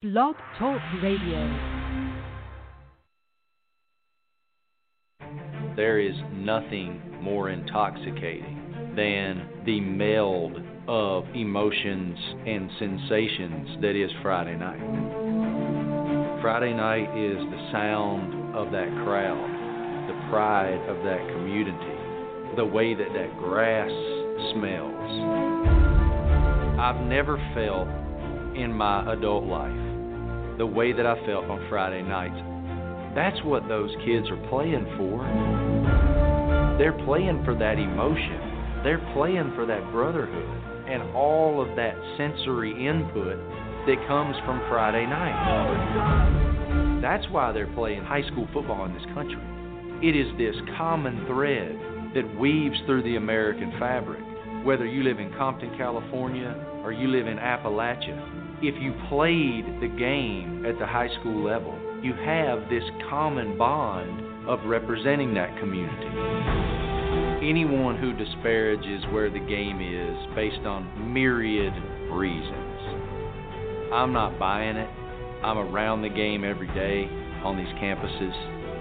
Blog Talk Radio. There is nothing more intoxicating than the meld of emotions and sensations that is Friday night. Friday night is the sound of that crowd, the pride of that community, the way that that grass smells. I've never felt in my adult life the way that I felt on Friday nights. That's what those kids are playing for. They're playing for that emotion. They're playing for that brotherhood and all of that sensory input that comes from Friday night. That's why they're playing high school football in this country. It is this common thread that weaves through the American fabric. Whether you live in Compton, California, or you live in Appalachia, if you played the game at the high school level, you have this common bond of representing that community. Anyone who disparages where the game is based on myriad reasons, I'm not buying it. I'm around the game every day on these campuses.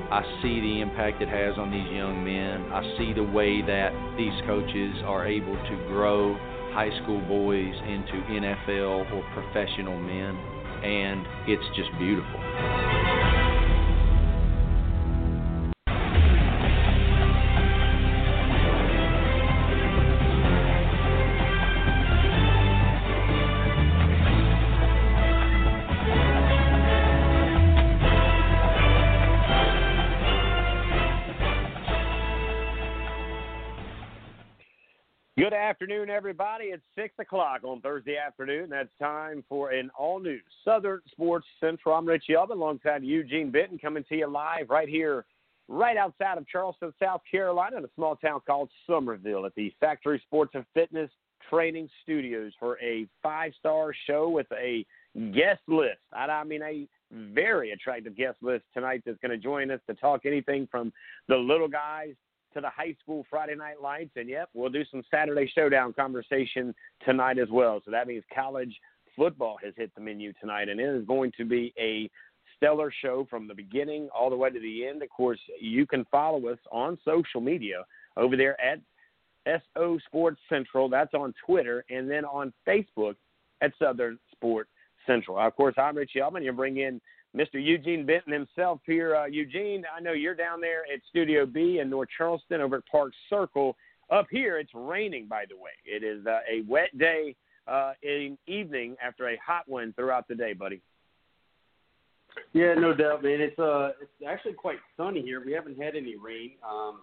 I see the impact it has on these young men. I see the way that these coaches are able to grow high school boys into NFL or professional men, and it's just beautiful. Afternoon, everybody. It's 6 o'clock on Thursday afternoon. That's time for an all new Southern Sports Central. I'm Rich Elvin alongside Eugene Benton coming to you live right here, right outside of Charleston, South Carolina, in a small town called Summerville at the Factory Sports and Fitness Training Studios for a five star show with a guest list. I mean, a very attractive guest list tonight that's going to join us to talk anything from the little guys to the high school Friday Night Lights, and yep, we'll do some Saturday Showdown conversation tonight as well. So that means college football has hit the menu tonight, and it is going to be a stellar show from the beginning all the way to the end. Of course, you can follow us on social media over there at SO Sports Central. That's on Twitter, and then on Facebook at Southern Sports Central. Of course, I'm Rich Elman. You bring in Mr. Eugene Benton himself here. Uh, Eugene, I know you're down there at Studio B in North Charleston over at Park Circle. Up here, it's raining, by the way. It is uh, a wet day uh, in evening after a hot one throughout the day, buddy. Yeah, no doubt, man. It's uh, it's actually quite sunny here. We haven't had any rain. Um,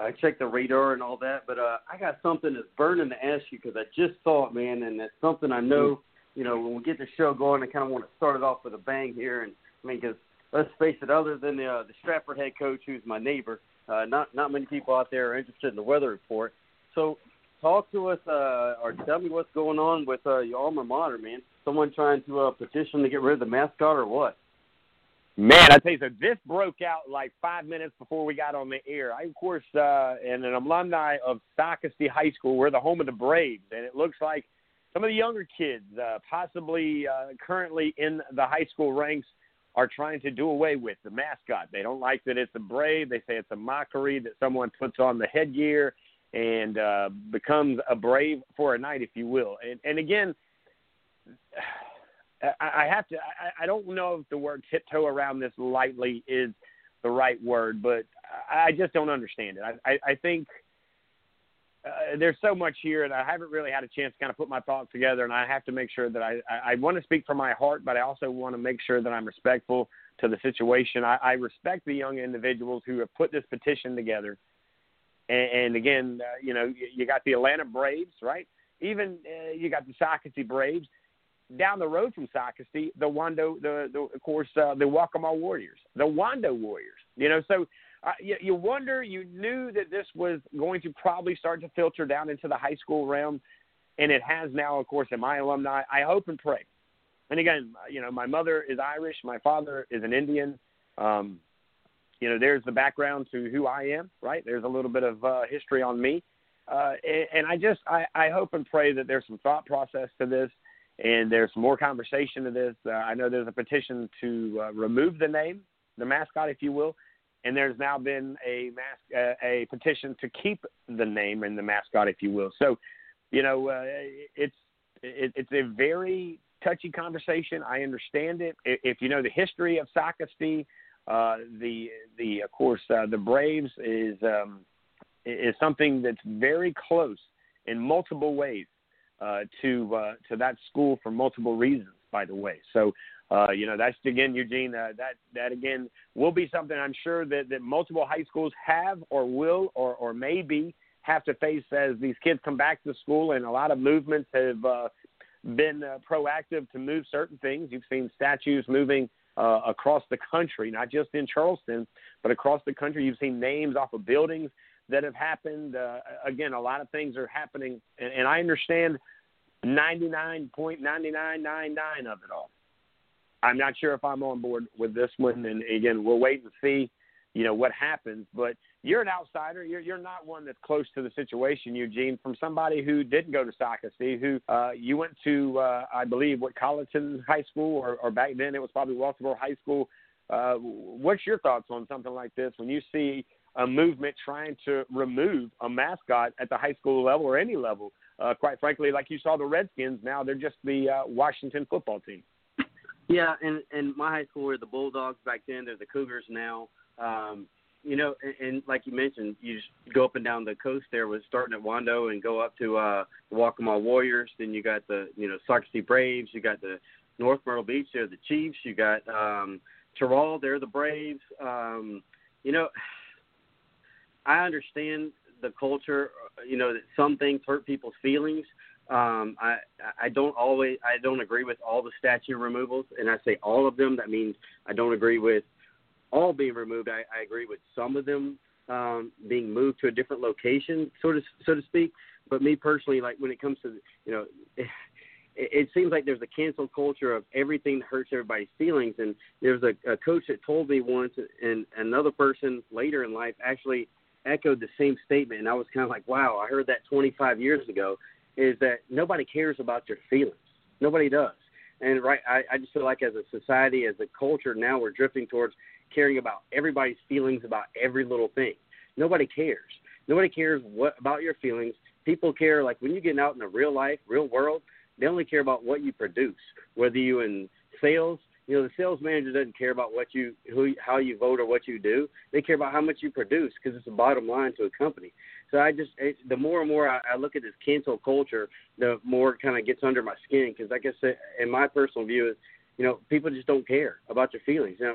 I checked the radar and all that, but uh, I got something that's burning to ask you because I just saw it, man, and it's something I know you know, when we get the show going, I kind of want to start it off with a bang here. And I mean, because let's face it, other than the uh, the Stratford head coach, who's my neighbor, uh, not not many people out there are interested in the weather report. So, talk to us uh, or tell me what's going on with uh, your alma mater, man. Someone trying to uh, petition to get rid of the mascot or what? Man, I tell you, so this broke out like five minutes before we got on the air. I, of course, uh, am an alumni of Socastee High School. We're the home of the Braves, and it looks like – some of the younger kids, uh, possibly uh, currently in the high school ranks, are trying to do away with the mascot. They don't like that it's a brave. They say it's a mockery that someone puts on the headgear and uh, becomes a brave for a night, if you will. And, and again, I, I have to. I, I don't know if the word tiptoe around this lightly is the right word, but I just don't understand it. I, I, I think uh, there's so much here, and I haven't really had a chance to kind of put my thoughts together. And I have to make sure that I, I, I want to speak from my heart, but I also want to make sure that I'm respectful to the situation. I, I respect the young individuals who have put this petition together. And, and again, uh, you know, you, you got the Atlanta Braves, right? Even uh, you got the Socastee Braves. Down the road from Socastee, the Wando, the, the of course, uh, the Waccamaw Warriors, the Wando Warriors. You know, so uh, you, you wonder, you knew that this was going to probably start to filter down into the high school realm, and it has now, of course, in my alumni. I hope and pray. And again, you know, my mother is Irish, my father is an Indian. Um, you know, there's the background to who I am, right? There's a little bit of uh, history on me. Uh, and, and I just, I, I hope and pray that there's some thought process to this and there's more conversation to this. Uh, I know there's a petition to uh, remove the name, the mascot, if you will, and there's now been a uh, a petition to keep the name and the mascot, if you will. So, you know, uh, it's it, it's a very touchy conversation. I understand it. If you know the history of Socastee, uh, the the of course uh, the Braves is um, is something that's very close in multiple ways uh, to uh, to that school for multiple reasons. By the way, so uh, you know that's again, Eugene. Uh, that that again will be something I'm sure that that multiple high schools have or will or or maybe have to face as these kids come back to school, and a lot of movements have uh, been uh, proactive to move certain things. You've seen statues moving uh, across the country, not just in Charleston, but across the country. You've seen names off of buildings that have happened. Uh, again, a lot of things are happening, and, and I understand 99.9999 of it all. I'm not sure if I'm on board with this one, and again, we'll wait and see, you know, what happens. But you're an outsider. You're you're not one that's close to the situation, Eugene. From somebody who didn't go to Socastee, who uh, you went to, uh, I believe, what Colleton High School, or, or back then it was probably Walterboro High School. Uh, what's your thoughts on something like this when you see a movement trying to remove a mascot at the high school level or any level? Uh, quite frankly, like you saw the Redskins, now they're just the uh, Washington football team. Yeah, and and my high school were the Bulldogs back then. They're the Cougars now. Um, you know, and, and like you mentioned, you just go up and down the coast there with starting at Wando and go up to uh the Waccamaw Warriors. Then you got the you know Socastee Braves. You got the North Myrtle Beach. They're the Chiefs. You got um Toral. They're the Braves. Um, you know, I understand the culture. You know that some things hurt people's feelings. Um, I I don't always I don't agree with all the statue removals, and I say all of them. That means I don't agree with all being removed. I, I agree with some of them um, being moved to a different location, so to so to speak. But me personally, like when it comes to you know, it, it seems like there's a cancel culture of everything that hurts everybody's feelings. And there's a, a coach that told me once, and another person later in life actually echoed the same statement, and I was kind of like, wow, I heard that 25 years ago. Is that nobody cares about your feelings? Nobody does. And right, I, I just feel like as a society, as a culture, now we're drifting towards caring about everybody's feelings about every little thing. Nobody cares. Nobody cares what about your feelings. People care like when you get out in the real life, real world, they only care about what you produce. Whether you in sales, you know, the sales manager doesn't care about what you who how you vote or what you do. They care about how much you produce because it's the bottom line to a company. So I just it, the more and more I, I look at this cancel culture, the more it kind of gets under my skin because, like I said, in my personal view is, you know, people just don't care about your feelings. Now,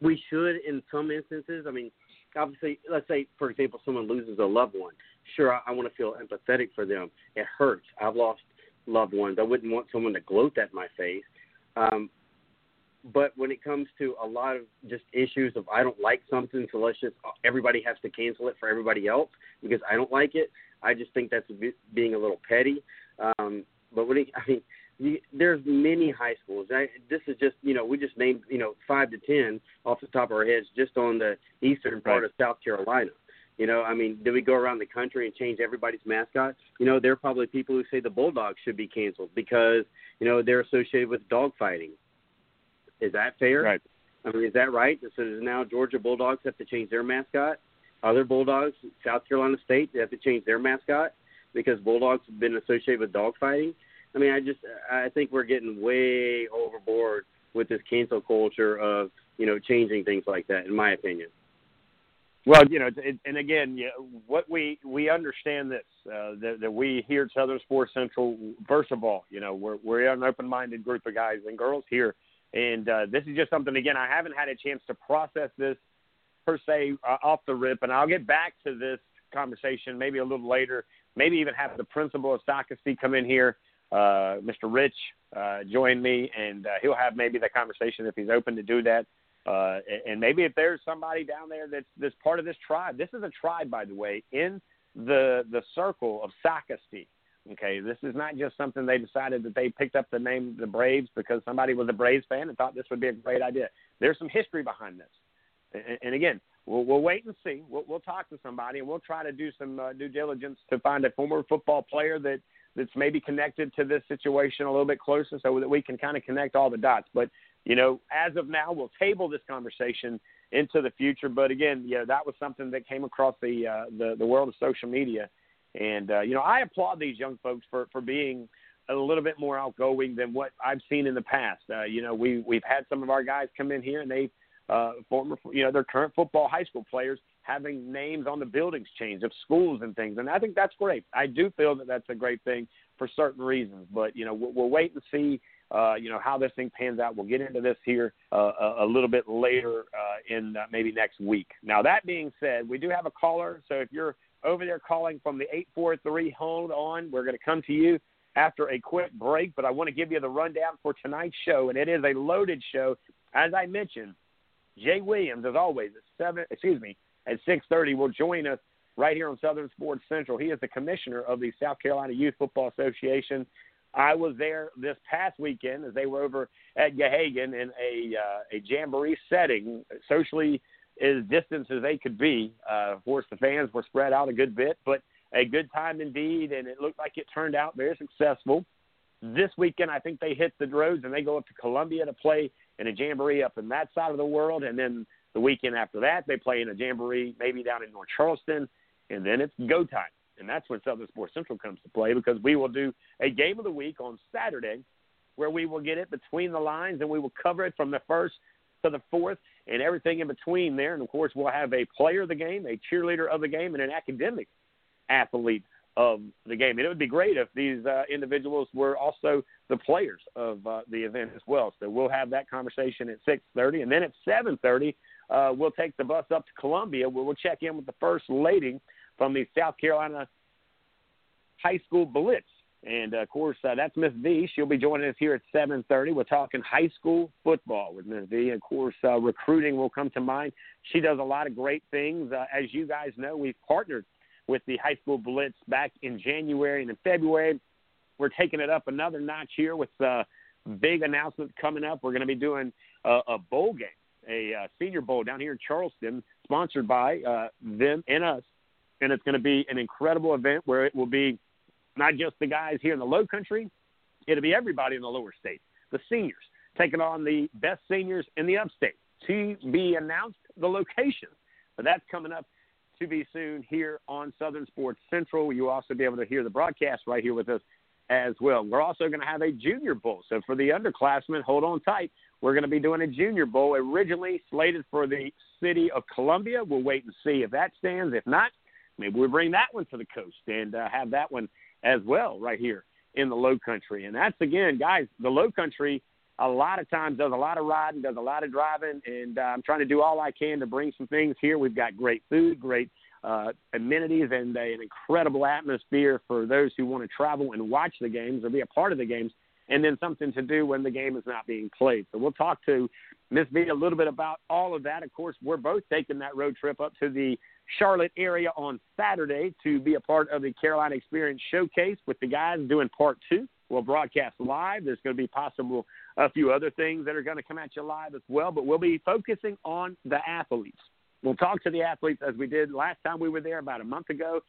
we should in some instances. I mean, obviously, let's say for example, someone loses a loved one. Sure, I, I want to feel empathetic for them. It hurts. I've lost loved ones. I wouldn't want someone to gloat in my face. Um, but when it comes to a lot of just issues of I don't like something, so let's just everybody has to cancel it for everybody else because I don't like it. I just think that's being a little petty. Um, but when it, I mean, you, there's many high schools. I, this is just you know we just named you know five to ten off the top of our heads just on the eastern part right. of South Carolina. You know, I mean, do we go around the country and change everybody's mascot? You know, there are probably people who say the Bulldogs should be canceled because you know they're associated with dogfighting. Is that fair? Right. I mean, is that right? So now Georgia Bulldogs have to change their mascot? Other Bulldogs, South Carolina State, they have to change their mascot because Bulldogs have been associated with dogfighting. I mean, I just I think we're getting way overboard with this cancel culture of you know changing things like that, in my opinion. Well, you know, it, and again, yeah, what we we understand this uh, that, that we here at Southern Sports Central. First of all, you know, we're we're an open-minded group of guys and girls here and uh, this is just something, again, I haven't had a chance to process this per se uh, off the rip. And I'll get back to this conversation maybe a little later, maybe even have the principal of Socastee come in here, uh, Mr. Rich, uh, join me, and uh, he'll have maybe the conversation if he's open to do that. Uh, and maybe if there's somebody down there that's, that's part of this tribe. This is a tribe, by the way, in the the circle of Socastee. Okay, this is not just something they decided that they picked up the name the Braves because somebody was a Braves fan and thought this would be a great idea. There's some history behind this, and, and again, we'll, we'll wait and see. We'll, we'll talk to somebody and we'll try to do some uh, due diligence to find a former football player that that's maybe connected to this situation a little bit closer, so that we can kind of connect all the dots. But you know, as of now, we'll table this conversation into the future. But again, you know, that was something that came across the uh, the, the world of social media, and uh, you know, I applaud these young folks for for being a little bit more outgoing than what I've seen in the past. Uh, you know, we we've had some of our guys come in here and they uh, former, you know, their current football high school players having names on the buildings changed of schools and things, and I think that's great. I do feel that that's a great thing for certain reasons, but you know, we'll, we'll wait and see. Uh, you know how this thing pans out. We'll get into this here uh, a, little bit later uh, in uh, maybe next week. Now that being said, we do have a caller. So if you're over there calling from the eight four three, hold on. We're going to come to you after a quick break, but I want to give you the rundown for tonight's show, and it is a loaded show. As I mentioned, Jay Williams, as always, at seven. Excuse me, at six thirty, will join us right here on Southern Sports Central. He is the commissioner of the South Carolina Youth Football Association. I was there this past weekend as they were over at Gahagan in a uh, a jamboree setting, socially as distant as they could be. Uh, of course, the fans were spread out a good bit, but a good time indeed, and it looked like it turned out very successful. This weekend, I think they hit the roads and they go up to Columbia to play in a jamboree up in that side of the world, and then the weekend after that, they play in a jamboree maybe down in North Charleston, and then it's go time. And that's when Southern Sports Central comes to play because we will do a game of the week on Saturday where we will get it between the lines and we will cover it from the first to the fourth and everything in between there. And of course, we'll have a player of the game, a cheerleader of the game, and an academic athlete of the game. And it would be great if these uh, individuals were also the players of uh, the event as well. So we'll have that conversation at 6:30, and then at 7:30, uh, we'll take the bus up to Columbia, where we'll check in with the first lady from the South Carolina High School Blitz. And uh, of course, uh, that's Miss V. She'll be joining us here at 7:30. We're talking high school football with Miss V. Of course, uh, recruiting will come to mind. She does a lot of great things. Uh, as you guys know, we've partnered with the high school blitz back in January and in February. We're taking it up another notch here with a big announcement coming up. We're going to be doing a, a bowl game, a, a senior bowl down here in Charleston, sponsored by uh, them and us. And it's going to be an incredible event where it will be not just the guys here in the low country, it'll be everybody in the lower states, the seniors, taking on the best seniors in the upstate. To be announced, the location. But that's coming up to be soon here on Southern Sports Central. You'll also be able to hear the broadcast right here with us as well. We're also going to have a Junior Bowl. So for the underclassmen, hold on tight. We're going to be doing a Junior Bowl originally slated for the city of Columbia. We'll wait and see if that stands. If not, maybe we bring that one to the coast and uh, have that one as well right here in the low country. And that's, again, guys, the low country – a lot of times does a lot of riding, does a lot of driving, and uh, I'm trying to do all I can to bring some things here. We've got great food, great uh, amenities, and uh, an incredible atmosphere for those who want to travel and watch the games or be a part of the games, and then something to do when the game is not being played. So we'll talk to Miss V a little bit about all of that. Of course, we're both taking that road trip up to the Charlotte area on Saturday to be a part of the Carolina Experience Showcase with the guys doing part two. We'll broadcast live. There's going to be possible a few other things that are going to come at you live as well, but we'll be focusing on the athletes. We'll talk to the athletes as we did last time we were there about a month ago,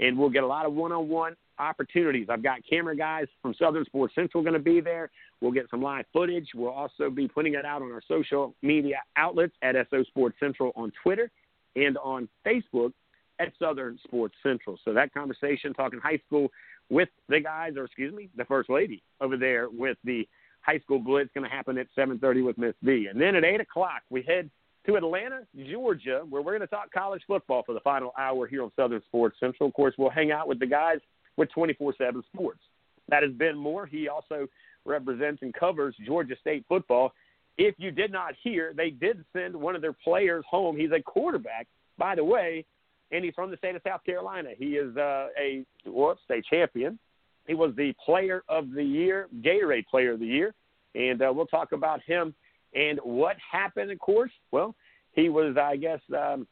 and we'll get a lot of one on one opportunities. I've got camera guys from Southern Sports Central going to be there. We'll get some live footage. We'll also be putting it out on our social media outlets at SO Sports Central on Twitter and on Facebook at Southern Sports Central. So that conversation, talking high school with the guys, or excuse me, the first lady over there with the high school blitz going to happen at 7:30 with Miss B, and then at 8 o'clock we head to Atlanta, Georgia, where we're going to talk college football for the final hour here on Southern Sports Central. Of course, we'll hang out with the guys with 24/7 Sports. That is Ben Moore. He also represents and covers Georgia State football. If you did not hear, they did send one of their players home. He's a quarterback, by the way, and he's from the state of South Carolina. He is uh, a well, state champion he was the player of the year, Gatorade player of the year. And uh, we'll talk about him and what happened, of course. Well, he was, I guess, um,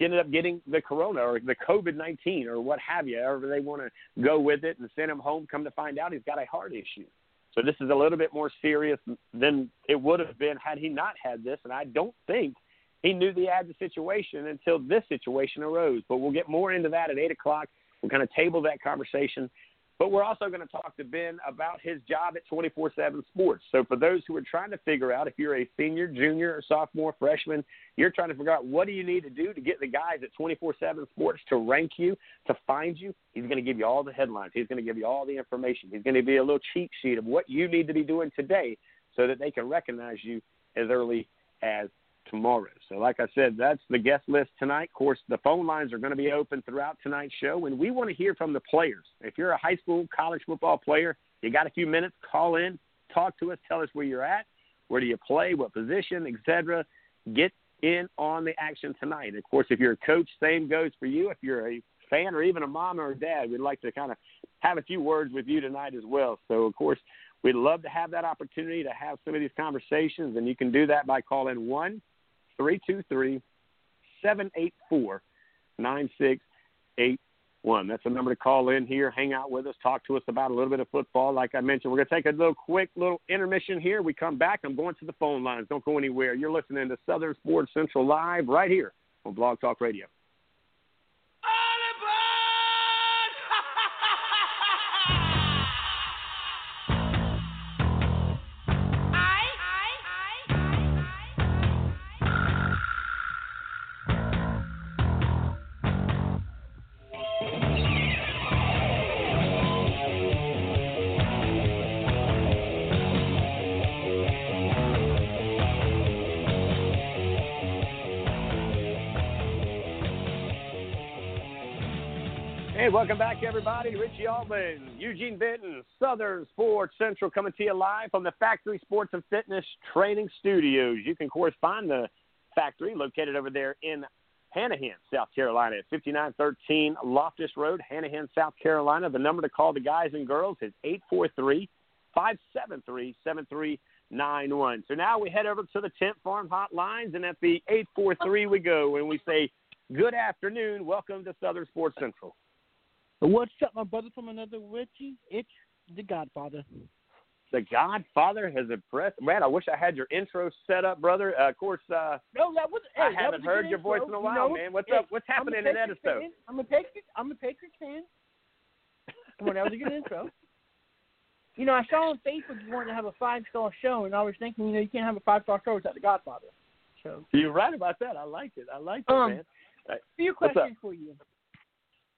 ended up getting the corona or the COVID 19 or what have you, however they want to go with it and send him home. Come to find out he's got a heart issue. So this is a little bit more serious than it would have been had he not had this. And I don't think he knew the ad situation until this situation arose. But we'll get more into that at 8 o'clock. We'll kind of table that conversation But we're also going to talk to Ben about his job at 24 7 Sports. So, for those who are trying to figure out if you're a senior, junior, or sophomore, freshman, you're trying to figure out what do you need to do to get the guys at 24 7 Sports to rank you, to find you, he's going to give you all the headlines. He's going to give you all the information. He's going to be a little cheat sheet of what you need to be doing today so that they can recognize you as early as tomorrow. So, like I said, that's the guest list tonight. Of course, the phone lines are going to be open throughout tonight's show, and we want to hear from the players. If you're a high school, college football player, you got a few minutes, call in, talk to us, tell us where you're at, where do you play, what position, etc. Get in on the action tonight. Of course, if you're a coach, same goes for you. If you're a fan or even a mom or a dad, we'd like to kind of have a few words with you tonight as well. So, of course, we'd love to have that opportunity to have some of these conversations, and you can do that by calling 1 323 784 9681. That's the number to call in here, hang out with us, talk to us about a little bit of football. Like I mentioned, we're going to take a little quick little intermission here. We come back. I'm going to the phone lines. Don't go anywhere. You're listening to Southern Sports Central Live right here on Blog Talk Radio. Welcome back, everybody. Richie Altman, Eugene Benton, Southern Sports Central coming to you live from the Factory Sports and Fitness Training Studios. You can correspond the factory located over there in Hanahan, South Carolina, at 5913 Loftus Road, Hanahan, South Carolina. The number to call the guys and girls is 843 573 7391. So now we head over to the Tent Farm Hotlines, and at the 843 we go, and we say, Good afternoon. Welcome to Southern Sports Central. What's up, my brother from another Richie? It's the Godfather. The Godfather has impressed. Man, I wish I had your intro set up, brother. Uh, of course, uh, no, that was. Hey, I haven't heard your intro. voice in a while, you know, man. What's hey, up? What's happening in Edisto? I'm a Patriots. I'm a Patriots fan. Come on, that was a good intro. You know, I saw on Facebook you wanted to have a five star show, and I was thinking, you know, you can't have a five star show without the Godfather. So you're right about that. I like it. I like it, um, man. A few questions for you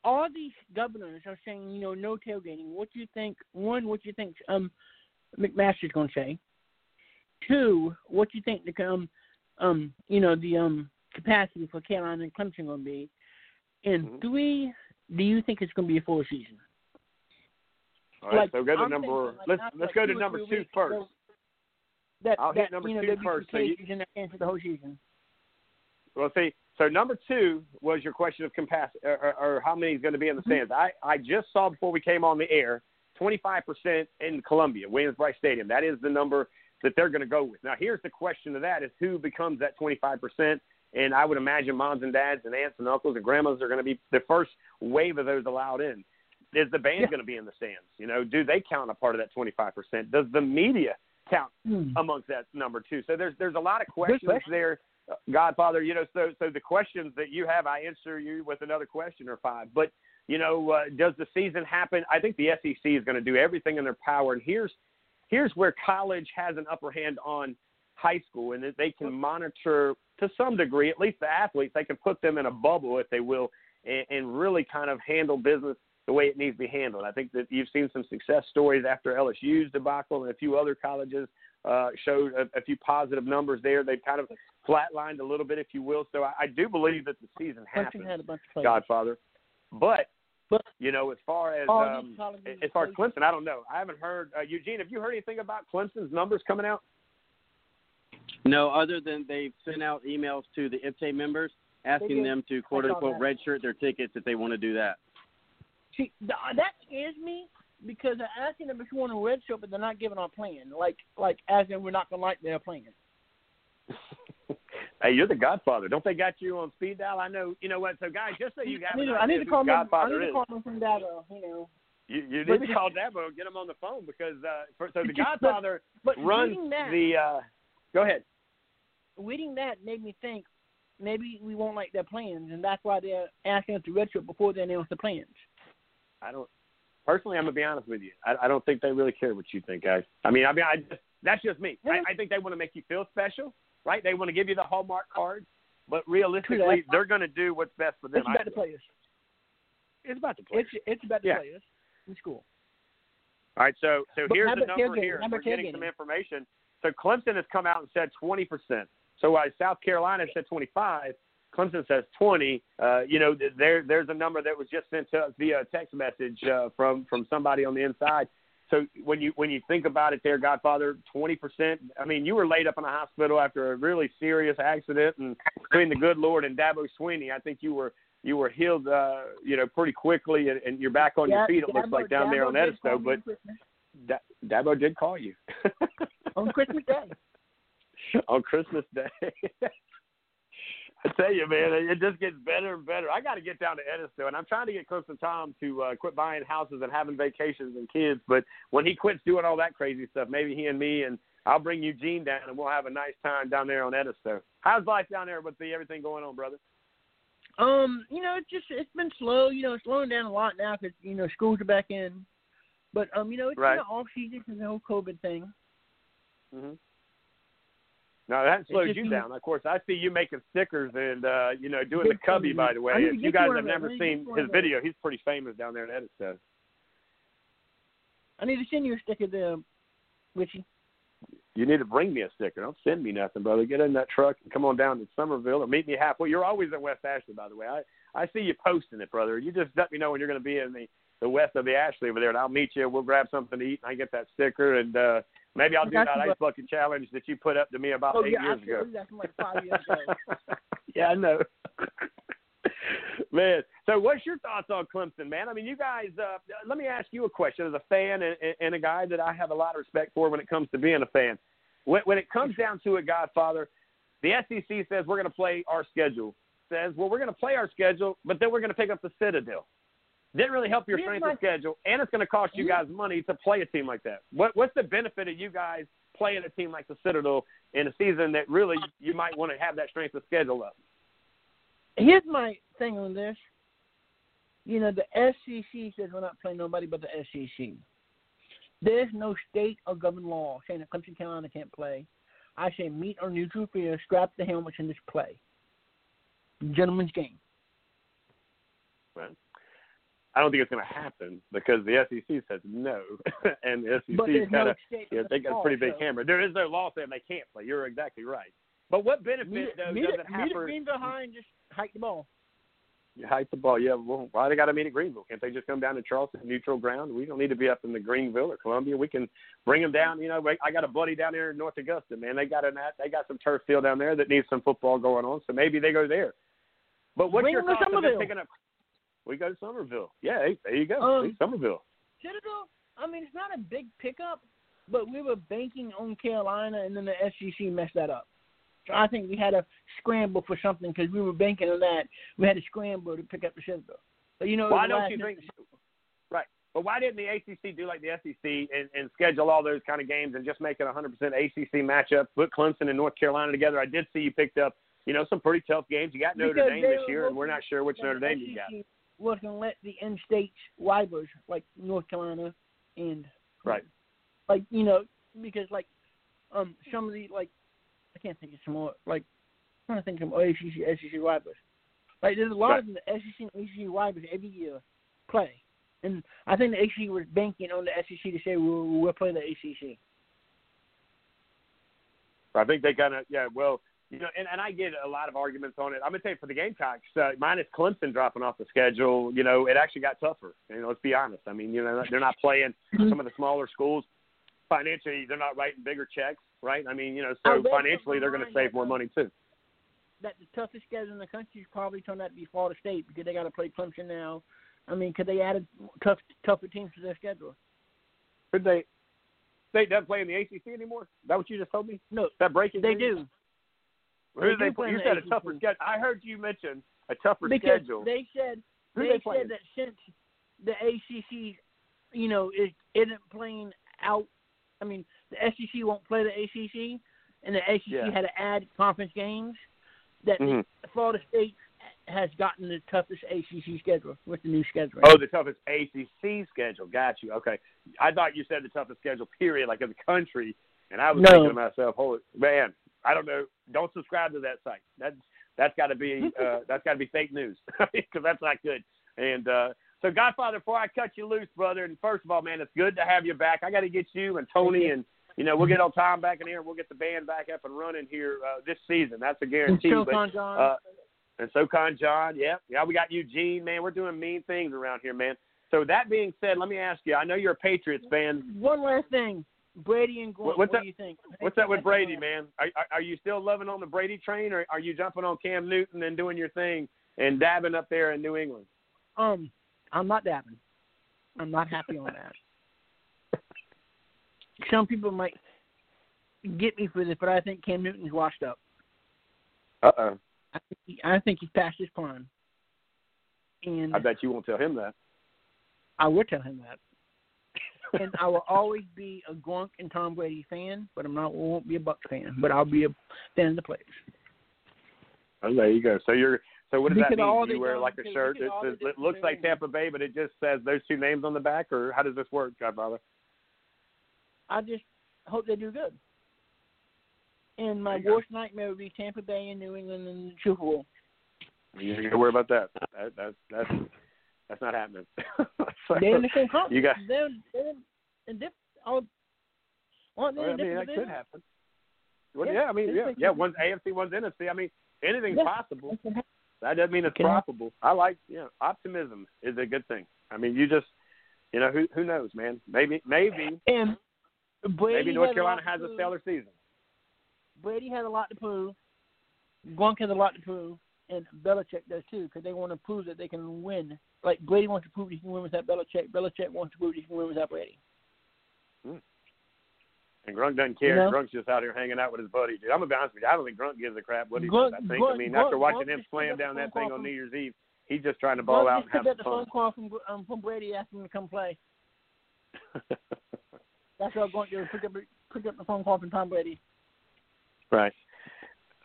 all these governors are saying, you know, no tailgating. What do you think? One, what do you think um, McMaster's going to say? Two, what do you think the um, um, you know, the um capacity for Carolina and Clemson going to be? And mm-hmm. three, do you think it's going to be a full season? All right, like, so go to I'm number. Like, let's let's like go to number two first. So that, I'll that, hit number you know, two first. So you, cases in that game for the whole season. Well, see, so number two was your question of capacity, or, or, or how many is going to be in the stands. I, I just saw before we came on the air, 25% in Columbia, Williams-Brice Stadium. That is the number that they're going to go with. Now, here's the question to that: is who becomes that 25%? And I would imagine moms and dads and aunts and uncles and grandmas are going to be the first wave of those allowed in. Is the band Yeah. going to be in the stands? You know, do they count a part of that 25%? Does the media count Hmm. amongst that number two? So there's there's a lot of questions question. there Godfather, you know, so so the questions that you have, I answer you with another question or five. But you know, uh, does the season happen? I think the SEC is going to do everything in their power, and here's here's where college has an upper hand on high school, and that they can monitor to some degree, at least the athletes. They can put them in a bubble, if they will, and, and really kind of handle business the way it needs to be handled. I think that you've seen some success stories after LSU's debacle and a few other colleges uh, showed a, a few positive numbers there. They've kind of flatlined a little bit, if you will. So I, I do believe that the season Clemson happens, had a bunch of players. Godfather. But But- you know, as far as um, as far as play- Clemson, I don't know. I haven't heard. Uh, Eugene, have you heard anything about Clemson's numbers coming out? No, other than they've sent out emails to the IPTAY members asking them to quote unquote redshirt their tickets if they want to do that. See, that scares me because they're asking them if you want a red shirt, but they're not giving our plan. Like, like as in we're not gonna like their plan. Hey, you're the Godfather. Don't they got you on speed dial? I know. You know what? So, guys, just so you I need, I need to call the them. I need to call them from data. You know, you, you but- need to call Dabo and get him on the phone because uh, for, so the Godfather but runs reading that, the. Uh, go ahead. reading that made me think maybe we won't like their plans, and that's why they're asking us to red shirt before they announce the plans. I don't. Personally, I'm gonna be honest with you. I, I don't think they really care what you think, guys. I mean, I mean, I just, that's just me. I, I think they want to make you feel special, right? They want to give you the Hallmark cards, but realistically, they're going to do what's best for them. It's about the players. It's about the players. It's it's about the Yeah. players in school. All right, so so But here's the number here. About We're getting some information. So Clemson has come out and said 20 percent. So uh, South Carolina said 25. Clemson says 20. Uh, you know, there there's a number that was just sent to us via text message uh, from from somebody on the inside. So when you when you think about it, there, Godfather, 20 percent. I mean, you were laid up in a hospital after a really serious accident, and between the good Lord and Dabo Swinney, I think you were you were healed, uh, you know, pretty quickly, and, and you're back on your feet. It looks like down there on Dabo did call Edisto, but on Da- Dabo did call you on Christmas Day. on Christmas Day. I tell you, man, it just gets better and better. I got to get down to Edisto, and I'm trying to get Clemson Tom to uh, quit buying houses and having vacations and kids. But when he quits doing all that crazy stuff, maybe he and me and I'll bring Eugene down, and we'll have a nice time down there on Edisto. How's life down there with the everything going on, brother? Um, you know, it's just it's been slow. You know, it's slowing down a lot now because you know schools are back in. But um, you know, it's Right. been an off season because the whole COVID thing. Mm-hmm. No, that slowed just you down. Of course, I see you making stickers and uh, you know doing the cubby. By the way, if you guys have never I need to seen get you one his video, he's pretty famous down there in Edisto. I need to send you a sticker there, Richie. You need to bring me a sticker. Don't send me nothing, brother. Get in that truck and come on down to Summerville or meet me halfway. You're always in West Ashley, by the way. I I see you posting it, brother. You just let me know when you're going to be in the the west of the Ashley over there, and I'll meet you. We'll grab something to eat, and I get that sticker, and uh maybe I'll do Got that ice bucket challenge that you put up to me about oh eight yeah, years ago. From like five years ago. yeah, I know. man, so what's your thoughts on Clemson, man? I mean, you guys. Uh, let me ask you a question as a fan and, and a guy that I have a lot of respect for when it comes to being a fan. When, when it comes down to it, Godfather, the SEC says we're going to play our schedule. Says, well, we're going to play our schedule, but then we're going to pick up the Citadel. Didn't really help your Here's strength my- of schedule, and it's going to cost you guys money to play a team like that. What, what's the benefit of you guys playing a team like the Citadel in a season that really you might want to have that strength of schedule up? Here's my thing on this. You know, the SEC says we're not playing nobody but the SEC. There's no state or government law saying that Clemson Carolina can't play. I say meet or neutral field, strap the helmets, and just play. Gentlemen's game. I don't think it's going to happen because the SEC says no, and the SEC kind no of yeah, they got a pretty big hammer. There is no law saying they can't play. You're exactly right. But what benefit Meet, though meet, does it, it meet have Greenville High and just hike the ball. you hike the ball? Yeah, well, why they got to meet at Greenville? Can't they just come down to Charleston, neutral ground? We don't need to be up in the Greenville or Columbia. We can bring them down. You know, I got a buddy down there in North Augusta. Man, they got an they got some turf field down there that needs some football going on. So maybe they go there. But what's Bring your thoughts on just Summerville. picking up? We go to Summerville. Yeah, hey, there you go. Um, Summerville. Citadel, I mean, it's not a big pickup, but we were banking on Carolina, and then the SEC messed that up. So I think we had to scramble for something because we were banking on that. We had to scramble to pick up the Citadel. But you know, Why don't you think? Right. But why didn't the ACC do like the SEC and, and schedule all those kind of games and just make it a 100% ACC matchup? Put Clemson and North Carolina together. I did see you picked up, you know, some pretty tough games. You got Notre Because Dame this year, and we're not sure which Notre Dame you got. SEC going to let the in-state rivals like North Carolina and Right. like you know because like um some of the like I can't think of some more like I'm trying to think of some ACC SEC rivals. Like there's a lot Right. of them the SEC and ACC rivals every year play, and I think the ACC was banking on the SEC to say we'll, we'll play the ACC. I think they kind of, yeah, well, you know, and, and I get a lot of arguments on it. I'm going to tell you for the Gamecocks, uh, minus Clemson dropping off the schedule, you know, it actually got tougher. You know, let's be honest. I mean, you know, they're not playing some of the smaller schools. Financially, they're not writing bigger checks, right? I mean, you know, so financially, they're going to save more money too. That the toughest schedule in the country is probably turned out to be Florida State because they got to play Clemson now. I mean, because they added tough tougher teams to their schedule. Could they? State doesn't play in the ACC anymore. Is that what you just told me? No, that breaking? they news? do. Who They they play You said a tougher schedule. I heard you mention a tougher because schedule. they said Who they they said that since the ACC, you know, is isn't playing out. I mean, the SEC won't play the ACC, and the ACC Yeah. had to add conference games. That Mhm. Florida State has gotten the toughest ACC schedule with the new schedule. Oh, the toughest ACC schedule. Got you. Okay. I thought you said the toughest schedule, period, like in the country. And I was No. thinking to myself, holy man, I don't know. Don't subscribe to that site. That's that's got to be uh, that's got to be fake news because that's not good. And uh, so, Godfather, before I cut you loose, brother, and first of all, man, it's good to have you back. I got to get you and Tony and you know we'll get on time back in here. and We'll get the band back up and running here uh, this season. That's a and guarantee. still but, Con John. uh, and SoCon John, yeah, yeah, we got Eugene, man. We're doing mean things around here, man. So that being said, let me ask you. I know you're a Patriots fan. One last thing, Brady and Gordon. What- what's what that- do you think? What's that with Brady, man? Are, are, you still loving on the Brady train, or are you jumping on Cam Newton and doing your thing and dabbing up there in New England? Um, I'm not dabbing. I'm not happy on that. Some people might get me for this, but I think Cam Newton's washed up. Uh oh. I think, he, I think he's past his prime. And I bet you won't tell him that. I will tell him that. And I will always be a Gronk and Tom Brady fan, but I'm not won't be a Bucs fan. But I'll be a fan of the players. Oh, there you go. So you're. So what does Look that mean? You wear like a shirt at that says it looks like Tampa Bay, but it just says those two names on the back, or how does this work, Godfather? I just hope they do good. And my go. worst nightmare would be Tampa Bay and New England in the Super Bowl. You ain't gonna worry about that. that that's that's that's not happening. So- in the same conference. You got- they're, they're in diff- all, aren't they I mean, that could happen. Well, Yeah, yeah, I mean, yeah, yeah. One's AFC, one's NFC. I mean, anything's Yeah. possible. That can happen. That doesn't mean it's Can happen. probable. I like, you know, optimism is a good thing. I mean, you just, you know, who who knows, man? Maybe, maybe, And Brady maybe North Carolina a has a stellar season. Brady has a lot to prove. Gronk has a lot to prove, and Belichick does too, because they want to prove that they can win. Like Brady wants to prove he can win without Belichick. Belichick wants to prove he can win without Brady. And Gronk doesn't care. You know? Gronk's just out here hanging out with his buddy. Dude, I'm gonna be honest with you. I don't think Gronk gives a crap what he Gronk- does. I think. I mean, Gronk- after watching Gronk him slam down that thing call on New Year's Eve, he's just trying to ball Gronk out and just have picked up the phone call from um, from Brady asking him to come play. That's what Gronk did. Pick up pick up the phone call from Tom Brady. Right.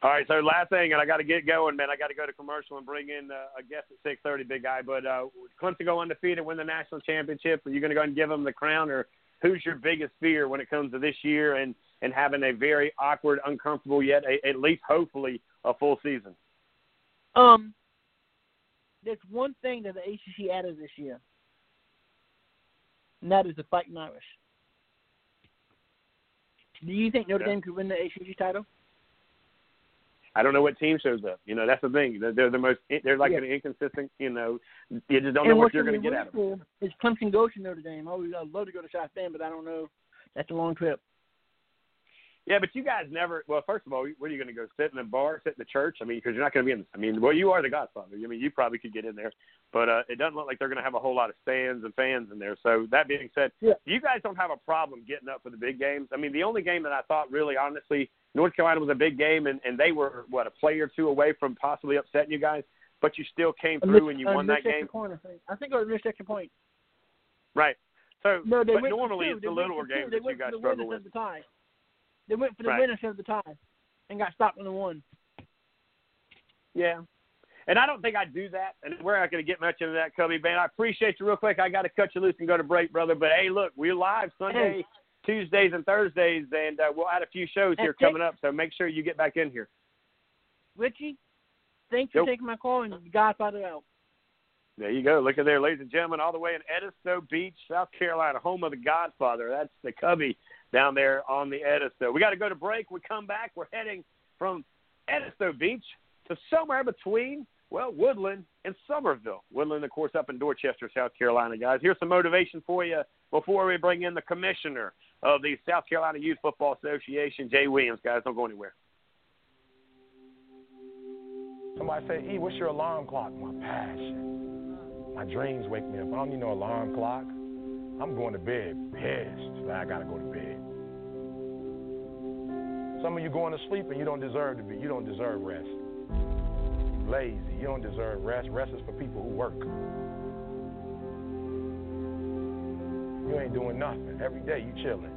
All right. So last thing, and I got to get going, man. I got to go to commercial and bring in uh, a guest at six thirty, big guy. But uh, Clemson go undefeated, win the national championship. Are you going to go and give them the crown, or who's your biggest fear when it comes to this year and and having a very awkward, uncomfortable yet a, at least hopefully a full season? Um, there's one thing that the ACC added this year, and that is the Fighting Irish. Do you think Notre Yeah. Dame could win the ACC title? I don't know what team shows up. You know, that's the thing. They're, they're the most. They're like Yeah. an inconsistent. You know, you just don't and know what you're going gonna get out of them. Is Clemson goes to Notre Dame? Oh, I'd love to go to South Bend, but I don't know. That's a long trip. Yeah, but you guys never. Well, first of all, where are you going to go? Sit in a bar, sit in the church? I mean, because you're not going to be in. I mean, well, you are the Godfather. I mean, you probably could get in there, but uh, it doesn't look like they're going to have a whole lot of stands and fans in there. So that being said, Yeah. you guys don't have a problem getting up for the big games. I mean, the only game that I thought really, honestly, North Carolina was a big game, and, and they were what a play or two away from possibly upsetting you guys, but you still came through missed- and you won that game. Point, I, think. I think it was a missed extra point. Right. So, No, they but went normally it's the littler games that you guys the struggle with. the tie. They went for the Right. winners of the tie, and got stopped on the one. Yeah. And I don't think I'd do that. And we're not going to get much into that, Cubby Man. I appreciate you real quick. I got to cut you loose and go to break, brother. But hey, look, we're live Sunday, Tuesdays, and Thursdays, and uh, we'll add a few shows here coming up. So make sure you get back in here. Richie, thanks for Yep. taking my call and Godfather out. There you go. Look at there, ladies and gentlemen, all the way in Edisto Beach, South Carolina, home of the Godfather. That's the Cubby down there on the Edisto. We got to go to break. We come back. We're heading from Edisto Beach to somewhere between, well, Woodland and Summerville. Woodland, of course, up in Dorchester, South Carolina, guys. Here's some motivation for you before we bring in the commissioner of the South Carolina Youth Football Association, Jay Williams. Guys, don't go anywhere. Somebody say, E, what's your alarm clock? My passion. My dreams wake me up. I don't need no alarm clock. I'm going to bed pissed I got to go to bed. Some of you going to sleep and you don't deserve to be. You don't deserve rest. Lazy. You don't deserve rest. Rest is for people who work. You ain't doing nothing. Every day you chilling.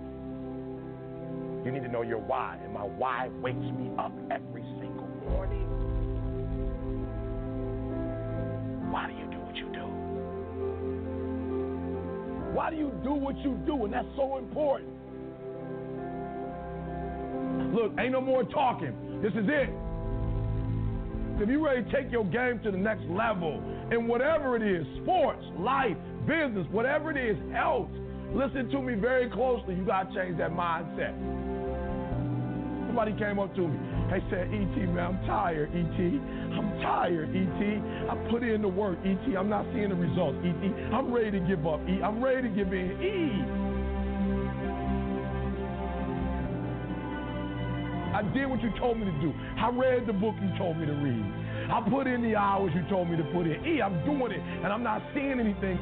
You need to know your why. And my why wakes me up every single morning. why do you do what you do? Why do you do what you do? And that's so important. Look, ain't no more talking. This is it. If you're ready to take your game to the next level, and whatever it is sports, life, business, whatever it is, health listen to me very closely. You got to change that mindset. Somebody came up to me. They said, E.T., man, I'm tired, E.T. I'm tired, E.T. I put in the work, E.T. I'm not seeing the results, E.T. I'm ready to give up, E. I'm ready to give in, E. I did what you told me to do. I read the book you told me to read. I put in the hours you told me to put in. E, I'm doing it, and I'm not seeing anything.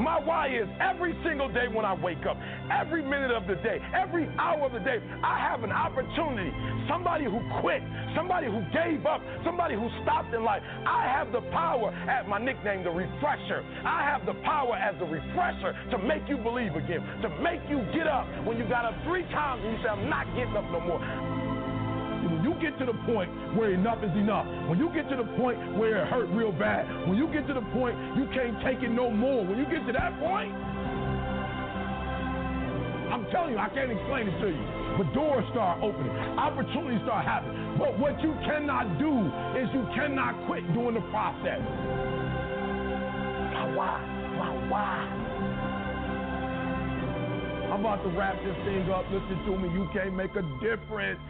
My why is every single day when I wake up, every minute of the day, every hour of the day, I have an opportunity. Somebody who quit, somebody who gave up, somebody who stopped in life. I have the power, at my nickname, the refresher. I have the power as the refresher to make you believe again, to make you get up when you got up three times and you say, I'm not getting up no more when you get to the point where enough is enough, when you get to the point where it hurt real bad, when you get to the point you can't take it no more, when you get to that point, I'm telling you, I can't explain it to you. But doors start opening, opportunities start happening. But what you cannot do is you cannot quit doing the process. Why? My why? I'm about to wrap this thing up. Listen to me. You can't make a difference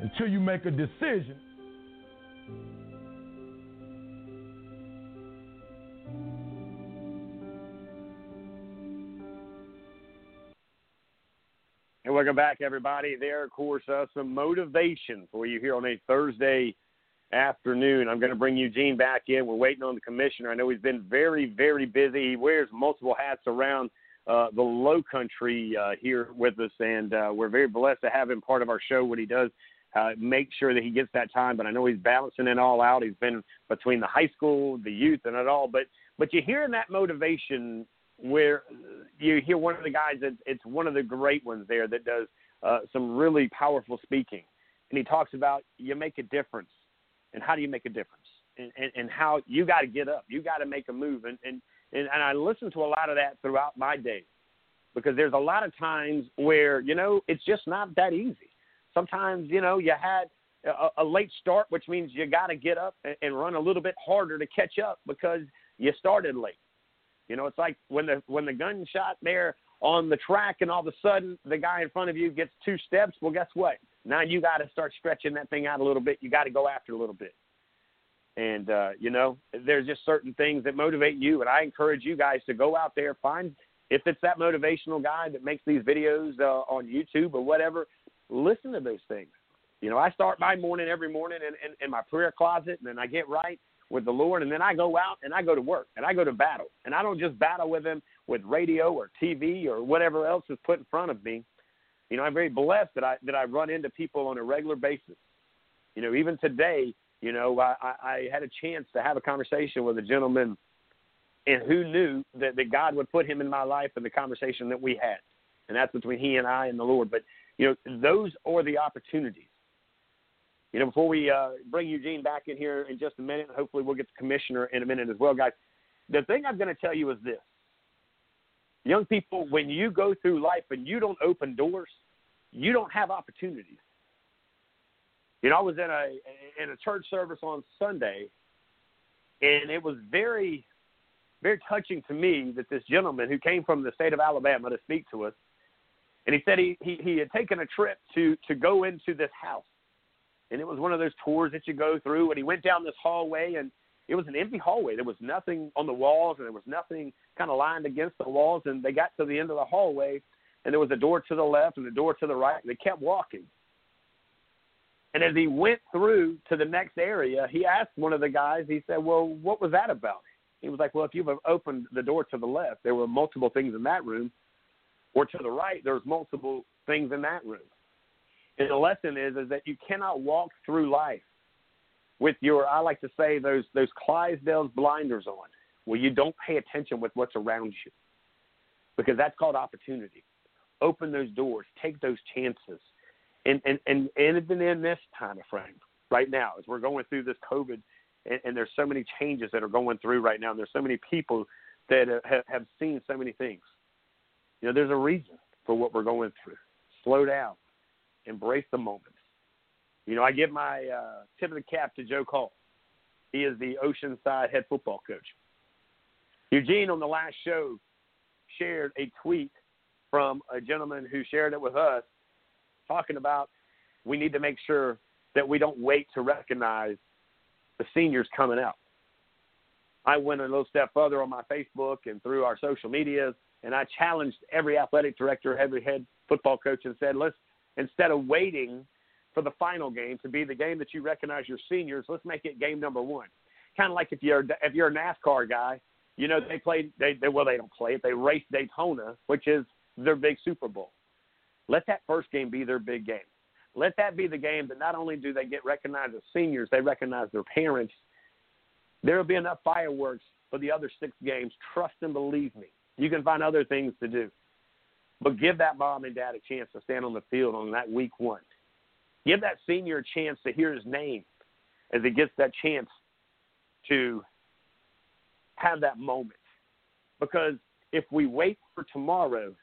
until you make a decision. And welcome back, everybody. There, of course, uh, some motivation for you here on a Thursday afternoon. I'm going to bring Eugene back in. We're waiting on the commissioner. I know he's been very, very busy. He wears multiple hats around uh, the low country uh, here with us, and uh, we're very blessed to have him part of our show when he does uh, make sure that he gets that time. But I know he's balancing it all out. He's been between the high school, the youth, and it all. But but you hear that motivation where you hear one of the guys that it's one of the great ones there that does uh, some really powerful speaking, and he talks about you make a difference, and how do you make a difference, and and, and how you got to get up, you got to make a move, and and and, and I listen to a lot of that throughout my day because there's a lot of times where you know it's just not that easy Sometimes, you know, you had a, a late start, which means you got to get up and, and run a little bit harder to catch up because you started late. You know, it's like when the when the gunshot there on the track, and all of a sudden the guy in front of you gets two steps. Well, guess what? Now you got to start stretching that thing out a little bit. You got to go after a little bit. And uh, you know, there's just certain things that motivate you, and I encourage you guys to go out there, find if it's that motivational guy that makes these videos uh, on YouTube or whatever, listen to those things. You know, I start my morning every morning in, in, in my prayer closet, and then I get right with the Lord, and then I go out and I go to work and I go to battle. And I don't just battle with Him with radio or TV or whatever else is put in front of me. You know, I'm very blessed that I that I run into people on a regular basis. You know, even today, you know, I, I had a chance to have a conversation with a gentleman, and who knew that, that God would put him in my life and the conversation that we had, and that's between he and I and the Lord. But you know, those are the opportunities. You know, before we uh, bring Eugene back in here in just a minute, hopefully we'll get the commissioner in a minute as well, guys. The thing I'm going to tell you is this. Young people, when you go through life and you don't open doors, you don't have opportunities. You know, I was in a in a church service on Sunday, and it was very, very touching to me that this gentleman who came from the state of Alabama to speak to us and he said he, he, he had taken a trip to, to go into this house. And it was one of those tours that you go through. And he went down this hallway, and it was an empty hallway. There was nothing on the walls, and there was nothing kind of lined against the walls. And they got to the end of the hallway, and there was a door to the left and a door to the right. And they kept walking. And as he went through to the next area, he asked one of the guys, he said, Well, what was that about? He was like, Well, if you've opened the door to the left, there were multiple things in that room or to the right, there's multiple things in that room. And the lesson is is that you cannot walk through life with your I like to say those those Clydesdales blinders on, where you don't pay attention with what's around you. Because that's called opportunity. Open those doors, take those chances. And and and, and even in this time of frame, right now, as we're going through this COVID and, and there's so many changes that are going through right now. And there's so many people that have, have seen so many things. You know, there's a reason for what we're going through. Slow down, embrace the moment. You know, I give my uh, tip of the cap to Joe Cole. He is the Oceanside head football coach. Eugene on the last show shared a tweet from a gentleman who shared it with us talking about we need to make sure that we don't wait to recognize the seniors coming out. I went a little step further on my Facebook and through our social medias, and I challenged every athletic director, every head football coach, and said, let's instead of waiting for the final game to be the game that you recognize your seniors, let's make it game number one. Kind of like if you're if you're a NASCAR guy, you know they play they, they well they don't play it they race Daytona, which is their big Super Bowl. Let that first game be their big game. Let that be the game that not only do they get recognized as seniors, they recognize their parents. There will be enough fireworks for the other six games. Trust and believe me. You can find other things to do. But give that mom and dad a chance to stand on the field on that week one. Give that senior a chance to hear his name as he gets that chance to have that moment. Because if we wait for tomorrow,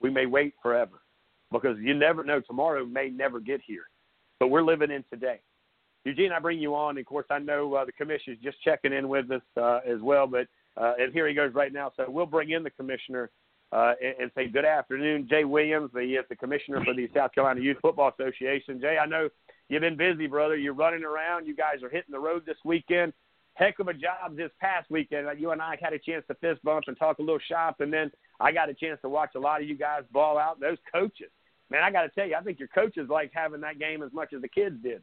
we may wait forever because you never know. Tomorrow may never get here, but we're living in today. Eugene, I bring you on. Of course, I know uh, the commissioner is just checking in with us uh, as well, but uh, and here he goes right now. So we'll bring in the commissioner uh, and, and, say good afternoon, Jay Williams. He is the commissioner for the South Carolina Youth Football Association. Jay, I know you've been busy, brother. You're running around. You guys are hitting the road this weekend. Heck of a job this past weekend. You and I had a chance to fist bump and talk a little shop, and then I got a chance to watch a lot of you guys ball out. Those coaches, man, I got to tell you, I think your coaches liked having that game as much as the kids did.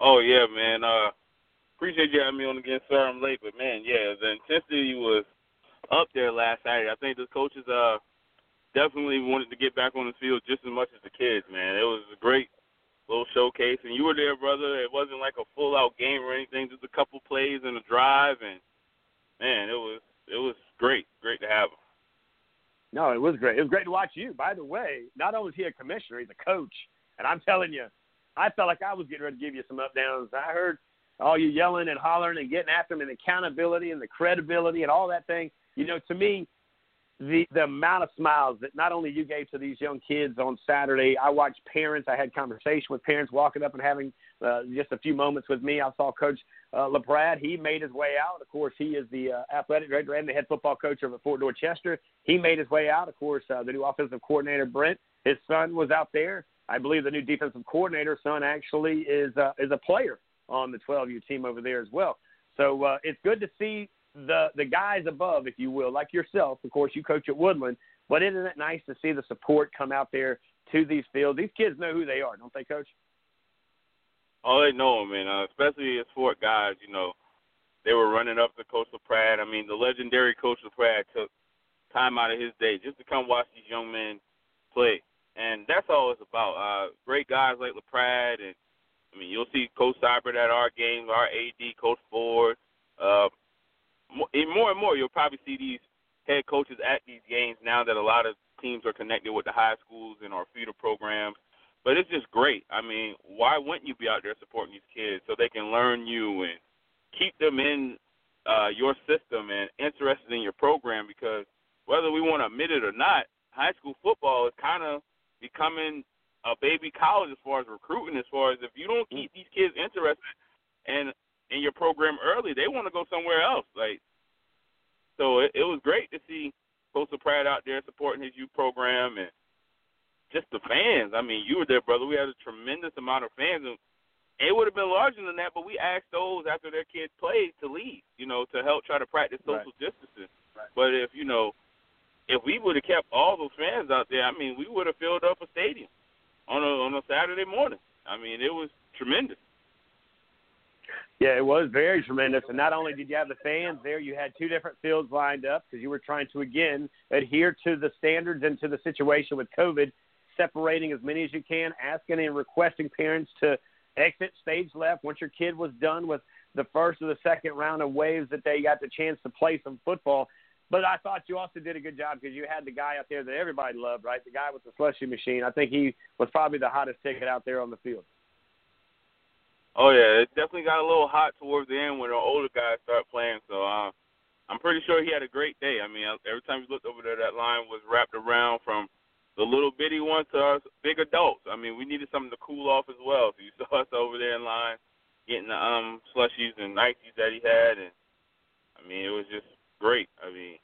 Oh yeah, man. Uh, appreciate you having me on again. Sorry I'm late, but man, yeah, the intensity was up there last Saturday. I think the coaches uh definitely wanted to get back on the field just as much as the kids, man. It was a great little showcase, and you were there, brother. It wasn't like a full out game or anything, just a couple plays and a drive, and man, it was it was great, great to have him. No, it was great. It was great to watch you. By the way, not only is he a commissioner, he's a coach, and I'm telling you, I felt like I was getting ready to give you some up downs. I heard all you yelling and hollering and getting after him and accountability and the credibility and all that thing. You know, to me, the the amount of smiles that not only you gave to these young kids on Saturday. I watched parents. I had conversation with parents walking up and having uh, just a few moments with me. I saw Coach uh, LaPrade. He made his way out. Of course, he is the uh, athletic director and the head football coach over at Fort Dorchester. He made his way out. Of course, uh, the new offensive coordinator Brent. His son was out there. I believe the new defensive coordinator son actually is uh, is a player on the 12U team over there as well. So uh, it's good to see the the guys above, if you will, like yourself. Of course, you coach at Woodland, but isn't it nice to see the support come out there to these fields? These kids know who they are, don't they, Coach? Oh, they know them, man. Uh, especially as Fort guys, you know, they were running up to Coach LaPrade. I mean, the legendary Coach LaPrade took time out of his day just to come watch these young men play, and that's all it's about. Uh, great guys like LaPrade, and I mean, you'll see Coach Seibert at our games, our AD, Coach Ford. Uh, more and more, you'll probably see these head coaches at these games now that a lot of teams are connected with the high schools and our feeder programs. But it's just great. I mean, why wouldn't you be out there supporting these kids so they can learn you and keep them in uh, your system and interested in your program? Because whether we want to admit it or not, high school football is kind of becoming a baby college as far as recruiting. As far as if you don't keep these kids interested and in your program early, they want to go somewhere else. Like, so it, it was great to see Coach LaPrade out there supporting his youth program and just the fans. I mean, you were there, brother. We had a tremendous amount of fans, and it would have been larger than that, but we asked those after their kids played to leave, you know, to help try to practice social right. distancing. Right. But if you know, if we would have kept all those fans out there, I mean, we would have filled up a stadium on a on a Saturday morning. I mean, it was tremendous. Yeah, it was very tremendous. And not only did you have the fans there, you had two different fields lined up because you were trying to, again, adhere to the standards and to the situation with COVID, separating as many as you can, asking and requesting parents to exit stage left once your kid was done with the first or the second round of waves that they got the chance to play some football. But I thought you also did a good job because you had the guy out there that everybody loved, right? The guy with the slushy machine. I think he was probably the hottest ticket out there on the field. Oh yeah, it definitely got a little hot towards the end when the older guys start playing. So uh, I'm pretty sure he had a great day. I mean, every time you looked over there, that line was wrapped around from the little bitty ones to us big adults. I mean, we needed something to cool off as well. So you saw us over there in line getting the um slushies and Nikes that he had, and I mean, it was just great. I mean,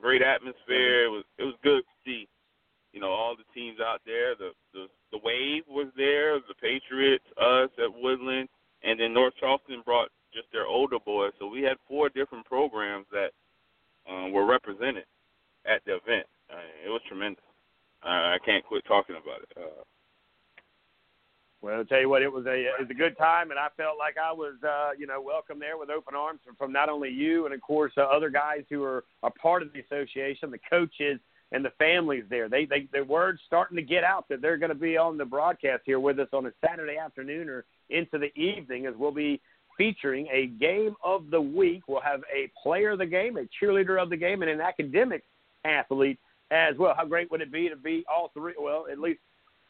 great atmosphere. It was it was good to see you know, all the teams out there. The the the Wave was there, the Patriots, us at Woodland, and then North Charleston brought just their older boys. So we had four different programs that um, were represented at the event. Uh, it was tremendous. Uh, I can't quit talking about it. Uh, well, I'll tell you what, it was a it was a good time, and I felt like I was, uh, you know, welcome there with open arms from, not only you and of course uh, other guys who are a part of the association, the coaches, and the families there. They they the word's starting to get out that they're going to be on the broadcast here with us on a Saturday afternoon or into the evening as we'll be featuring a game of the week. We'll have a player of the game, a cheerleader of the game, and an academic athlete as well. How great would it be to be all three? Well, at least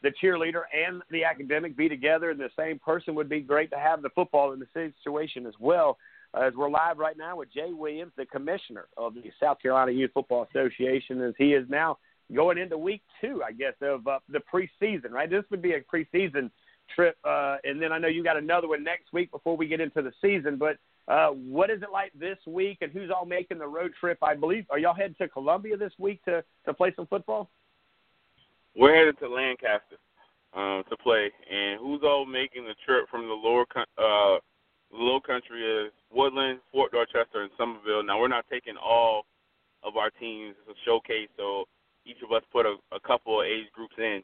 the cheerleader and the academic be together in the same person would be great to have the football in the situation as well as we're live right now with Jay Williams, the commissioner of the South Carolina Youth Football Association, as he is now going into week two, I guess, of uh, the preseason, right? This would be a preseason trip. Uh, and then I know you got another one next week before we get into the season. But uh, what is it like this week, and who's all making the road trip? I believe, are y'all heading to Columbia this week to, to play some football? We're headed to Lancaster um, to play. And who's all making the trip from the lower uh, low country is Woodland, Fort Dorchester, and Summerville. Now we're not taking all of our teams as a showcase, so each of us put a, a couple of age groups in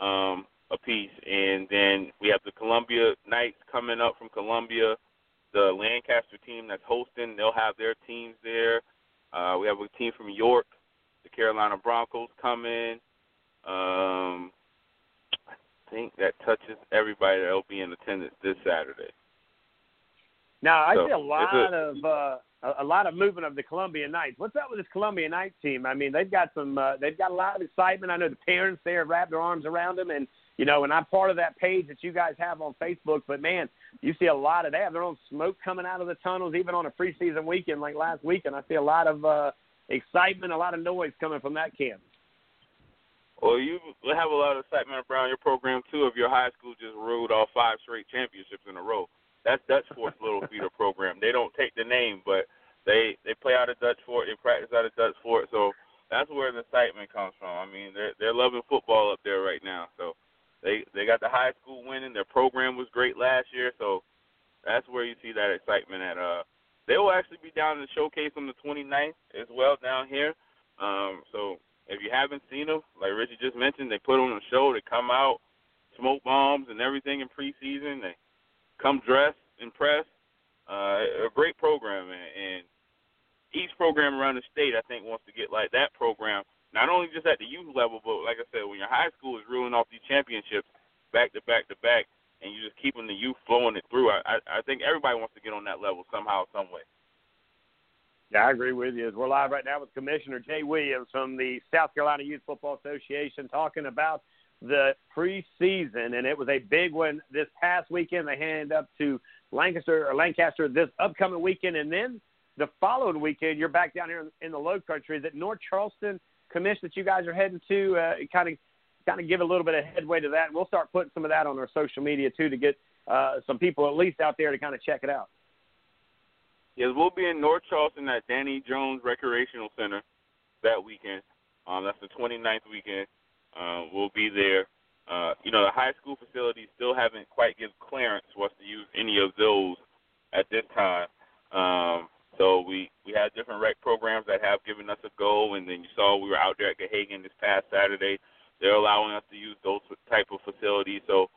um, a piece, and then we have the Columbia Knights coming up from Columbia. The Lancaster team that's hosting, they'll have their teams there. Uh, we have a team from York, the Carolina Broncos coming. Um, I think that touches everybody that'll be in attendance this Saturday. Now I so, see a lot of uh, a lot of movement of the Columbia Knights. What's up with this Columbia Knights team? I mean, they've got some uh, they've got a lot of excitement. I know the parents there have wrapped their arms around them, and you know, and I'm part of that page that you guys have on Facebook. But man, you see a lot of they have their own smoke coming out of the tunnels, even on a preseason weekend like last weekend. I see a lot of uh, excitement, a lot of noise coming from that camp. Well, you have a lot of excitement around your program too. If your high school just ruled off five straight championships in a row. That's Dutch Fork's little feeder program. They don't take the name, but they they play out of Dutch Fork. They practice out of Dutch Fork. So that's where the excitement comes from. I mean, they're they're loving football up there right now. So they they got the high school winning. Their program was great last year. So that's where you see that excitement at. Uh, they will actually be down in the showcase on the 29th as well down here. Um, so if you haven't seen them, like Richie just mentioned, they put on a show. They come out, smoke bombs and everything in preseason. They come dressed, impressed. Uh, a great program, and, and each program around the state, I think, wants to get like that program. Not only just at the youth level, but like I said, when your high school is ruling off these championships back to back to back, and you're just keeping the youth flowing it through, I, I, I think everybody wants to get on that level somehow, some way. Yeah, I agree with you. As we're live right now with Commissioner Jay Williams from the South Carolina Youth Football Association talking about the preseason, and it was a big one this past weekend. They handed up to Lancaster or Lancaster this upcoming weekend, and then the following weekend you're back down here in, in the Low Country. Is it North Charleston commission that you guys are heading to? Uh, kind of kind of give a little bit of headway to that. We'll start putting some of that on our social media too to get uh, some people at least out there to kind of check it out. Yes, we'll be in North Charleston at Danny Jones Recreational Center that weekend. Um, that's the 29th weekend. Uh, we'll be there. Uh, you know, the high school facilities still haven't quite given clearance for us to use any of those at this time. Um, so we we have different rec programs that have given us a go, and then you saw we were out there at Gahagan this past Saturday. They're allowing us to use those type of facilities. So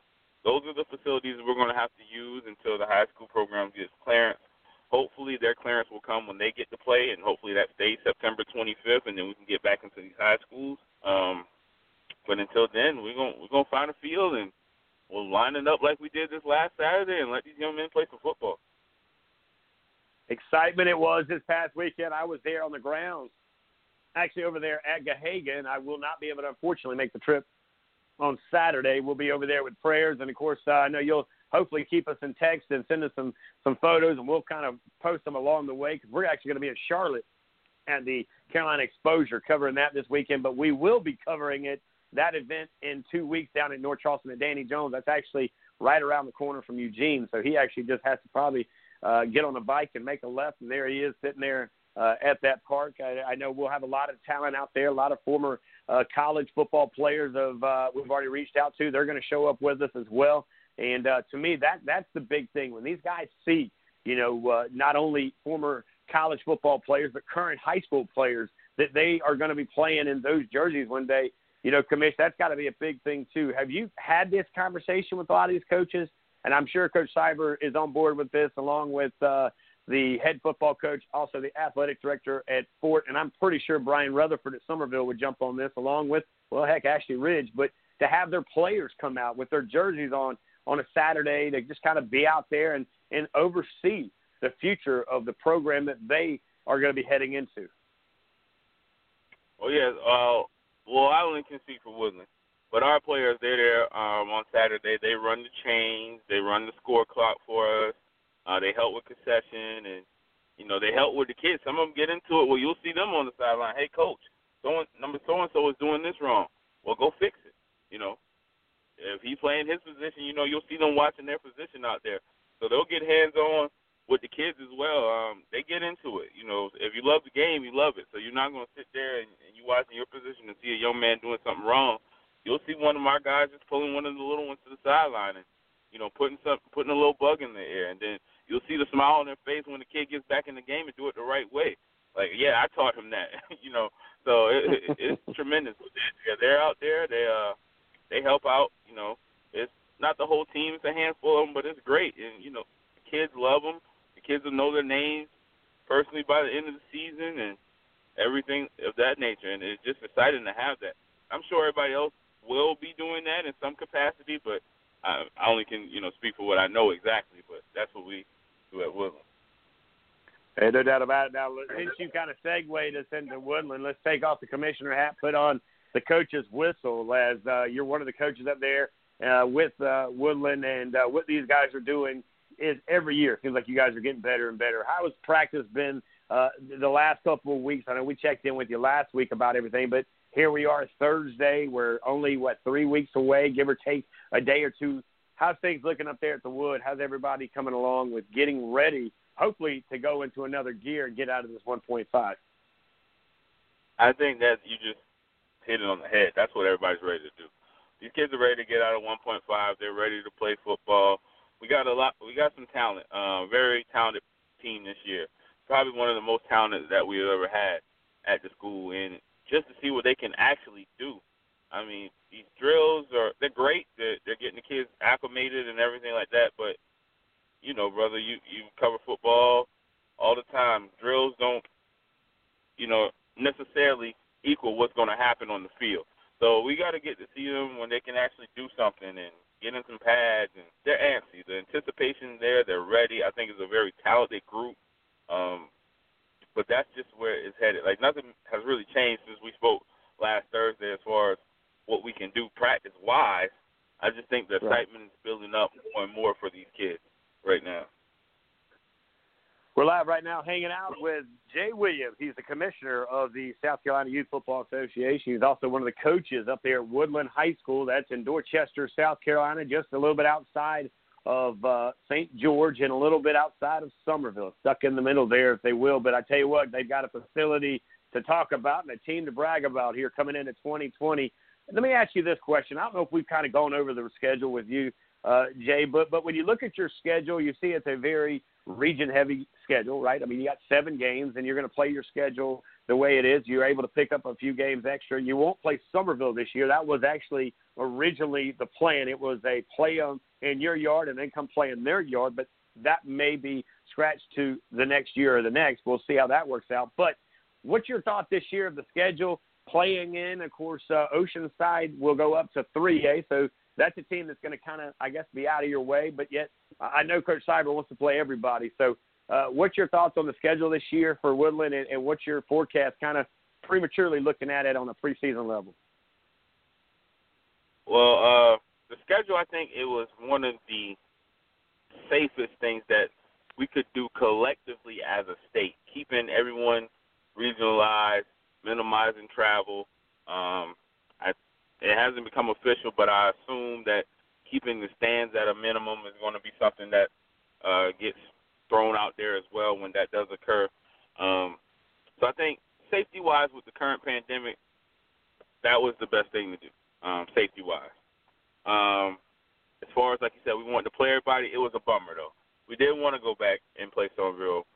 those are the facilities we're going to have to use until the high school program gets clearance. Hopefully, their clearance will come when they get to play, and hopefully that stays September 25th, and then we can get back into these high schools. Um, but until then, we're gonna we're gonna find a field and we'll line it up like we did this last Saturday and let these young men play some football. Excitement it was this past weekend. I was there on the grounds, actually over there at Gahagan, and I will not be able to unfortunately make the trip on Saturday. We'll be over there with prayers, and of course, uh, I know you'll hopefully keep us in text and send us some some photos, and we'll kind of post them along the way because we're actually going to be in Charlotte at the Carolina Exposure covering that this weekend. But we will be covering it that event in two weeks down in North Charleston at Danny Jones. That's actually right around the corner from Eugene, so he actually just has to probably uh, get on a bike and make a left, and there he is sitting there uh, at that park. I, I know we'll have a lot of talent out there, a lot of former uh, college football players of uh, we've already reached out to. They're going to show up with us as well. And uh, to me, that that's the big thing when these guys see, you know, uh, not only former college football players but current high school players that they are going to be playing in those jerseys one day. You know, commission that's got to be a big thing too. Have you had this conversation with a lot of these coaches? And I'm sure Coach Seibert is on board with this, along with uh, the head football coach, also the athletic director at Fort, and I'm pretty sure Brian Rutherford at Summerville would jump on this, along with well, heck, Ashley Ridge. But to have their players come out with their jerseys on on a Saturday to just kind of be out there and and oversee the future of the program that they are going to be heading into. Well, yes. Uh, well, I only can speak for Woodland, but our players they're there um, on Saturday. They run the chains, they run the score clock for us. Uh, they help with concession, and you know they help with the kids. Some of them get into it. Well, you'll see them on the sideline. Hey, coach, so number so and so is doing this wrong. Well, go fix it. You know, if he's playing his position, you know you'll see them watching their position out there. So they'll get hands on with the kids as well. Um, they get into it. You know, if you love the game, you love it. So you're not going to sit there and, and you watching your position and see a young man doing something wrong. You'll see one of my guys just pulling one of the little ones to the sideline and you know putting some putting a little bug in the air, and then you'll see the smile on their face when the kid gets back in the game and do it the right way. Like, yeah, I taught him that, you know. So it, it, it's tremendous. Yeah, they're out there. They uh, they help out. You know, it's not the whole team. It's a handful of them, but it's great. And you know, the kids love them. The kids will know their names personally by the end of the season and everything of that nature. And it's just exciting to have that. I'm sure everybody else will be doing that in some capacity, but I, I only can you know speak for what I know exactly. But that's what we do at Woodland. Hey, no doubt about it. Now, since you kind of segued us into Woodland, let's take off the commissioner hat, put on the coach's whistle, as uh, you're one of the coaches up there uh, with uh, Woodland, and uh, what these guys are doing is every year it seems like you guys are getting better and better. How has practice been uh, the last couple of weeks? I know we checked in with you last week about everything, but here we are Thursday. We're only what three weeks away, give or take a day or two how's things looking up there at the Wood? How's everybody coming along with getting ready, hopefully, to go into another gear and get out of this 1.5? I think that you just hit it on the head. That's what everybody's ready to do. These kids are ready to get out of 1.5. They're ready to play football. We got a lot. We got some talent. Uh, very talented team this year. Probably one of the most talented that we've ever had at the school, and just to see what they can actually do. I mean, these drills are they're great. They're, they're getting the kids acclimated and everything like that. But you know, brother, you you cover football all the time. Drills don't, you know, necessarily equal what's going to happen on the field. So we got to get to see them when they can actually do something and get in some pads and they're antsy. The anticipation there, they're ready. I think it's a very talented group. Um, but that's just where it's headed. Like nothing has really changed since we spoke last Thursday as far as what we can do practice wise. I just think the excitement is building up more and more for these kids right now. We're live right now hanging out with Jay Williams. He's the commissioner of the South Carolina Youth Football Association. He's also one of the coaches up there at Woodland High School. That's in Dorchester, South Carolina, just a little bit outside of uh, St. George and a little bit outside of Summerville, stuck in the middle there, if they will. But I tell you what, they've got a facility to talk about and a team to brag about here coming into 2020 let me ask you this question. I don't know if we've kind of gone over the schedule with you, uh, Jay, but but when you look at your schedule, you see it's a very region heavy schedule, right? I mean, you got seven games, and you're going to play your schedule the way it is. You're able to pick up a few games extra. You won't play Summerville this year. That was actually originally the plan. It was a play on in your yard and then come play in their yard, but that may be scratched to the next year or the next. We'll see how that works out. But what's your thought this year of the schedule? playing in. Of course, uh, Oceanside will go up to 3A, so that's a team that's going to kind of, I guess, be out of your way. But yet, I know Coach Seibert wants to play everybody. So, uh, what's your thoughts on the schedule this year for Woodland, and, and what's your forecast, kind of prematurely looking at it on a preseason level? Well, uh, the schedule, I think it was one of the safest things that we could do collectively as a state, keeping everyone regionalized, minimizing travel. Um, it hasn't become official, but I assume that keeping the stands at a minimum is going to be something that uh, gets thrown out there as well when that does occur. Um, so I think safety wise with the current pandemic, that was the best thing to do, um, safety wise. Um, as far as like you said, we wanted to play everybody. It was a bummer though. We did want to go back and play Summerville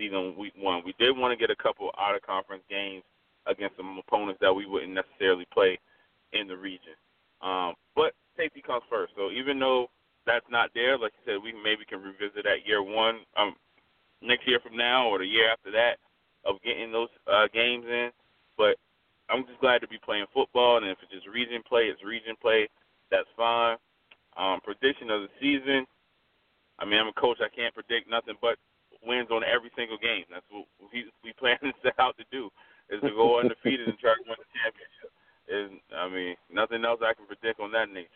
see them week one. We did want to get a couple out of conference games against some opponents that we wouldn't necessarily play in the region. Um, but safety comes first. So even though that's not there, like you said, we maybe can revisit that year one, um, next year from now or the year after that of getting those uh, games in. But I'm just glad to be playing football, and if it's just region play, it's region play. That's fine. Um, prediction of the season. I mean, I'm a coach. I can't predict nothing but wins on every single game. That's what we we plan to set out to do is to go undefeated and try to win the championship. Is I mean, nothing else I can predict on that nature.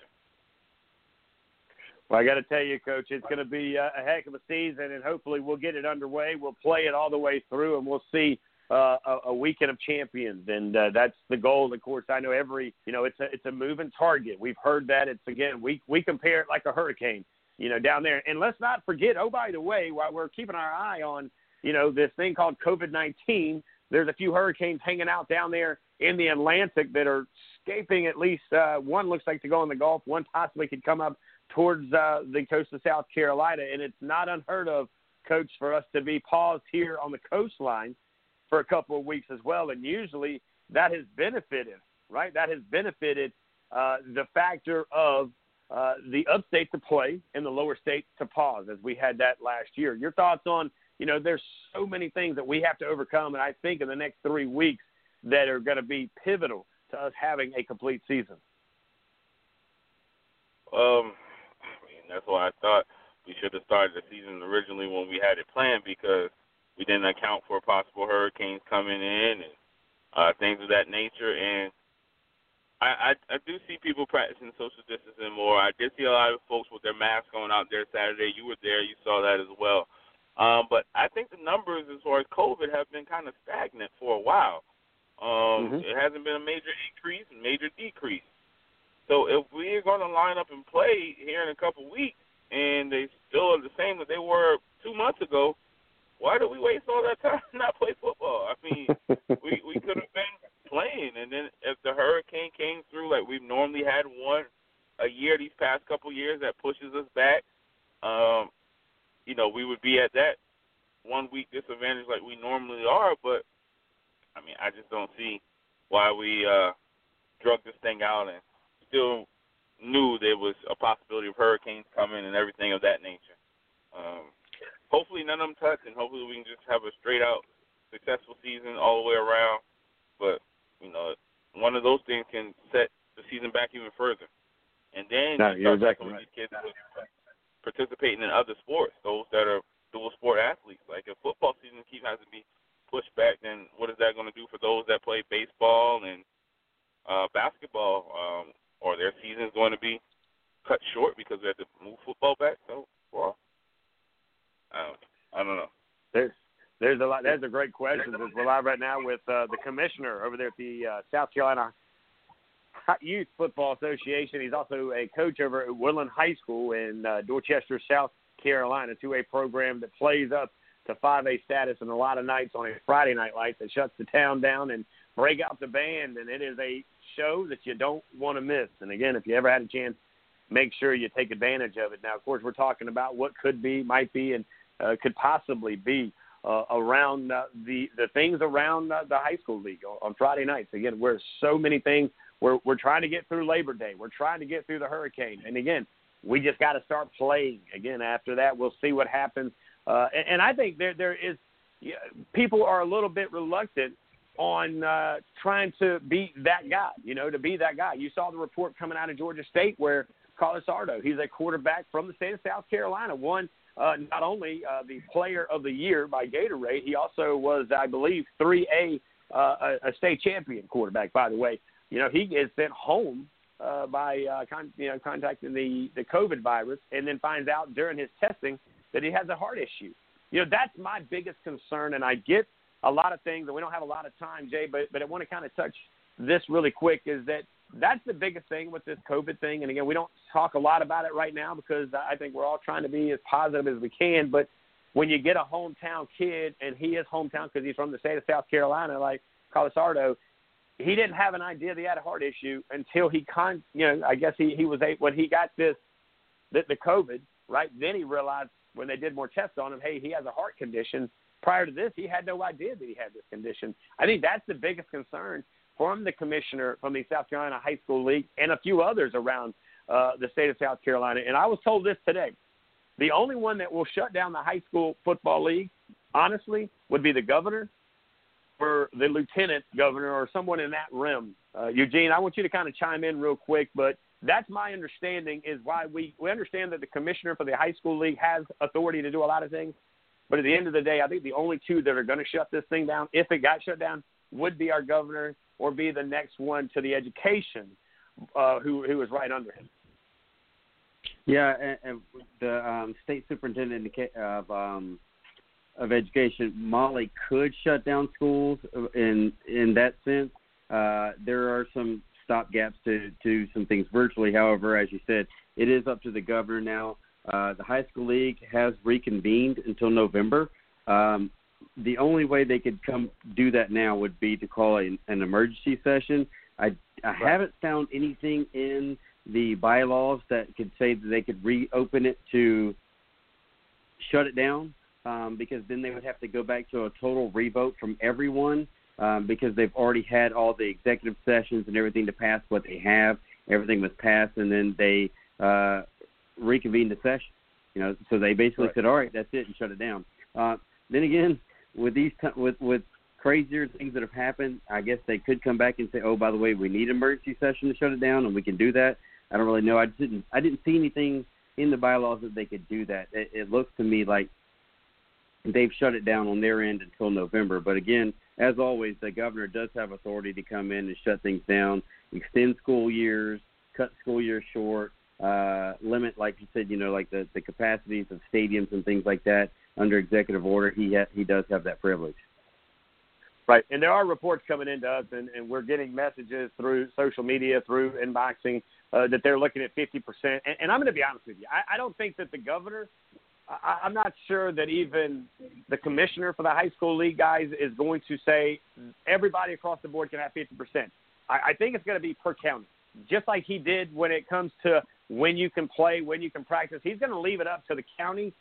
Well, I got to tell you, Coach, it's going to be a heck of a season, and hopefully we'll get it underway. We'll play it all the way through, and we'll see uh, a, a weekend of champions, and uh, that's the goal. Of course, I know every you know it's a it's a moving target. We've heard that. It's again we we compare it like a hurricane, you know, down there. And let's not forget. Oh, by the way, while we're keeping our eye on you know this thing called COVID nineteen, there's a few hurricanes hanging out down there in the Atlantic that are escaping. At least uh, one looks like to go in the Gulf. One possibly could come up towards uh, the coast of South Carolina, and it's not unheard of, Coach, for us to be paused here on the coastline for a couple of weeks as well. And usually that has benefited, right? That has benefited uh, the factor of uh, the upstate to play and the lower states to pause, as we had that last year. Your thoughts on, you know, there's so many things that we have to overcome, and I think in the next three weeks that are going to be pivotal to us having a complete season. Um, that's why I thought we should have started the season originally when we had it planned because we didn't account for possible hurricanes coming in and uh, things of that nature. And I, I I do see people practicing social distancing more. I did see a lot of folks with their masks on out there Saturday. You were there, you saw that as well. Um, but I think the numbers as far as COVID have been kind of stagnant for a while. Um, mm-hmm. It hasn't been a major increase major decrease. So if we're going to line up and play here in a couple weeks, and they still are the same that they were two months ago, why do we waste all that time not play football? I mean, we we could have been playing, and then if the hurricane came through like we've normally had one a year these past couple years that pushes us back, um, you know, we would be at that one week disadvantage like we normally are. But I mean, I just don't see why we uh drug this thing out and still knew there was a possibility of hurricanes coming and everything of that nature. Um, hopefully none of them touch, and hopefully we can just have a straight out successful season all the way around. But you know, one of those things can set the season back even further. And then no, you start exactly right. kids participating in other sports, those that are dual sport athletes. Like if football season keeps having to be pushed back, then what is that going to do for those that play baseball and uh, basketball? Um, or their season is going to be cut short because they have to move football back. So, well, I don't, I don't know. There's there's a lot. There's a great question. We're live right now with uh, the commissioner over there at the uh, South Carolina Youth Football Association. He's also a coach over at Woodland High School in uh, Dorchester, South Carolina, 2A program that plays up to 5A status and a lot of nights on a Friday night lights that shuts the town down and break out the band. And it is a show that you don't want to miss. And again, if you ever had a chance, make sure you take advantage of it. Now, of course, we're talking about what could be, might be, and uh, could possibly be uh, around uh, the the things around uh, the high school league on, on Friday nights. Again, we're so many things. We're we're trying to get through Labor Day. We're trying to get through the hurricane. And again, we just got to start playing. Again, after that, we'll see what happens. Uh, and, and I think there there is people are a little bit reluctant on uh, trying to be that guy, you know, to be that guy. You saw the report coming out of Georgia State where Carlos Ardo, he's a quarterback from the state of South Carolina, won uh, not only uh, the Player of the Year by Gatorade, he also was, I believe, 3A, uh, a, a state champion quarterback, by the way. You know, he is sent home uh, by uh, con- you know contacting the the COVID virus, and then finds out during his testing that he has a heart issue. You know, that's my biggest concern, and I get a lot of things, and we don't have a lot of time, Jay, but but I want to kind of touch this really quick. Is that that's the biggest thing with this COVID thing, and again, we don't talk a lot about it right now because I think we're all trying to be as positive as we can, but when you get a hometown kid and he is hometown because he's from the state of South Carolina, like Carlos Ardo, he didn't have an idea that he had a heart issue until he con you know I guess he he was a when he got this the, the COVID right then he realized when they did more tests on him hey he has a heart condition. Prior to this he had no idea that he had this condition. I think that's the biggest concern from the commissioner from the South Carolina High School League and a few others around uh, the state of South Carolina. And I was told this today. The only one that will shut down the high school football league honestly would be the governor for the lieutenant governor or someone in that rim. Uh, Eugene, I want you to kind of chime in real quick, but that's my understanding is why we, we understand that the commissioner for the high school league has authority to do a lot of things. But at the end of the day, I think the only two that are going to shut this thing down, if it got shut down, would be our governor or be the next one to the education uh, who, who is right under him. Yeah, and, and the um, state superintendent of um, of education, Molly could shut down schools in in that sense. Uh, there are some stop gaps to to some things virtually. However, as you said, it is up to the governor now. Uh, the high school league has reconvened until November. Um, the only way they could come do that now would be to call an, an emergency session. I I right. haven't found anything in the bylaws that could say that they could reopen it to shut it down um, because then they would have to go back to a total revote from everyone um, because they've already had all the executive sessions and everything to pass what they have. Everything was passed, and then they uh, reconvened the session. You know, so they basically right. said, "All right, that's it," and shut it down. Uh, then again, with these t- with with crazier things that have happened, I guess they could come back and say, "Oh, by the way, we need an emergency session to shut it down, and we can do that." I don't really know. I didn't I didn't see anything in the bylaws that they could do that. It, it looks to me like they've shut it down on their end until November. But again, as always, the governor does have authority to come in and shut things down, extend school years, cut school years short, uh, limit, like you said, you know, like the the capacities of stadiums and things like that under executive order. He ha- he does have that privilege. Right, and there are reports coming into us, and, and we're getting messages through social media, through inboxing, uh, that they're looking at 50%. And, and I'm going to be honest with you, I, I don't think that the governor I, I'm not sure that even the commissioner for the high school league guys is going to say everybody across the board can have 50%. I, I think it's going to be per county, just like he did when it comes to when you can play, when you can practice. He's going to leave it up to the county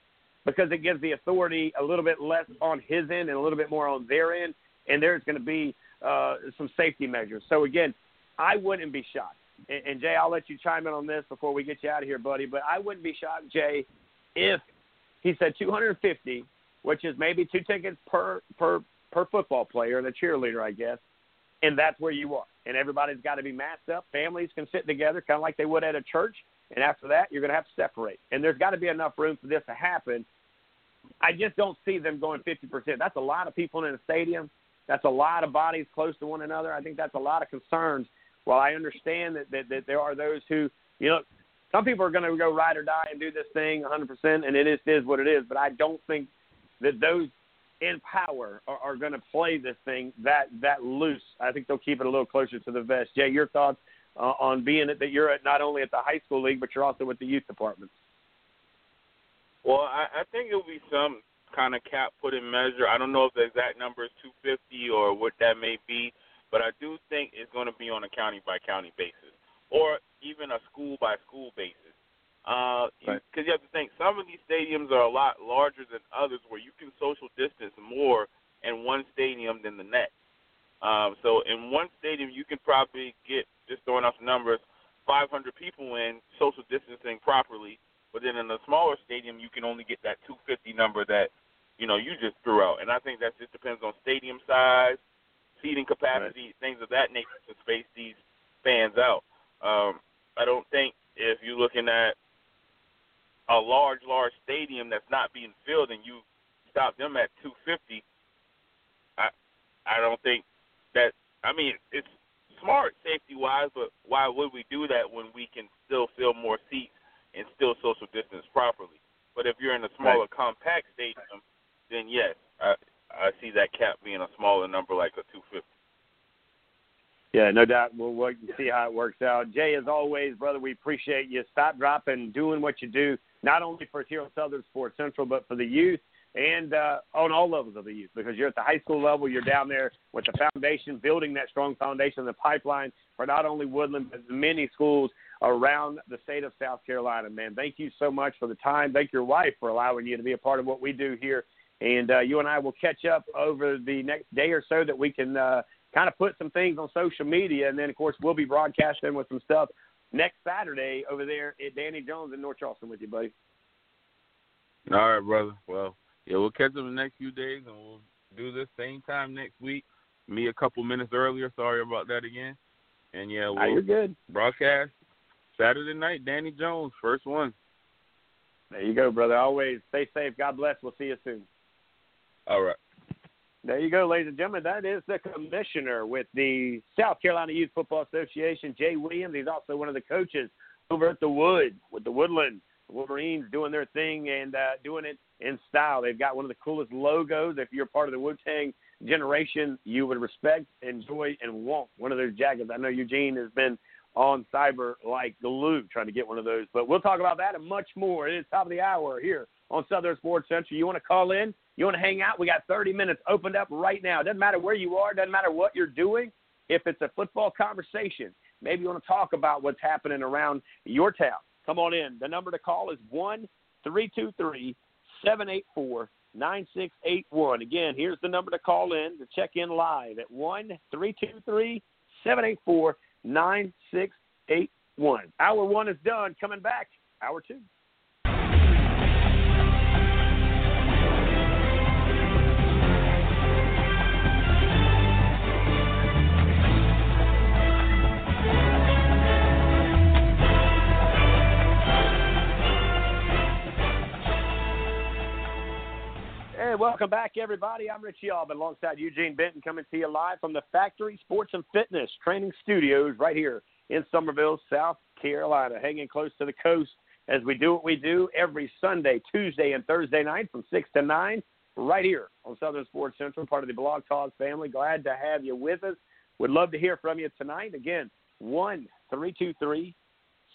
because it gives the authority a little bit less on his end and a little bit more on their end, and there's going to be uh, some safety measures. So again, I wouldn't be shocked. And, and Jay, I'll let you chime in on this before we get you out of here, buddy. But I wouldn't be shocked, Jay, if he said 250, which is maybe two tickets per per per football player, the cheerleader, I guess, and that's where you are. And everybody's got to be masked up. Families can sit together, kind of like they would at a church. And after that, you're going to have to separate. And there's got to be enough room for this to happen. I just don't see them going 50%. That's a lot of people in a stadium. That's a lot of bodies close to one another. I think that's a lot of concerns. While I understand that, that, that there are those who, you know, some people are going to go ride or die and do this thing 100%, and it is, is what it is. But I don't think that those in power are, are going to play this thing that that loose. I think they'll keep it a little closer to the vest. Jay, your thoughts uh, on being it that you're at not only at the high school league, but you're also with the youth department. Well, I, I think it'll be some kind of cap put in measure. I don't know if the exact number is 250 or what that may be, but I do think it's going to be on a county by county basis or even a school by school basis. Because uh, right. you have to think some of these stadiums are a lot larger than others, where you can social distance more in one stadium than the next. Um, so in one stadium, you can probably get just throwing out the numbers, 500 people in social distancing properly. But then in a smaller stadium, you can only get that 250 number that you know you just threw out. And I think that just depends on stadium size, seating capacity, right. things of that nature to space these fans out. Um, I don't think if you're looking at a large, large stadium that's not being filled and you stop them at 250, I I don't think that. I mean, it's smart safety wise, but why would we do that when we can still fill more seats and still social distance properly? But if you're in a smaller, right. compact stadium, then yes, I, I see that cap being a smaller number, like a 250. Yeah, no doubt. We'll wait and see how it works out. Jay, as always, brother, we appreciate you stop dropping, doing what you do, not only for here on Southern Sports Central, but for the youth and uh, on all levels of the youth because you're at the high school level. You're down there with the foundation, building that strong foundation, the pipeline for not only Woodland, but many schools around the state of South Carolina, man. Thank you so much for the time. Thank your wife for allowing you to be a part of what we do here. And uh, you and I will catch up over the next day or so that we can uh, kind of put some things on social media. And then, of course, we'll be broadcasting with some stuff next Saturday over there at Danny Jones in North Charleston with you, buddy. All right, brother. Well, yeah, we'll catch up in the next few days, and we'll do this same time next week. Me a couple minutes earlier. Sorry about that again. And yeah, we'll you're good. broadcast Saturday night. Danny Jones, first one. There you go, brother. Always stay safe. God bless. We'll see you soon. All right. There you go, ladies and gentlemen. That is the commissioner with the South Carolina Youth Football Association, Jay Williams. He's also one of the coaches over at the Wood with the Woodland Wolverines doing their thing and uh, doing it in style. They've got one of the coolest logos. If you're part of the Wu Tang generation, you would respect, enjoy, and want one of those jackets. I know Eugene has been on cyber like glue trying to get one of those. But we'll talk about that and much more. It is top of the hour here on Southern Sports Central. You want to call in? You want to hang out? We got 30 minutes opened up right now. It doesn't matter where you are, doesn't matter what you're doing. If it's a football conversation, maybe you want to talk about what's happening around your town. Come on in. The number to call is 1 323 784 9681. Again, here's the number to call in to check in live at 1 323 784 9681. Hour one is done. Coming back, hour two. Welcome back, everybody. I'm Richie Albin alongside Eugene Benton coming to you live from the Factory Sports and Fitness Training Studios right here in Summerville, South Carolina, hanging close to the coast as we do what we do every Sunday, Tuesday, and Thursday night from 6 to 9 right here on Southern Sports Central, part of the Blog Talk family. Glad to have you with us. Would love to hear from you tonight. Again, 1 323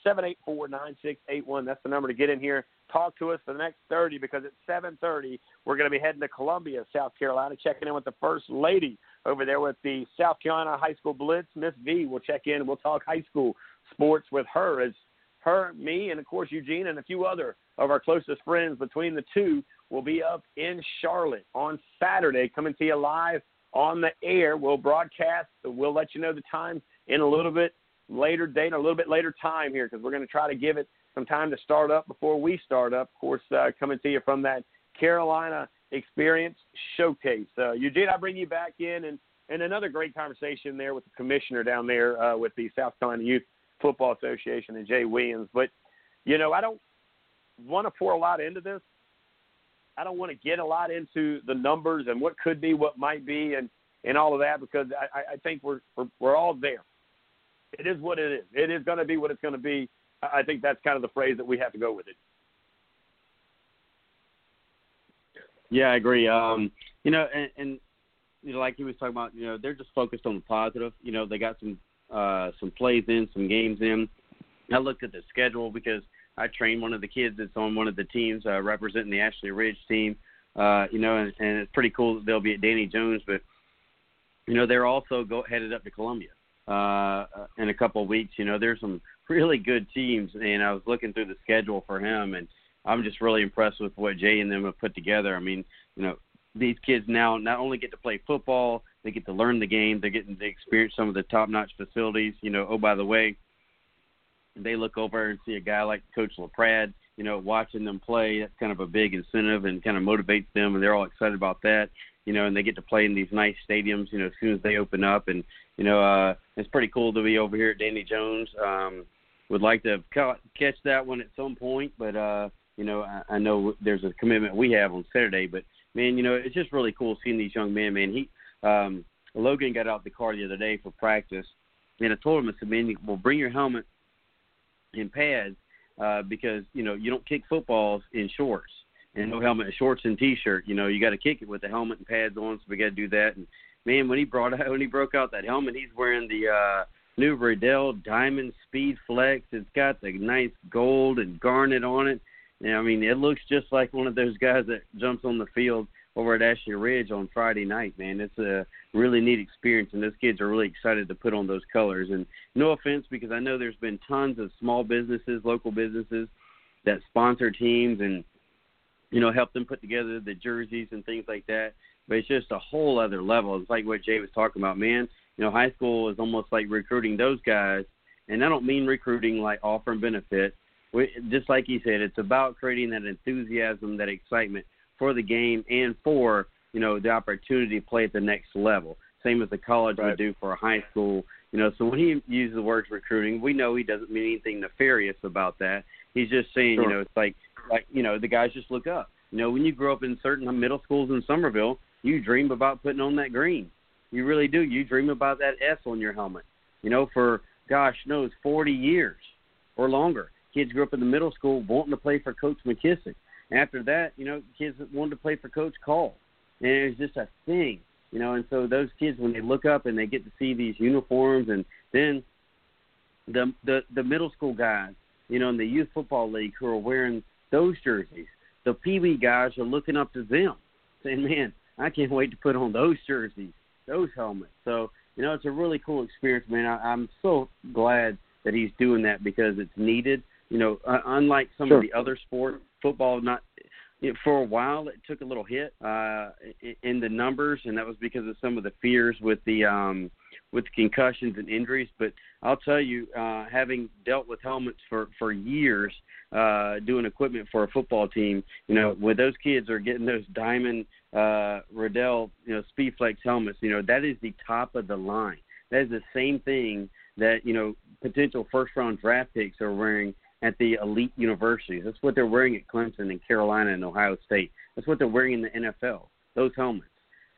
784 9681. That's the number to get in here. Talk to us for the next 30 because at 7:30 we're going to be heading to Columbia, South Carolina, checking in with the first lady over there with the South Carolina High School Blitz. Miss V will check in. We'll talk high school sports with her as her, me, and of course Eugene and a few other of our closest friends between the two will be up in Charlotte on Saturday, coming to you live on the air. We'll broadcast. We'll let you know the time in a little bit later date, a little bit later time here, because we're going to try to give it some time to start up before we start up. Of course, uh, coming to you from that Carolina Experience Showcase. Uh, Eugene, I bring you back in, and, and another great conversation there with the commissioner down there uh, with the South Carolina Youth Football Association and Jay Williams. But, you know, I don't want to pour a lot into this. I don't want to get a lot into the numbers and what could be, what might be, and, and all of that because I, I think we're, we're, we're all there it is what it is. It is going to be what it's going to be. I think that's kind of the phrase that we have to go with it. Yeah, I agree. Um, you know, and, and you know, like he was talking about, you know, they're just focused on the positive. You know, they got some uh, some plays in, some games in. I looked at the schedule because I trained one of the kids that's on one of the teams uh, representing the Ashley Ridge team. Uh, you know, and, and it's pretty cool that they'll be at Danny Jones, but you know, they're also go headed up to Columbia uh, in a couple of weeks. You know, there's some really good teams, and I was looking through the schedule for him, and I'm just really impressed with what Jay and them have put together. I mean, you know, these kids now not only get to play football, they get to learn the game, they're getting to experience some of the top-notch facilities. You know, oh by the way, they look over and see a guy like Coach LaPrade, you know, watching them play. That's kind of a big incentive and kind of motivates them, and they're all excited about that. You know, and they get to play in these nice stadiums. You know, as soon as they open up, and you know, uh, it's pretty cool to be over here at Danny Jones. Um, would like to ca- catch that one at some point, but uh, you know, I, I know there's a commitment we have on Saturday. But man, you know, it's just really cool seeing these young men. Man, he um, Logan got out the car the other day for practice, And I told him, I said, man, well, bring your helmet and pads uh, because you know you don't kick footballs in shorts and no helmet and shorts and t-shirt. You know, you got to kick it with the helmet and pads on. So we got to do that. And man, when he brought out when he broke out that helmet, he's wearing the uh, new Riddell Diamond Speed Flex. It's got the nice gold and garnet on it. And I mean, it looks just like one of those guys that jumps on the field over at Ashley Ridge on Friday night, man. It's a really neat experience, and those kids are really excited to put on those colors. And no offense, because I know there's been tons of small businesses, local businesses that sponsor teams and you know help them put together the jerseys and things like that. But it's just a whole other level. It's like what Jay was talking about, man. You know, high school is almost like recruiting those guys, and I don't mean recruiting like offering benefit. Just like he said, it's about creating that enthusiasm, that excitement for the game and for you know the opportunity to play at the next level. Same as the college right. would do for a high school. You know, so when he uses the words recruiting, we know he doesn't mean anything nefarious about that. He's just saying, sure. you know, it's like like you know the guys just look up. You know, when you grow up in certain middle schools in Summerville, you dream about putting on that green. You really do. You dream about that S on your helmet. You know, for gosh knows 40 years or longer. Kids grew up in the middle school wanting to play for Coach McKissick. After that, you know, kids wanted to play for Coach Call, and it was just a thing, you know. And so those kids, when they look up and they get to see these uniforms, and then the the the middle school guys, you know, in the youth football league who are wearing those jerseys, the Wee guys are looking up to them, saying, "Man, I can't wait to put on those jerseys, those helmets." So you know, it's a really cool experience, man. I, I'm so glad that he's doing that because it's needed. You know, uh, unlike some sure. of the other sports, football not you know, for a while it took a little hit uh, in the numbers, and that was because of some of the fears with the um, with concussions and injuries. But I'll tell you, uh, having dealt with helmets for for years, uh, doing equipment for a football team, you know, when those kids are getting those diamond uh, Riddell, you know, Speedflex helmets, you know, that is the top of the line. That is the same thing that you know potential first round draft picks are wearing at the elite universities. That's what they're wearing at Clemson and Carolina and Ohio State. That's what they're wearing in the NFL. Those helmets.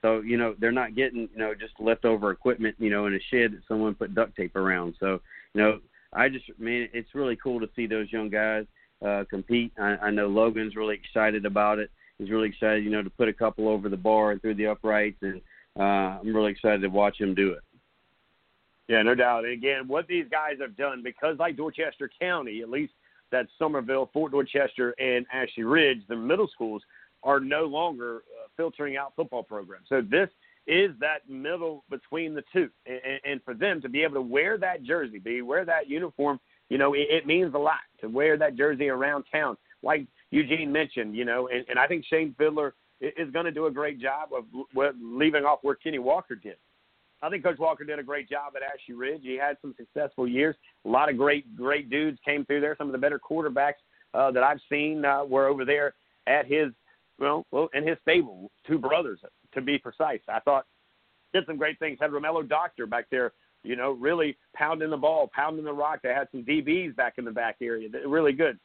So you know they're not getting you know just leftover equipment you know in a shed that someone put duct tape around. So you know I just man it's really cool to see those young guys uh, compete. I, I know Logan's really excited about it. He's really excited you know to put a couple over the bar and through the uprights, and uh, I'm really excited to watch him do it. Yeah, no doubt. And again, what these guys have done, because like Dorchester County, at least that Summerville, Fort Dorchester, and Ashley Ridge, the middle schools are no longer uh, filtering out football programs. So this is that middle between the two, and, and for them to be able to wear that jersey, be wear that uniform, you know, it, it means a lot to wear that jersey around town, like Eugene mentioned, you know, and, and I think Shane Fiddler is going to do a great job of leaving off where Kenny Walker did. I think Coach Walker did a great job at Ashley Ridge. He had some successful years. A lot of great, great dudes came through there. Some of the better quarterbacks uh, that I've seen uh, were over there at his, well, well, in his stable. Two brothers, to be precise. I thought did some great things. Had Romello Doctor back there, you know, really pounding the ball, pounding the rock. They had some DBs back in the back area. Really good.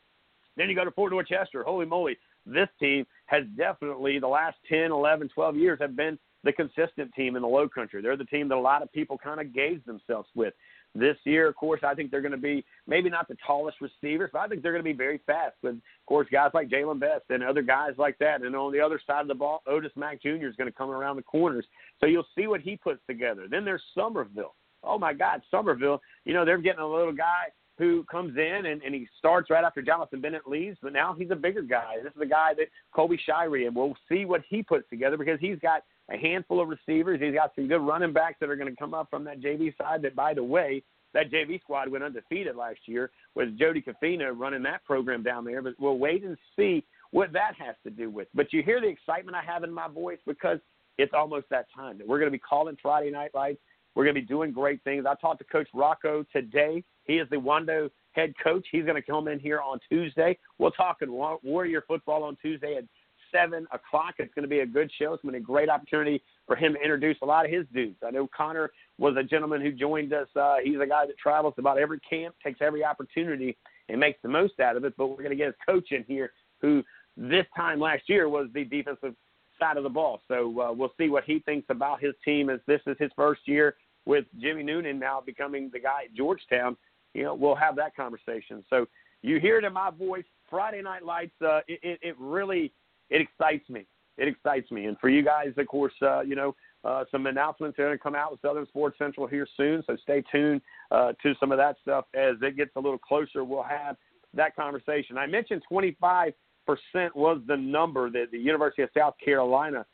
Then you go to Fort Dorchester. Holy moly, this team has definitely the last 10, 11, 12 years have been the consistent team in the low country. They're the team that a lot of people kind of gauge themselves with. This year, of course, I think they're going to be maybe not the tallest receivers, but I think they're going to be very fast. With, of course, guys like Jalen Best and other guys like that. And on the other side of the ball, Otis Mack Jr. is going to come around the corners. So you'll see what he puts together. Then there's Summerville. Oh, my God, Summerville. You know, they're getting a little guy who comes in and, and he starts right after Jonathan Bennett leaves, but now he's a bigger guy. This is the guy that Colby Shirey, and we'll see what he puts together because he's got – a handful of receivers. He's got some good running backs that are going to come up from that JV side. That, by the way, that JV squad went undefeated last year with Jody Kafina running that program down there. But we'll wait and see what that has to do with. But you hear the excitement I have in my voice because it's almost that time that we're going to be calling Friday Night Lights. We're going to be doing great things. I talked to Coach Rocco today. He is the Wando head coach. He's going to come in here on Tuesday. We'll talk in Warrior football on Tuesday at 7 o'clock. It's going to be a good show. It's going to be a great opportunity for him to introduce a lot of his dudes. I know Connor was a gentleman who joined us. Uh, he's a guy that travels about every camp, takes every opportunity, and makes the most out of it. But we're going to get his coach in here, who this time last year was the defensive side of the ball. So uh, we'll see what he thinks about his team as this is his first year with Jimmy Noonan now becoming the guy at Georgetown, you know, we'll have that conversation. So you hear it in my voice. Friday Night Lights, uh, it, it, it really it excites me. It excites me. And for you guys, of course, uh, you know, uh, some announcements are going to come out with Southern Sports Central here soon. So stay tuned uh, to some of that stuff as it gets a little closer. We'll have that conversation. I mentioned 25% was the number that the University of South Carolina,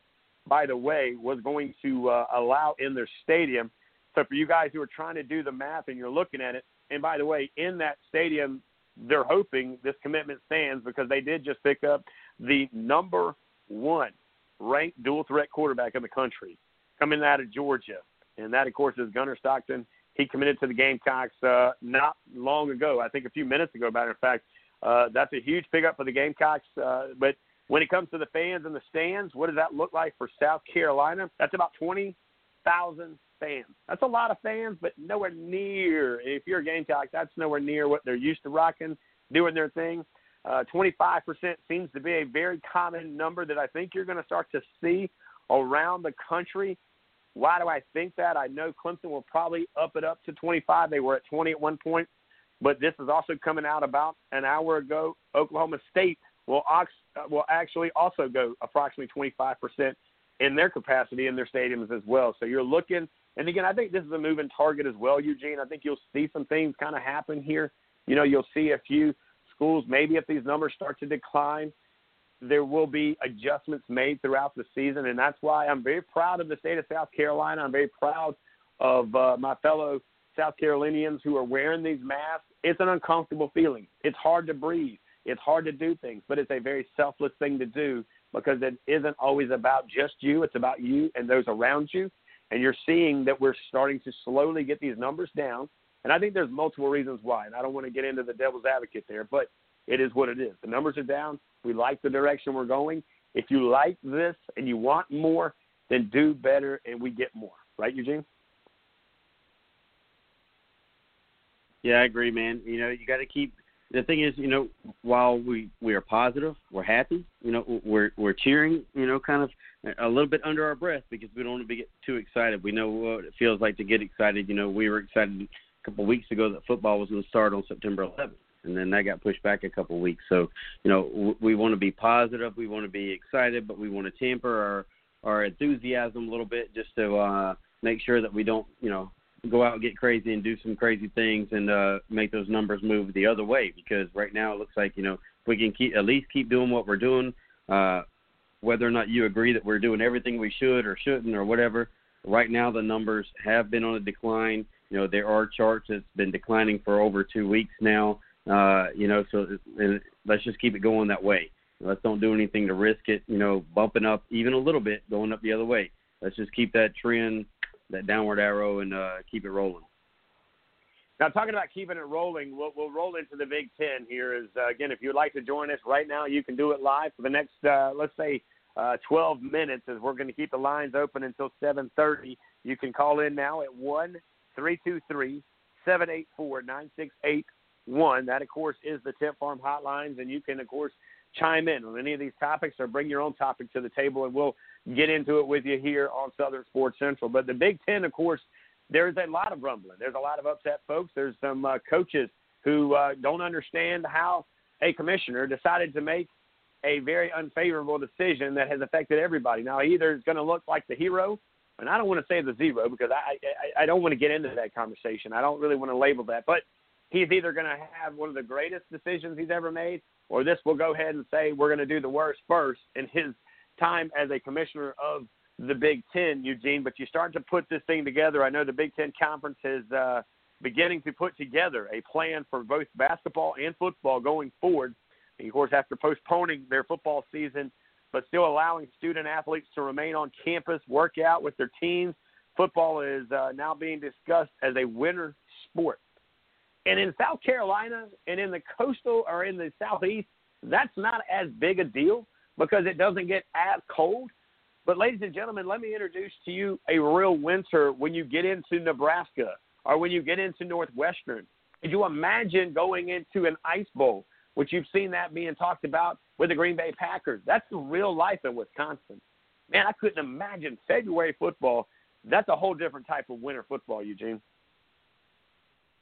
by the way, was going to uh, allow in their stadium. So for you guys who are trying to do the math and you're looking at it, and by the way, in that stadium, they're hoping this commitment stands because they did just pick up the number one ranked dual threat quarterback in the country coming out of Georgia. And that, of course, is Gunnar Stockton. He committed to the Gamecocks uh, not long ago, I think a few minutes ago, matter of fact. Uh, that's a huge pickup for the Gamecocks. Uh, but when it comes to the fans in the stands, what does that look like for South Carolina? That's about 20,000 fans. That's a lot of fans, but nowhere near. If you're a Gamecock, that's nowhere near what they're used to rocking, doing their thing. Uh, 25% seems to be a very common number that I think you're going to start to see around the country. Why do I think that? I know Clemson will probably up it up to 25. They were at 20 at one point, but this is also coming out about an hour ago. Oklahoma State will, ox- will actually also go approximately 25% in their capacity in their stadiums as well. So you're looking – and again, I think this is a moving target as well, Eugene. I think you'll see some things kind of happen here. You know, you'll see a few schools, maybe if these numbers start to decline, there will be adjustments made throughout the season. And that's why I'm very proud of the state of South Carolina. I'm very proud of uh, my fellow South Carolinians who are wearing these masks. It's an uncomfortable feeling. It's hard to breathe. It's hard to do things, but it's a very selfless thing to do because it isn't always about just you. It's about you and those around you. And you're seeing that we're starting to slowly get these numbers down. And I think there's multiple reasons why. And I don't want to get into the devil's advocate there, but it is what it is. The numbers are down. We like the direction we're going. If you like this and you want more, then do better and we get more. Right, Eugene? Yeah, I agree, man. You know, you got to keep the thing is, you know, while we we are positive, we're happy. You know, we're we're cheering. You know, kind of a little bit under our breath because we don't want to be get too excited. We know what it feels like to get excited. You know, we were excited a couple of weeks ago that football was going to start on September 11th, and then that got pushed back a couple of weeks. So, you know, we want to be positive. We want to be excited, but we want to temper our our enthusiasm a little bit just to uh, make sure that we don't, you know, go out and get crazy and do some crazy things and uh, make those numbers move the other way. Because right now it looks like you know if we can keep at least keep doing what we're doing, uh, whether or not you agree that we're doing everything we should or shouldn't or whatever. Right now the numbers have been on a decline. You know there are charts that's been declining for over two weeks now. Uh, you know so let's just keep it going that way. Let's don't do anything to risk it. You know bumping up even a little bit, going up the other way. Let's just keep that trend that downward arrow and uh, keep it rolling. Now, talking about keeping it rolling, we'll, we'll roll into the Big Ten here. Is uh, again, if you'd like to join us right now, you can do it live for the next, uh, let's say, uh, 12 minutes. As we're going to keep the lines open until 7:30. You can call in now at one three two three seven eight four nine six eight one. That, of course, is the Tip Farm hotlines, and you can, of course, chime in on any of these topics or bring your own topic to the table, and we'll get into it with you here on Southern Sports Central. But the Big Ten, of course, there's a lot of rumbling. There's a lot of upset folks. There's some uh, coaches who uh, don't understand how a commissioner decided to make a very unfavorable decision that has affected everybody. Now, either is going to look like the hero, and I don't want to say the zero because I, I, I don't want to get into that conversation. I don't really want to label that, but he's either going to have one of the greatest decisions he's ever made, or this will go ahead and say we're going to do the worst first in his time as a commissioner of the Big Ten, Eugene. But you start to put this thing together. I know the Big Ten Conference is uh, beginning to put together a plan for both basketball and football going forward. And of course, after postponing their football season, but still allowing student athletes to remain on campus, work out with their teams. Football is uh, now being discussed as a winter sport. And in South Carolina and in the coastal or in the southeast, that's not as big a deal because it doesn't get as cold. But, ladies and gentlemen, let me introduce to you a real winter when you get into Nebraska or when you get into Northwestern. Could you imagine going into an ice bowl, which you've seen that being talked about with the Green Bay Packers? That's the real life in Wisconsin. Man, I couldn't imagine February football that's a whole different type of winter football, Eugene.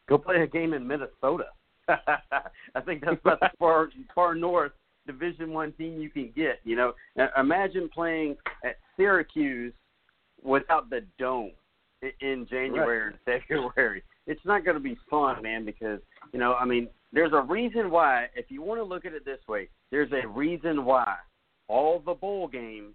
Go play a game in Minnesota. I think that's about as far far north Division One team you can get. You know, now, imagine playing at Syracuse without the dome in January right. and February. It's not going to be fun, man. Because you know, I mean, there's a reason why. If you want to look at it this way, there's a reason why all the bowl games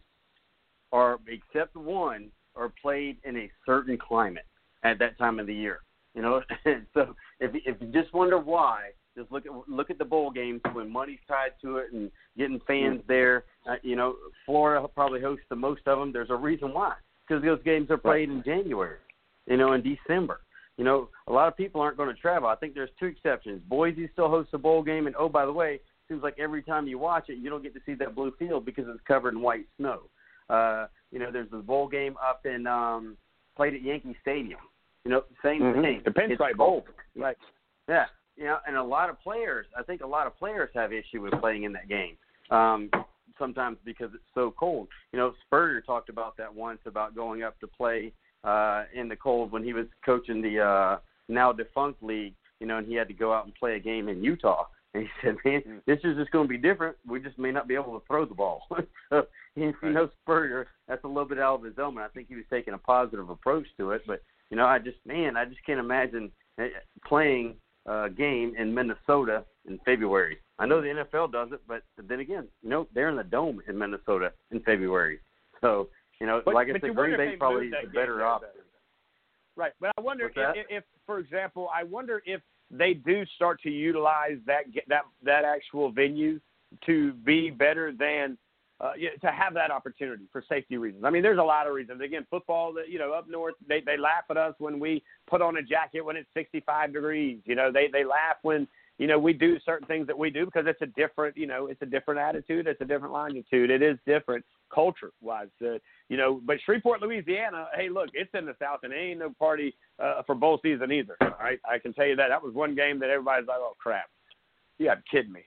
are, except one, are played in a certain climate at that time of the year. You know, so if if you just wonder why, just look at look at the bowl games when money's tied to it and getting fans there. Uh, you know, Florida probably hosts the most of them. There's a reason why, because those games are played in January, you know, in December. You know, a lot of people aren't going to travel. I think there's two exceptions. Boise still hosts a bowl game, and oh, by the way, seems like every time you watch it, you don't get to see that blue field because it's covered in white snow. Uh, you know, there's the bowl game up in um, played at Yankee Stadium. You know, same mm-hmm. thing. The Pinstripe Bowl. Right. Yeah. You know, and a lot of players, I think a lot of players have issue with playing in that game. Um, sometimes because it's so cold. You know, Spurrier talked about that once about going up to play uh, in the cold when he was coaching the uh, now defunct league. You know, and he had to go out and play a game in Utah. And he said, "Man, mm. this is just going to be different. We just may not be able to throw the ball." so, you know, Spurrier, that's a little bit out of his element. I think he was taking a positive approach to it, but you know, I just man, I just can't imagine eh, playing a game in Minnesota in February. I know the NFL does it, but then again, you know, they're in the dome in Minnesota in February. So, you know, but, like I said, Green Bay probably is a better option. Right, but I wonder if, if, if, for example, I wonder if they do start to utilize that that that actual venue to be better than uh, to have that opportunity for safety reasons. I mean, there's a lot of reasons. Again, football, you know, up north, they they laugh at us when we put on a jacket when it's 65 degrees. You know, they they laugh when you know we do certain things that we do because it's a different, you know, it's a different attitude, it's a different longitude, it is different culture wise. Uh, you know, but Shreveport, Louisiana, hey, look, it's in the South, and ain't no party uh, for bowl season either. All right, I can tell you that. That was one game that everybody's like, oh crap, you got to kidding me.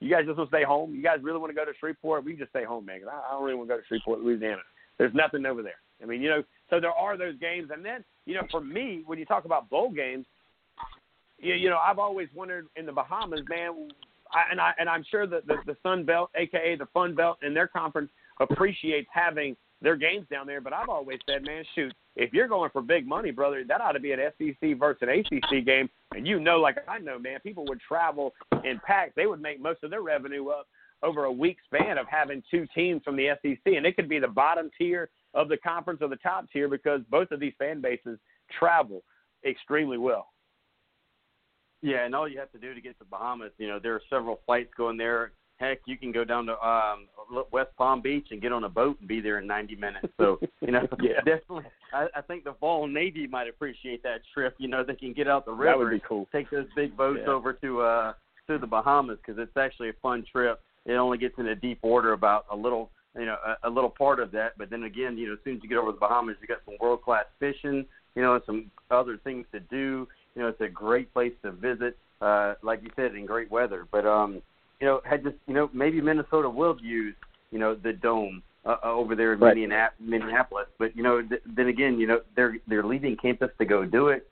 You guys just want to stay home? You guys really want to go to Shreveport? We can just stay home, man. I, I don't really want to go to Shreveport, Louisiana. There's nothing over there. I mean, you know, so there are those games, and then you know, for me, when you talk about bowl games, you, you know, I've always wondered in the Bahamas, man, I, and I and I'm sure that the, the Sun Belt, aka the Fun Belt, and their conference appreciates having their games down there. But I've always said, man, shoot, if you're going for big money, brother, that ought to be an SEC versus an ACC game. And you know, like I know, man, people would travel in packs. They would make most of their revenue up over a week span of having two teams from the SEC, and it could be the bottom tier of the conference or the top tier because both of these fan bases travel extremely well. Yeah, and all you have to do to get to Bahamas, you know, there are several flights going there heck, you can go down to um West Palm Beach and get on a boat and be there in 90 minutes. So, you know, yeah. definitely, I, I think the Vol Navy might appreciate that trip. You know, they can get out the river, that would be cool. take those big boats yeah. over to uh to the Bahamas because it's actually a fun trip. It only gets into deep water about a little, you know, a, a little part of that. But then again, you know, as soon as you get over the Bahamas, you got some world class fishing, you know, and some other things to do. You know, it's a great place to visit. Uh, like you said, in great weather. But um, you know, had just you know maybe Minnesota will use you know the dome uh, uh over there in right. Minneapolis, but you know th- then again you know they're they're leaving campus to go do it.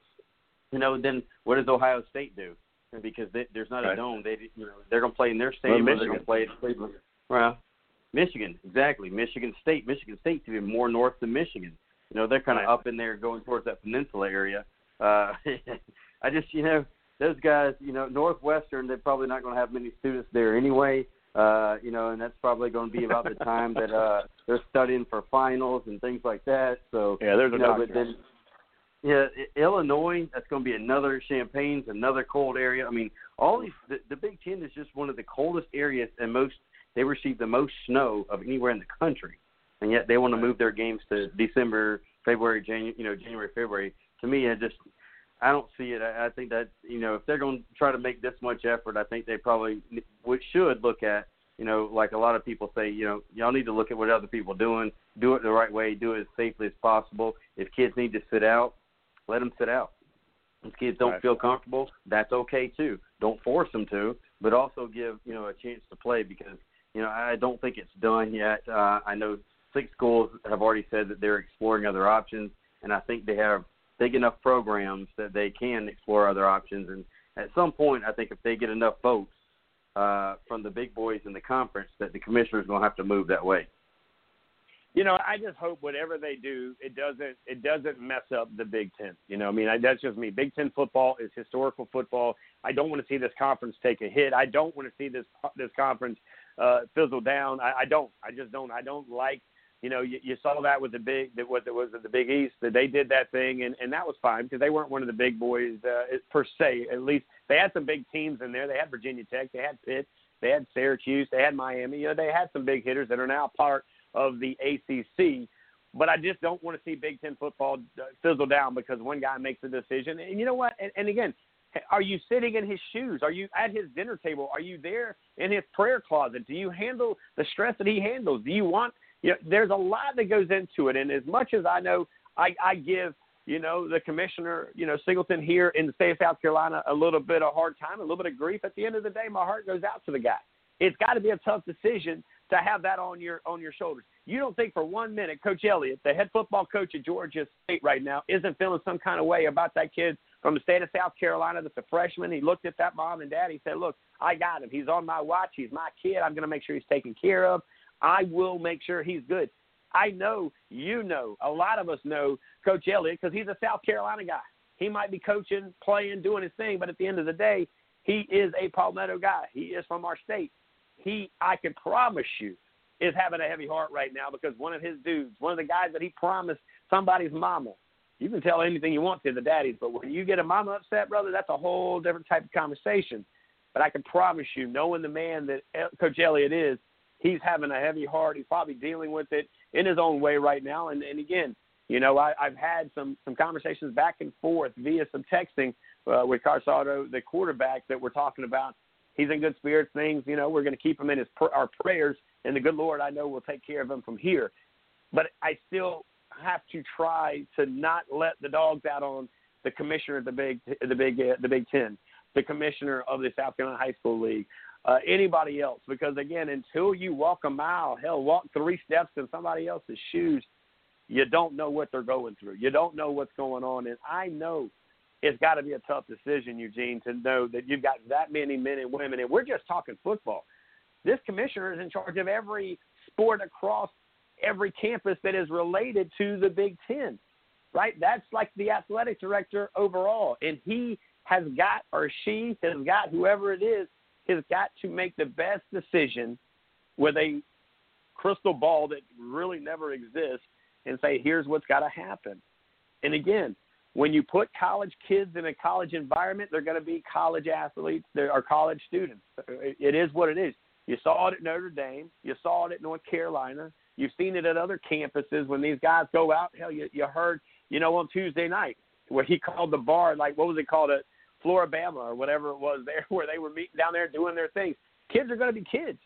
You know then what does Ohio State do? Because they, there's not right. a dome, they you know they're going to play in their stadium. Well, they're going to play at Cleveland. Well, Michigan, exactly. Michigan State. Michigan State's even more north than Michigan. You know they're kind of right. up in there going towards that peninsula area. Uh, I just you know those guys, you know, Northwestern, they're probably not going to have many students there anyway. Uh, you know, and that's probably going to be about the time that uh, they're studying for finals and things like that. So yeah, there's a you know, but then, yeah, Illinois, that's going to be another Champaign's another cold area. I mean, all these the, the Big Ten is just one of the coldest areas, and most they receive the most snow of anywhere in the country, and yet they want to move their games to December, February, January, you know, January, February. To me, it just I don't see it. I, I think that you know if they're going to try to make this much effort, I think they probably which should look at you know like a lot of people say you know y'all need to look at what other people are doing, do it the right way, do it as safely as possible. If kids need to sit out, let them sit out. If kids don't right. feel comfortable, that's okay too. Don't force them to, but also give you know a chance to play because you know I don't think it's done yet. Uh, I know six schools have already said that they're exploring other options and I think they have big enough programs that they can explore other options. And at some point, I think if they get enough votes uh, from the big boys in the conference, that the commissioners going to have to move that way. You know, I just hope whatever they do, it doesn't it doesn't mess up the Big Ten. You know, I mean, I, that's just me. Big Ten football is historical football. I don't want to see this conference take a hit. I don't want to see this this conference uh, fizzle down. I, I don't. I just don't. I don't like you know, you, you saw that with the big, that what that was it, the Big East, that they did that thing, and and that was fine because they weren't one of the big boys uh, per se. At least they had some big teams in there. They had Virginia Tech, they had Pitt, they had Syracuse, they had Miami. You know, they had some big hitters that are now part of the ACC. But I just don't want to see Big Ten football uh, fizzle down because one guy makes a decision. And you know what? And, and again, are you sitting in his shoes? Are you at his dinner table? Are you there in his prayer closet? Do you handle the stress that he handles? Do you want you know, there's a lot that goes into it. And as much as I know, I, I give, you know, the commissioner, you know, Singleton here in the state of South Carolina a little bit of hard time, a little bit of grief. At the end of the day, my heart goes out to the guy. It's got to be a tough decision to have that on your on your shoulders. You don't think for one minute Coach Elliott, the head football coach at Georgia State right now, isn't feeling some kind of way about that kid from the state of South Carolina that's a freshman. He looked at that mom and dad. He said, "Look, I got him. He's on my watch. He's my kid. I'm going to make sure he's taken care of. I will make sure he's good. I know you know, a lot of us know Coach Elliott because he's a South Carolina guy. He might be coaching, playing, doing his thing, but at the end of the day, he is a Palmetto guy. He is from our state. He, I can promise you, is having a heavy heart right now because one of his dudes, one of the guys that he promised somebody's mama. You can tell anything you want to the daddies, but when you get a mama upset, brother, that's a whole different type of conversation. But I can promise you, knowing the man that Coach Elliott is, he's having a heavy heart. He's probably dealing with it in his own way right now. And, and again, you know, I, I've had some some conversations back and forth via some texting uh, with Carsado, the quarterback that we're talking about. He's in good spirits. Things, you know, we're going to keep him in his pr- our prayers, and the good Lord, I know, will take care of him from here. But I still have to try to not let the dogs out on the commissioner of the big the big uh, the Big Ten, the commissioner of the South Carolina High School League, uh, anybody else. Because again, until you walk a mile, hell, walk three steps in somebody else's shoes, you don't know what they're going through. You don't know what's going on. And I know it's got to be a tough decision, Eugene, to know that you've got that many men and women, and we're just talking football. This commissioner is in charge of every sport across every campus that is related to the Big Ten, right? That's like the athletic director overall, and he has got or she has got whoever it is has got to make the best decision with a crystal ball that really never exists and say, here's what's got to happen. And again, when you put college kids in a college environment, they're going to be college athletes are college students. It is what it is. You saw it at Notre Dame. You saw it at North Carolina. You've seen it at other campuses when these guys go out. Hell, you, you heard, you know, on Tuesday night where he called the bar, like, what was it called? A, Flora-Bama or whatever it was there, where they were meeting down there doing their things. Kids are going to be kids,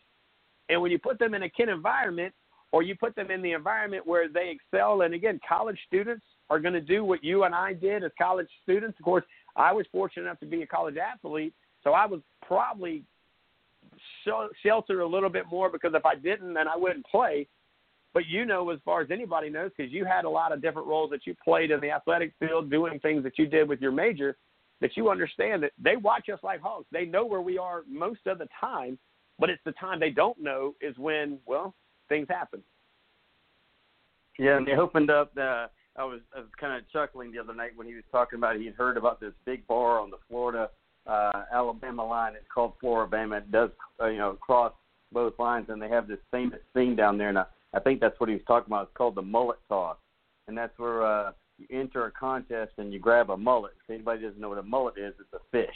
and when you put them in a kid environment, or you put them in the environment where they excel, and again, college students are going to do what you and I did as college students. Of course, I was fortunate enough to be a college athlete, so I was probably sheltered a little bit more because if I didn't, then I wouldn't play. But you know, as far as anybody knows, because you had a lot of different roles that you played in the athletic field, doing things that you did with your major that you understand that they watch us like hawks. They know where we are most of the time, but it's the time they don't know is when, well, things happen. Yeah, and they opened up the. I was I was kind of chuckling the other night when he was talking about he'd heard about this big bar on the Florida uh, Alabama line. It's called Flora-Bama. It does uh, you know cross both lines, and they have this famous thing down there. And I, I think that's what he was talking about. It's called the mullet toss, and that's where uh, you enter a contest and you grab a mullet. If anybody doesn't know what a mullet is, it's a fish.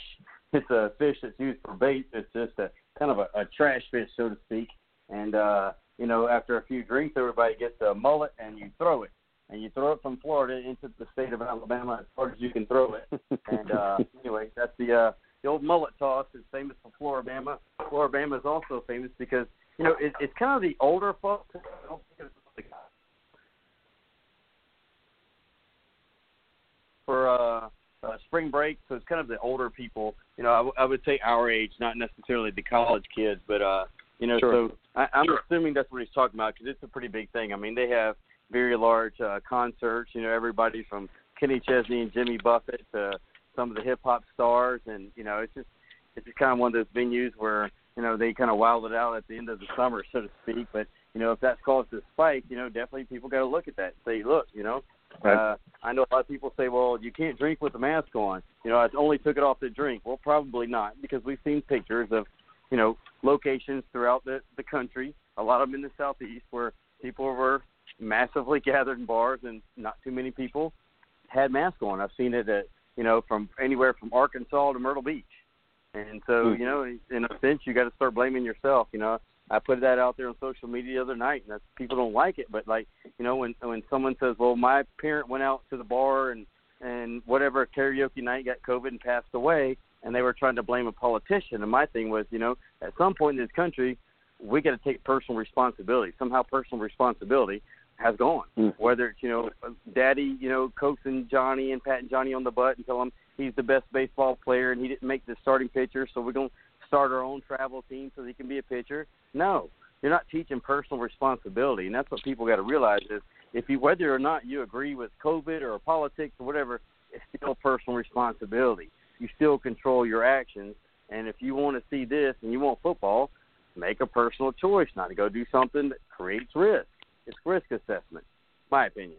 It's a fish that's used for bait. It's just a kind of a, a trash fish, so to speak. And uh, you know, after a few drinks, everybody gets a mullet and you throw it. And you throw it from Florida into the state of Alabama as far as you can throw it. and uh, anyway, that's the uh, the old mullet toss. is famous for Flora-Bama. Flora-Bama is also famous because you know it, it's kind of the older folks. I don't think it's for uh, uh, spring break, so it's kind of the older people. You know, I, w- I would say our age, not necessarily the college kids, but uh, you know, sure. so I, I'm assuming that's what he's talking about because it's a pretty big thing. I mean, they have very large uh, concerts. You know, everybody from Kenny Chesney and Jimmy Buffett to some of the hip hop stars, and you know, it's just it's just kind of one of those venues where you know they kind of wild it out at the end of the summer, so to speak. But you know, if that's caused a spike, you know, definitely people got to look at that and say, look, you know, right. uh, I know a lot of people say, well, you can't drink with the mask on. You know, I only took it off to drink. Well, probably not because we've seen pictures of, you know, locations throughout the the country. A lot of them in the southeast where people were massively gathered in bars and not too many people had masks on. I've seen it at, you know, from anywhere from Arkansas to Myrtle Beach. And so, Hmm. you know, in a sense, you got to start blaming yourself. You know, I put that out there on social media the other night, and that's, people don't like it. But like, you know, when when someone says, "Well, my parent went out to the bar and and whatever karaoke night got COVID and passed away," and they were trying to blame a politician, and my thing was, you know, at some point in this country, we got to take personal responsibility. Somehow, personal responsibility has gone. Mm. Whether it's you know, Daddy, you know, coaxing Johnny and patting Johnny on the butt and tell him he's the best baseball player and he didn't make the starting pitcher, so we're gonna start our own travel team so he can be a pitcher. No, you're not teaching personal responsibility, and that's what people got to realize is if you whether or not you agree with COVID or politics or whatever, it's still personal responsibility. You still control your actions, and if you want to see this and you want football, make a personal choice not to go do something that creates risk. It's risk assessment, my opinion.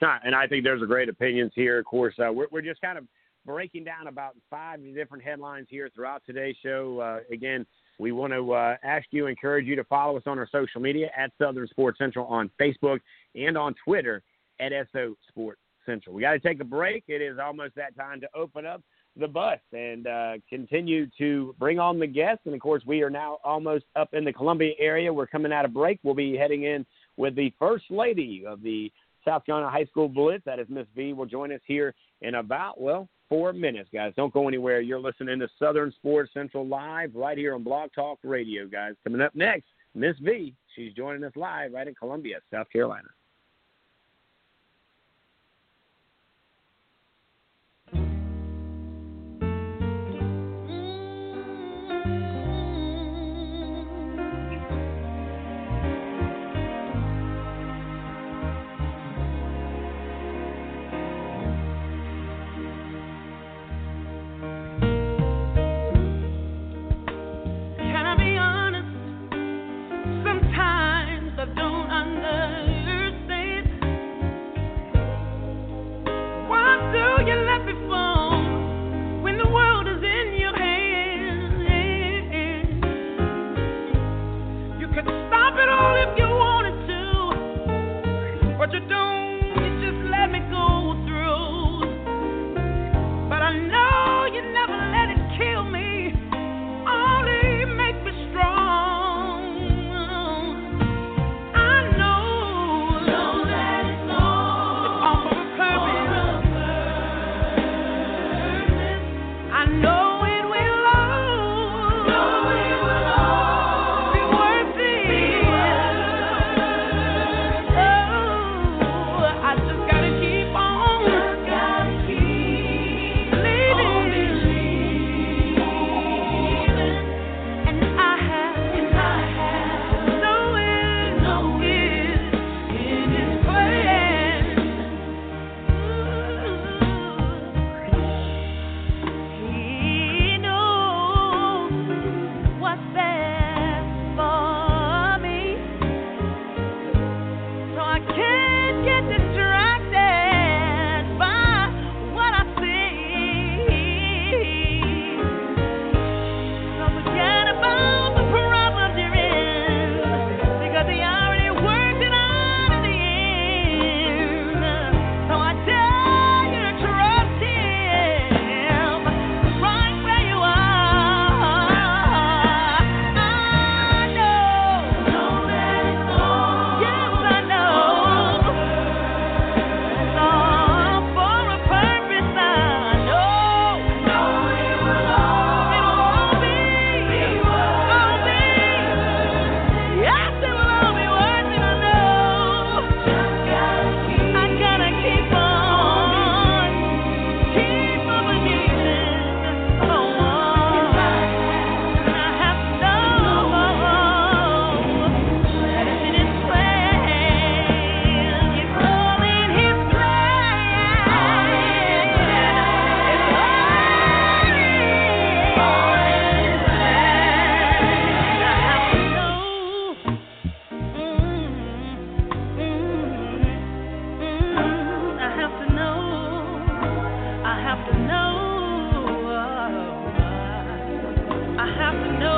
and I think there's a great opinions here. Of course, uh, we're, we're just kind of breaking down about five different headlines here throughout today's show. Uh, again, we want to uh, ask you, encourage you to follow us on our social media at Southern Sports Central on Facebook and on Twitter at SO Sports Central. We got to take a break. It is almost that time to open up the bus and uh, continue to bring on the guests. And of course, we are now almost up in the Columbia area. We're coming out of break. We'll be heading in with the first lady of the South Carolina High School Blitz. That is Miss V. Will join us here in about well four minutes, guys. Don't go anywhere. You're listening to Southern Sports Central live right here on Blog Talk Radio, guys. Coming up next, Miss V. She's joining us live right in Columbia, South Carolina. have to know.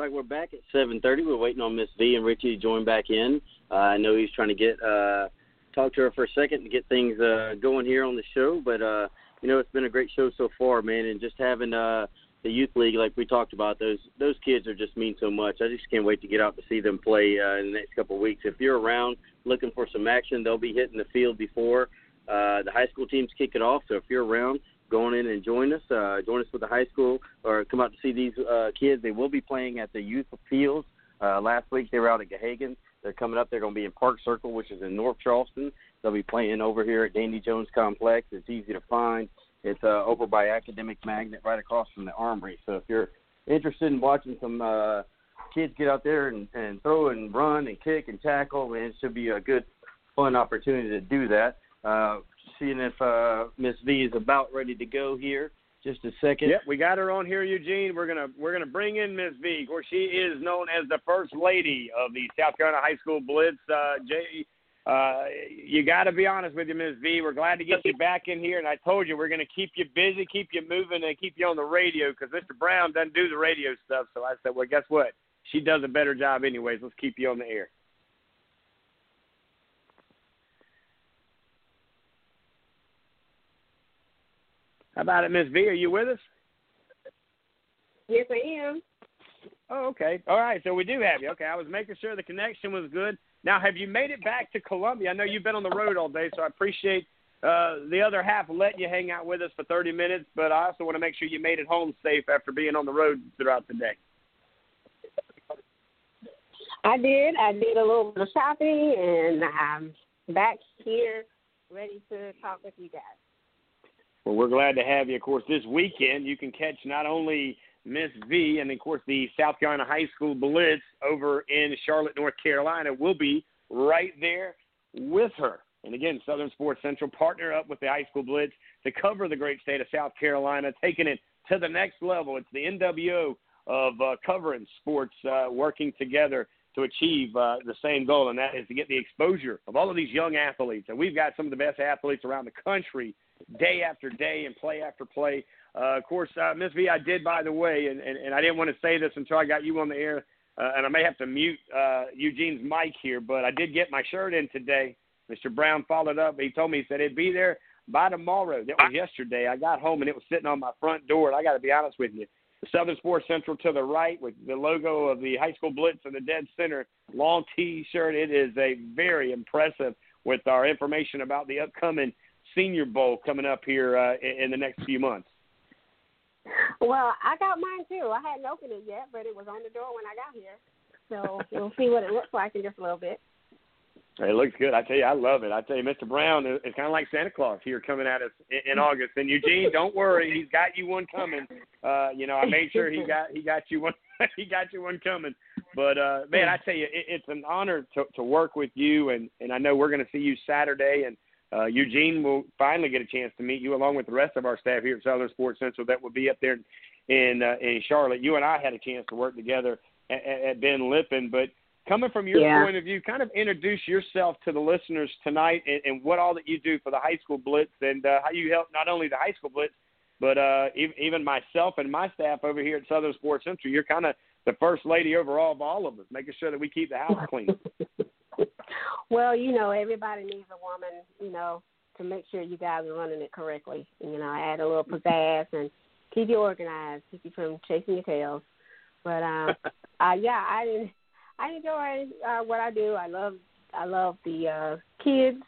Like we're back at 7:30. We're waiting on Miss V and Richie to join back in. Uh, I know he's trying to get uh, talk to her for a second to get things uh, going here on the show, but uh, you know it's been a great show so far, man. And just having uh, the youth league, like we talked about, those those kids are just mean so much. I just can't wait to get out to see them play uh, in the next couple of weeks. If you're around looking for some action, they'll be hitting the field before uh, the high school teams kick it off. So if you're around, go on in and join us. Uh, join us with the high school or come out to see these uh, kids. They will be playing at the youth fields. Uh, last week they were out at Gahagan. They're coming up. They're going to be in Park Circle, which is in North Charleston. They'll be playing over here at Danny Jones Complex. It's easy to find. It's uh, over by Academic Magnet, right across from the Armory. So if you're interested in watching some uh, kids get out there and, and throw and run and kick and tackle, it should be a good, fun opportunity to do that. Uh, seeing if uh, Miss V is about ready to go here. Just a second. Yep, we got her on here, Eugene. We're gonna we're gonna bring in Miss V. Of course, she is known as the first lady of the South Carolina High School Blitz. Uh, Jay, uh, you got to be honest with you, Miss V. We're glad to get you back in here, and I told you we're going to keep you busy, keep you moving, and keep you on the radio because Mr. Brown doesn't do the radio stuff. So I said, well, guess what? She does a better job, anyways. Let's keep you on the air. How about it, Miss V? Are you with us? Yes, I am. Oh, okay. All right. So we do have you. Okay. I was making sure the connection was good. Now, have you made it back to Columbia? I know you've been on the road all day, so I appreciate uh, the other half letting you hang out with us for 30 minutes, but I also want to make sure you made it home safe after being on the road throughout the day. I did. I did a little bit of shopping, and I'm back here ready to talk with you guys. Well, we're glad to have you. Of course, this weekend you can catch not only Miss V, and of course the South Carolina High School Blitz over in Charlotte, North Carolina, will be right there with her. And again, Southern Sports Central partner up with the High School Blitz to cover the great state of South Carolina, taking it to the next level. It's the NWO of uh, covering sports uh, working together to achieve uh, the same goal, and that is to get the exposure of all of these young athletes. And we've got some of the best athletes around the country day after day and play after play uh, of course, uh, Miss V, I did, by the way, and, and, and I didn't want to say this until I got you on the air, uh, and I may have to mute uh, Eugene's mic here, but I did get my shirt in today. Mr. Brown followed up. He told me he said it'd be there by tomorrow. That was yesterday. I got home and it was sitting on my front door. And I got to be honest with you, the Southern Sports Central to the right with the logo of the high school blitz in the dead center, long T-shirt. It is a very impressive with our information about the upcoming Senior Bowl coming up here uh, in, in the next few months. Well, I got mine too. I hadn't opened it yet, but it was on the door when I got here. So we'll see what it looks like in just a little bit. It looks good. I tell you, I love it. I tell you, Mr. Brown is, is kind of like Santa Claus here coming at us in, in August. And Eugene, don't worry, he's got you one coming. Uh, you know, I made sure he got he got you one he got you one coming. But uh, man, I tell you, it, it's an honor to to work with you, and and I know we're going to see you Saturday, and uh, Eugene will finally get a chance to meet you along with the rest of our staff here at Southern Sports Central that will be up there in uh, in Charlotte. You and I had a chance to work together at, at Ben Lippen, but coming from your yeah. point of view, kind of introduce yourself to the listeners tonight and, and what all that you do for the high school blitz and uh, how you help not only the high school blitz but uh, even myself and my staff over here at Southern Sports Central. You're kind of the first lady overall of all of us, making sure that we keep the house clean. well, you know, everybody needs a woman, you know, to make sure you guys are running it correctly. You know, add a little pizzazz and keep you organized, keep you from chasing your tails. But uh, uh yeah, I I enjoy uh, what I do. I love I love the uh, kids.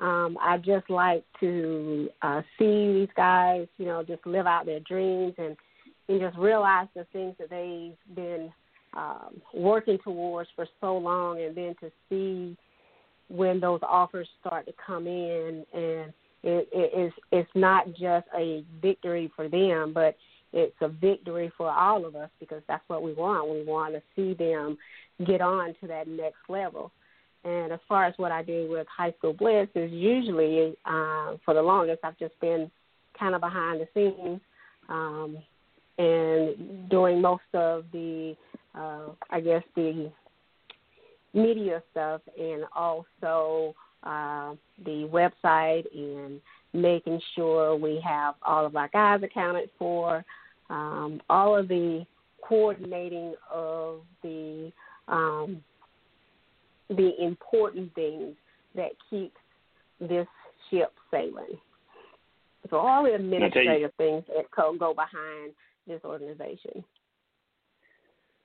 Um, I just like to uh, see these guys, you know, just live out their dreams and and just realize the things that they've been um, working towards for so long, and then to see when those offers start to come in, and it, it is it's not just a victory for them, but it's a victory for all of us because that's what we want. We want to see them get on to that next level. And as far as what I do with High School Blitz is usually uh, for the longest I've just been kind of behind the scenes um, and doing most of the uh, I guess the media stuff and also uh, the website and making sure we have all of our guys accounted for, um, all of the coordinating of the um, the important things that keep this ship sailing. So all the administrative things that go behind this organization.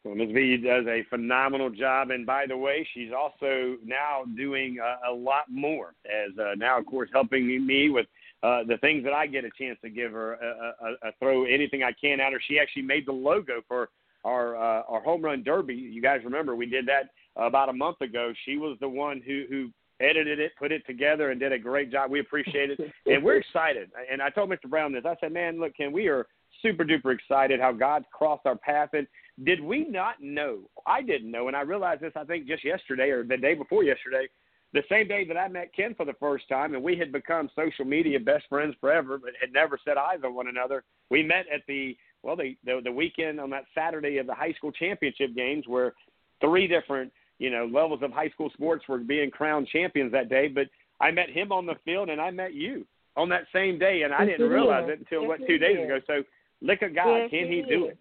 Well, Ms. V does a phenomenal job, and by the way, she's also now doing a, a lot more. As uh, now, of course, helping me with uh, the things that I get a chance to give her a, a, a throw anything I can at her. She actually made the logo for our uh, our home run derby. You guys remember we did that about a month ago. She was the one who who edited it, put it together, and did a great job. We appreciate it, and we're excited. And I told Mr. Brown this. I said, "Man, look, Ken, we are super duper excited how God crossed our path. And did we not know? I didn't know, and I realized this. I think just yesterday or the day before yesterday, the same day that I met Ken for the first time, and we had become social media best friends forever, but had never set eyes on one another. We met at the well, the the, the weekend on that Saturday of the high school championship games, where three different you know levels of high school sports were being crowned champions that day. But I met him on the field, and I met you on that same day, and I didn't realize it until what two days ago. So Look at God. Yes, can he, he do it?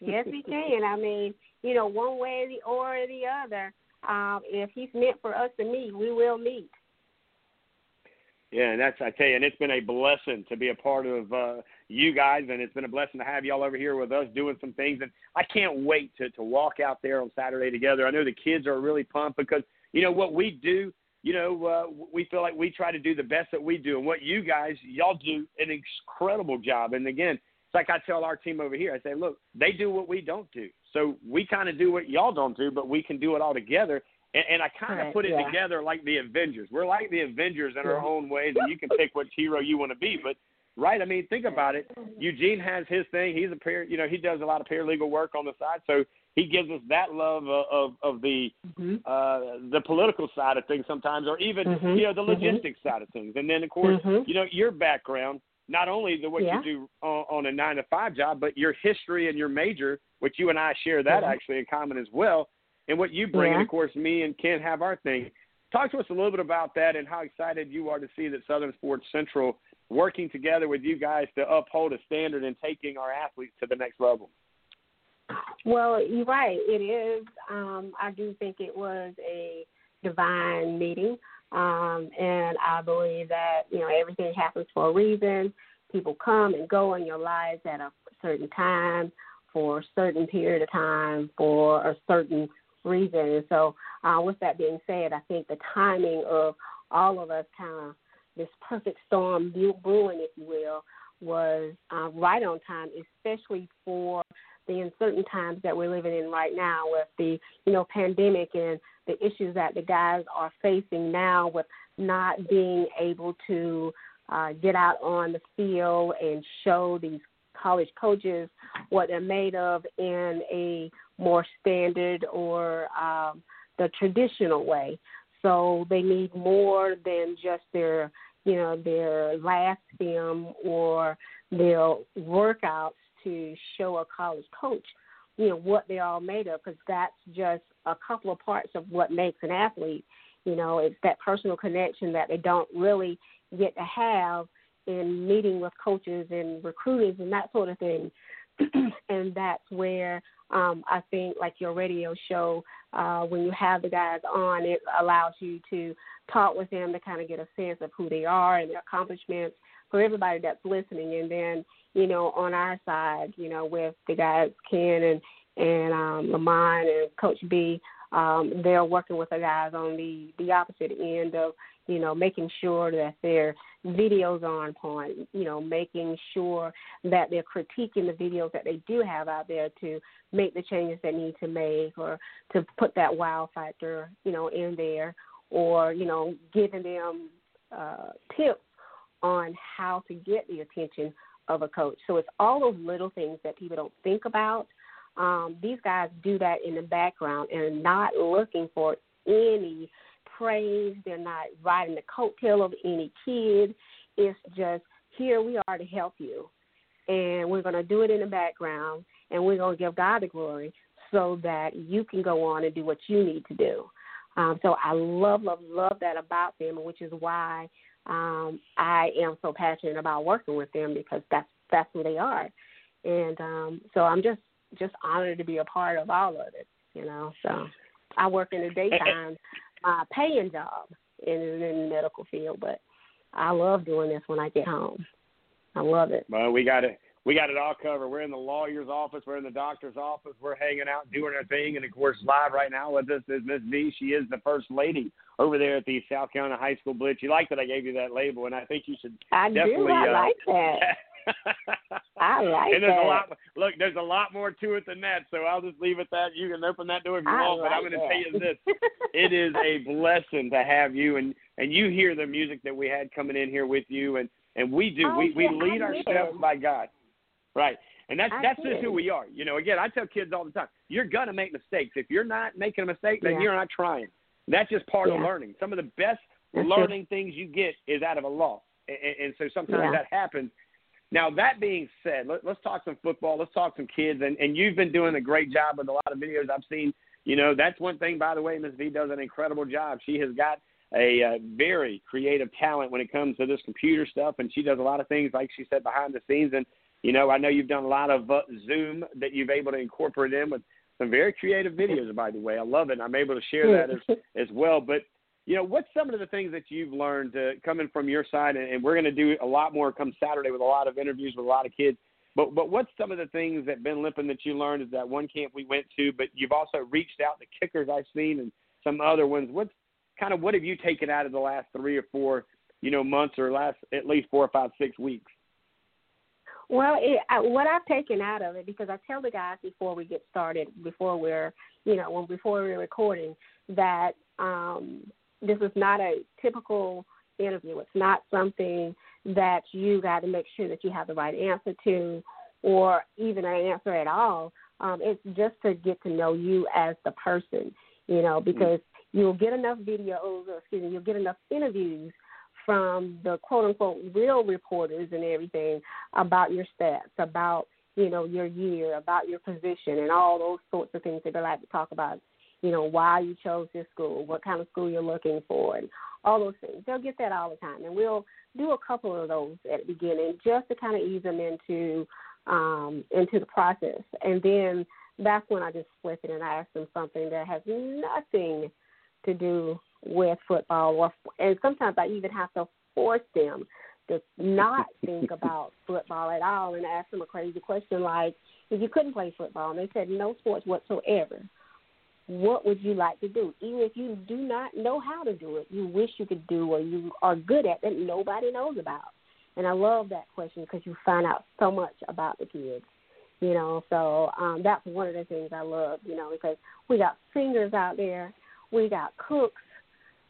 Yes, he can. I mean, you know, one way or the other, um, if he's meant for us to meet, we will meet. Yeah, and that's I tell you, and it's been a blessing to be a part of uh, you guys, and it's been a blessing to have y'all over here with us doing some things. And I can't wait to to walk out there on Saturday together. I know the kids are really pumped because you know what we do you know, uh, we feel like we try to do the best that we do. And what you guys, y'all do an incredible job. And again, like I tell our team over here, I say, look, they do what we don't do. So we kind of do what y'all don't do, but we can do it all together. And, and I kind of right, put it yeah. together like the Avengers. We're like the Avengers in our own ways, and you can pick which hero you want to be. But right, I mean, think about it. Eugene has his thing. He's a pair, you know, he does a lot of paralegal work on the side. So he gives us that love of of, of the mm-hmm. uh, the political side of things sometimes, or even mm-hmm. you know the mm-hmm. logistics mm-hmm. side of things. And then of course, mm-hmm. you know your background, not only the what yeah. you do on, on, a nine to five job, but your history and your major, which you and I share that yeah. actually in common as well. And what you bring, yeah. and of course, me and Ken have our thing. Talk to us a little bit about that and how excited you are to see that Southern Sports Central working together with you guys to uphold a standard and taking our athletes to the next level. Well, you're right. It is. Um, I do think it was a divine meeting, um, and I believe that you know everything happens for a reason. People come and go in your lives at a certain time, for a certain period of time, for a certain reason. And so, uh, with that being said, I think the timing of all of us kind of this perfect storm brewing, if you will, was uh, right on time, especially for the uncertain times that we're living in right now with the you know pandemic and the issues that the guys are facing now with not being able to uh, get out on the field and show these college coaches what they're made of in a more standard or um, the traditional way. So they need more than just their you know their last film or their workouts to show a college coach, you know, what they're all made of, because that's just a couple of parts of what makes an athlete. You know, it's that personal connection that they don't really get to have in meeting with coaches and recruiters and that sort of thing. and that's where um, I think, like your radio show, uh, when you have the guys on, it allows you to talk with them to kind of get a sense of who they are and their accomplishments for everybody that's listening. And then you know, on our side, you know, with the guys Ken and and um, Lamont and Coach B, um, they're working with the guys on the the opposite end of you know making sure that their videos are on point. You know, making sure that they're critiquing the videos that they do have out there to make the changes they need to make or to put that wow factor you know in there or you know giving them uh, tips on how to get the attention of a coach. So it's all those little things that people don't think about. Um, these guys do that in the background and not looking for any praise. They're not riding the coattail of any kid. It's just here we are to help you, and we're going to do it in the background, and we're going to give God the glory so that you can go on and do what you need to do. Um, so I love, love, love that about them, which is why um, I am so passionate about working with them because that's that's who they are, and um, so I'm just just honored to be a part of all of it. You know, so I work in the daytime, my paying job in, in the medical field, but I love doing this when I get home. I love it. Well, we got it. We got it all covered. We're in the lawyer's office. We're in the doctor's office. We're hanging out, doing our thing, and of course, live right now with us is Miss V. She is the first lady over there at the South Carolina High School Blitz. You like that I gave you that label, and I think you should I definitely. do. I uh, like that. I like and there's that. a lot. Look, there's a lot more to it than that. So I'll just leave it that. You can open that door if you I want. like but I'm going to tell you this: it is a blessing to have you, and and you hear the music that we had coming in here with you, and and we do. Oh, we we yeah, I lead our did. by God, right? And that's I that's just who we are. You know, again, I tell kids all the time: you're gonna make mistakes. If you're not making a mistake, then Yeah. you're not trying. That's just part of learning. Some of the best learning things you get is out of a loss, and, and, and so sometimes Yeah. that happens. Now that being said, let, let's talk some football. Let's talk some kids, and, and you've been doing a great job with a lot of videos I've seen. You know, that's one thing. By the way, Ms. V does an incredible job. She has got a uh, very creative talent when it comes to this computer stuff, and she does a lot of things, like she said, behind the scenes. And you know, I know you've done a lot of uh, Zoom that you've able to incorporate in with some very creative videos. By the way, I love it. I'm able to share that as as well. But you know, what's some of the things that you've learned uh, coming from your side? And, and we're going to do a lot more come Saturday with a lot of interviews with a lot of kids. But but what's some of the things that Ben Lippen that you learned is that one camp we went to, but you've also reached out to kickers I've seen and some other ones. What's kind of what have you taken out of the last three or four you know months or last at least four or five six weeks? Well, it, I, what I've taken out of it, because I tell the guys before we get started, before we're, you know, when before we're recording, that um, this is not a typical interview. It's not something that you got to make sure that you have the right answer to, or even an answer at all. Um, it's just to get to know you as the person, you know, because you'll get enough videos, or excuse me, you'll get enough interviews from the quote unquote real reporters and everything about your stats, about you know your year, about your position, and all those sorts of things that they like to talk about. You know why you chose this school, what kind of school you're looking for, and all those things. They'll get that all the time, and we'll do a couple of those at the beginning just to kind of ease them into um, into the process, and then that's when I just flip it and I ask them something that has nothing to do with football, or and sometimes I even have to force them to not think about football at all and ask them a crazy question like, if you couldn't play football, and they said no sports whatsoever, what would you like to do? Even if you do not know how to do it, you wish you could do or you are good at that nobody knows about. And I love that question because you find out so much about the kids. You know, so um, that's one of the things I love. You know, because we got singers out there, we got cooks,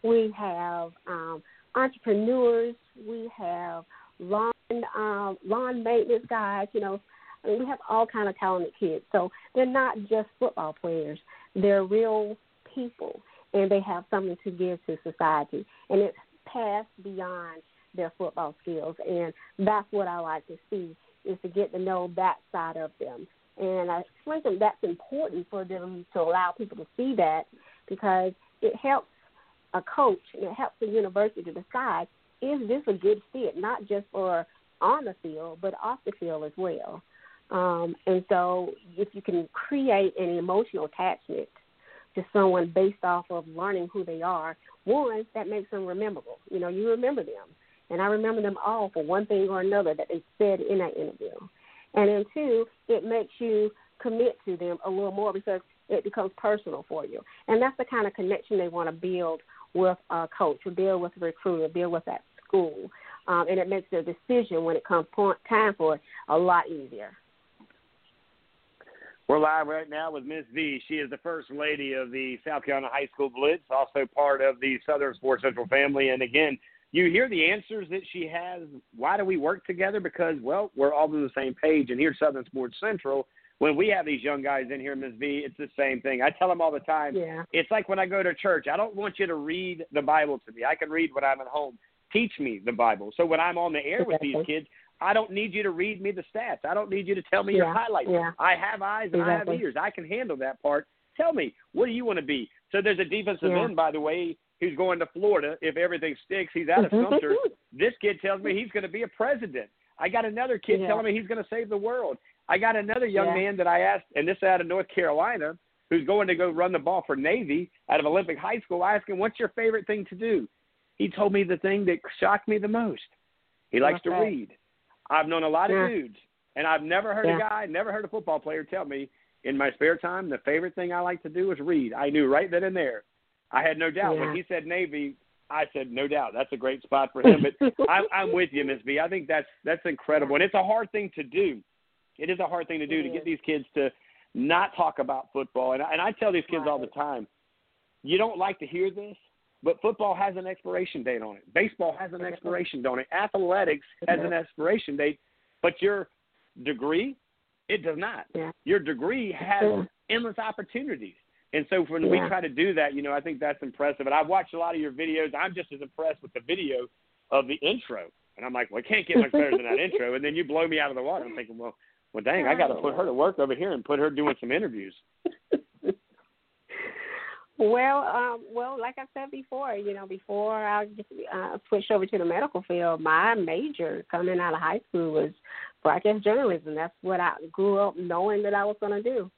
we have um, entrepreneurs, we have lawn um, lawn maintenance guys. You know, I mean, we have all kind of talented kids. So they're not just football players; they're real people, and they have something to give to society, and it's passed beyond their football skills. And that's what I like to see is to get to know that side of them. And I think that's important for them to allow people to see that because it helps a coach and it helps the university to decide is this a good fit, not just for on the field, but off the field as well. Um, and so if you can create an emotional attachment to someone based off of learning who they are, one, that makes them rememberable. You know, you remember them. And I remember them all for one thing or another that they said in that interview. And then two, it makes you commit to them a little more because it becomes personal for you. And that's the kind of connection they want to build with a coach, or build with a recruiter, build with that school. Um, and it makes their decision when it comes time for it a lot easier. We're live right now with Miss V. She is the first lady of the South Carolina High School Blitz, also part of the Southern Sports Central family. And again, you hear the answers that she has. Why do we work together? Because, well, we're all on the same page. And here at Southern Sports Central, when we have these young guys in here, Ms. V, it's the same thing. I tell them all the time, Yeah. it's like when I go to church. I don't want you to read the Bible to me. I can read when I'm at home. Teach me the Bible. So when I'm on the air with these kids, I don't need you to read me the stats. I don't need you to tell me your highlights. yeah. I have eyes and I have ears. I can handle that part. Tell me, what do you want to be? So there's a defensive Yeah. end, by the way, who's going to Florida. If everything sticks, he's out of Mm-hmm. Sumter. this kid tells me he's going to be a president. I got another kid Yeah. telling me he's going to save the world. I got another young Yeah. man that I asked, and this is out of North Carolina, who's going to go run the ball for Navy out of Olympic High School. I asked him, "What's your favorite thing to do?" He told me the thing that shocked me the most. He likes to read. I've known a lot Yeah. of dudes, and I've never heard a guy, never heard a football player tell me in my spare time the favorite thing I like to do is read. I knew right then and there. I had no doubt when he said Navy. I said no doubt that's a great spot for him. But I'm, I'm with you, Ms. V. I think that's that's incredible, and it's a hard thing to do. It is a hard thing to do It to get these kids to not talk about football. And I, and I tell these kids all the time, you don't like to hear this, but football has an expiration date on it. Baseball has an expiration date on it. Athletics has an expiration date, but your degree, it does not. Yeah. Your degree has Sure. endless opportunities. And so when we try to do that, you know, I think that's impressive. And I've watched a lot of your videos. I'm just as impressed with the video of the intro. And I'm like, well, it can't get much better than that intro. And then you blow me out of the water. I'm thinking, well, well, dang, I got to oh. put her to work over here and put her doing some interviews. Well, um, well, like I said before, you know, before I just, uh, switched over to the medical field, my major coming out of high school was broadcast journalism. That's what I grew up knowing that I was going to do.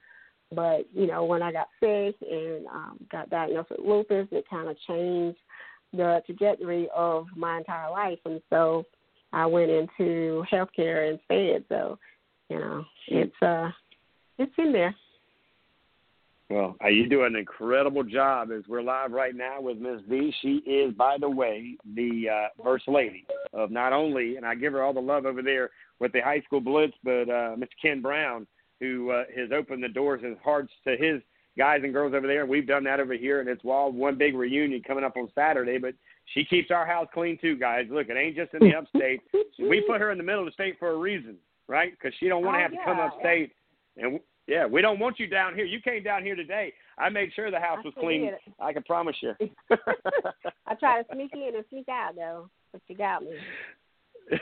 But you know, when I got sick and um, got diagnosed with lupus, it kind of changed the trajectory of my entire life, and so I went into healthcare instead. So, you know, it's uh, it's in there. Well, you do an incredible job as we're live right now with Miss V. She is, by the way, the uh, first lady of not only, and I give her all the love over there with the high school blitz, but uh, Mr. Ken Brown, who uh, has opened the doors and hearts to his guys and girls over there. We've done that over here, and it's all one big reunion coming up on Saturday. But she keeps our house clean too, guys. Look, it ain't just in the upstate. we put her in the middle of the state for a reason, right? Because she don't want to Oh, have to come yeah. upstate and yeah, we don't want you down here. You came down here today. I made sure the house I was clean. did. I can promise you. I try to sneak in and sneak out though, but you got me.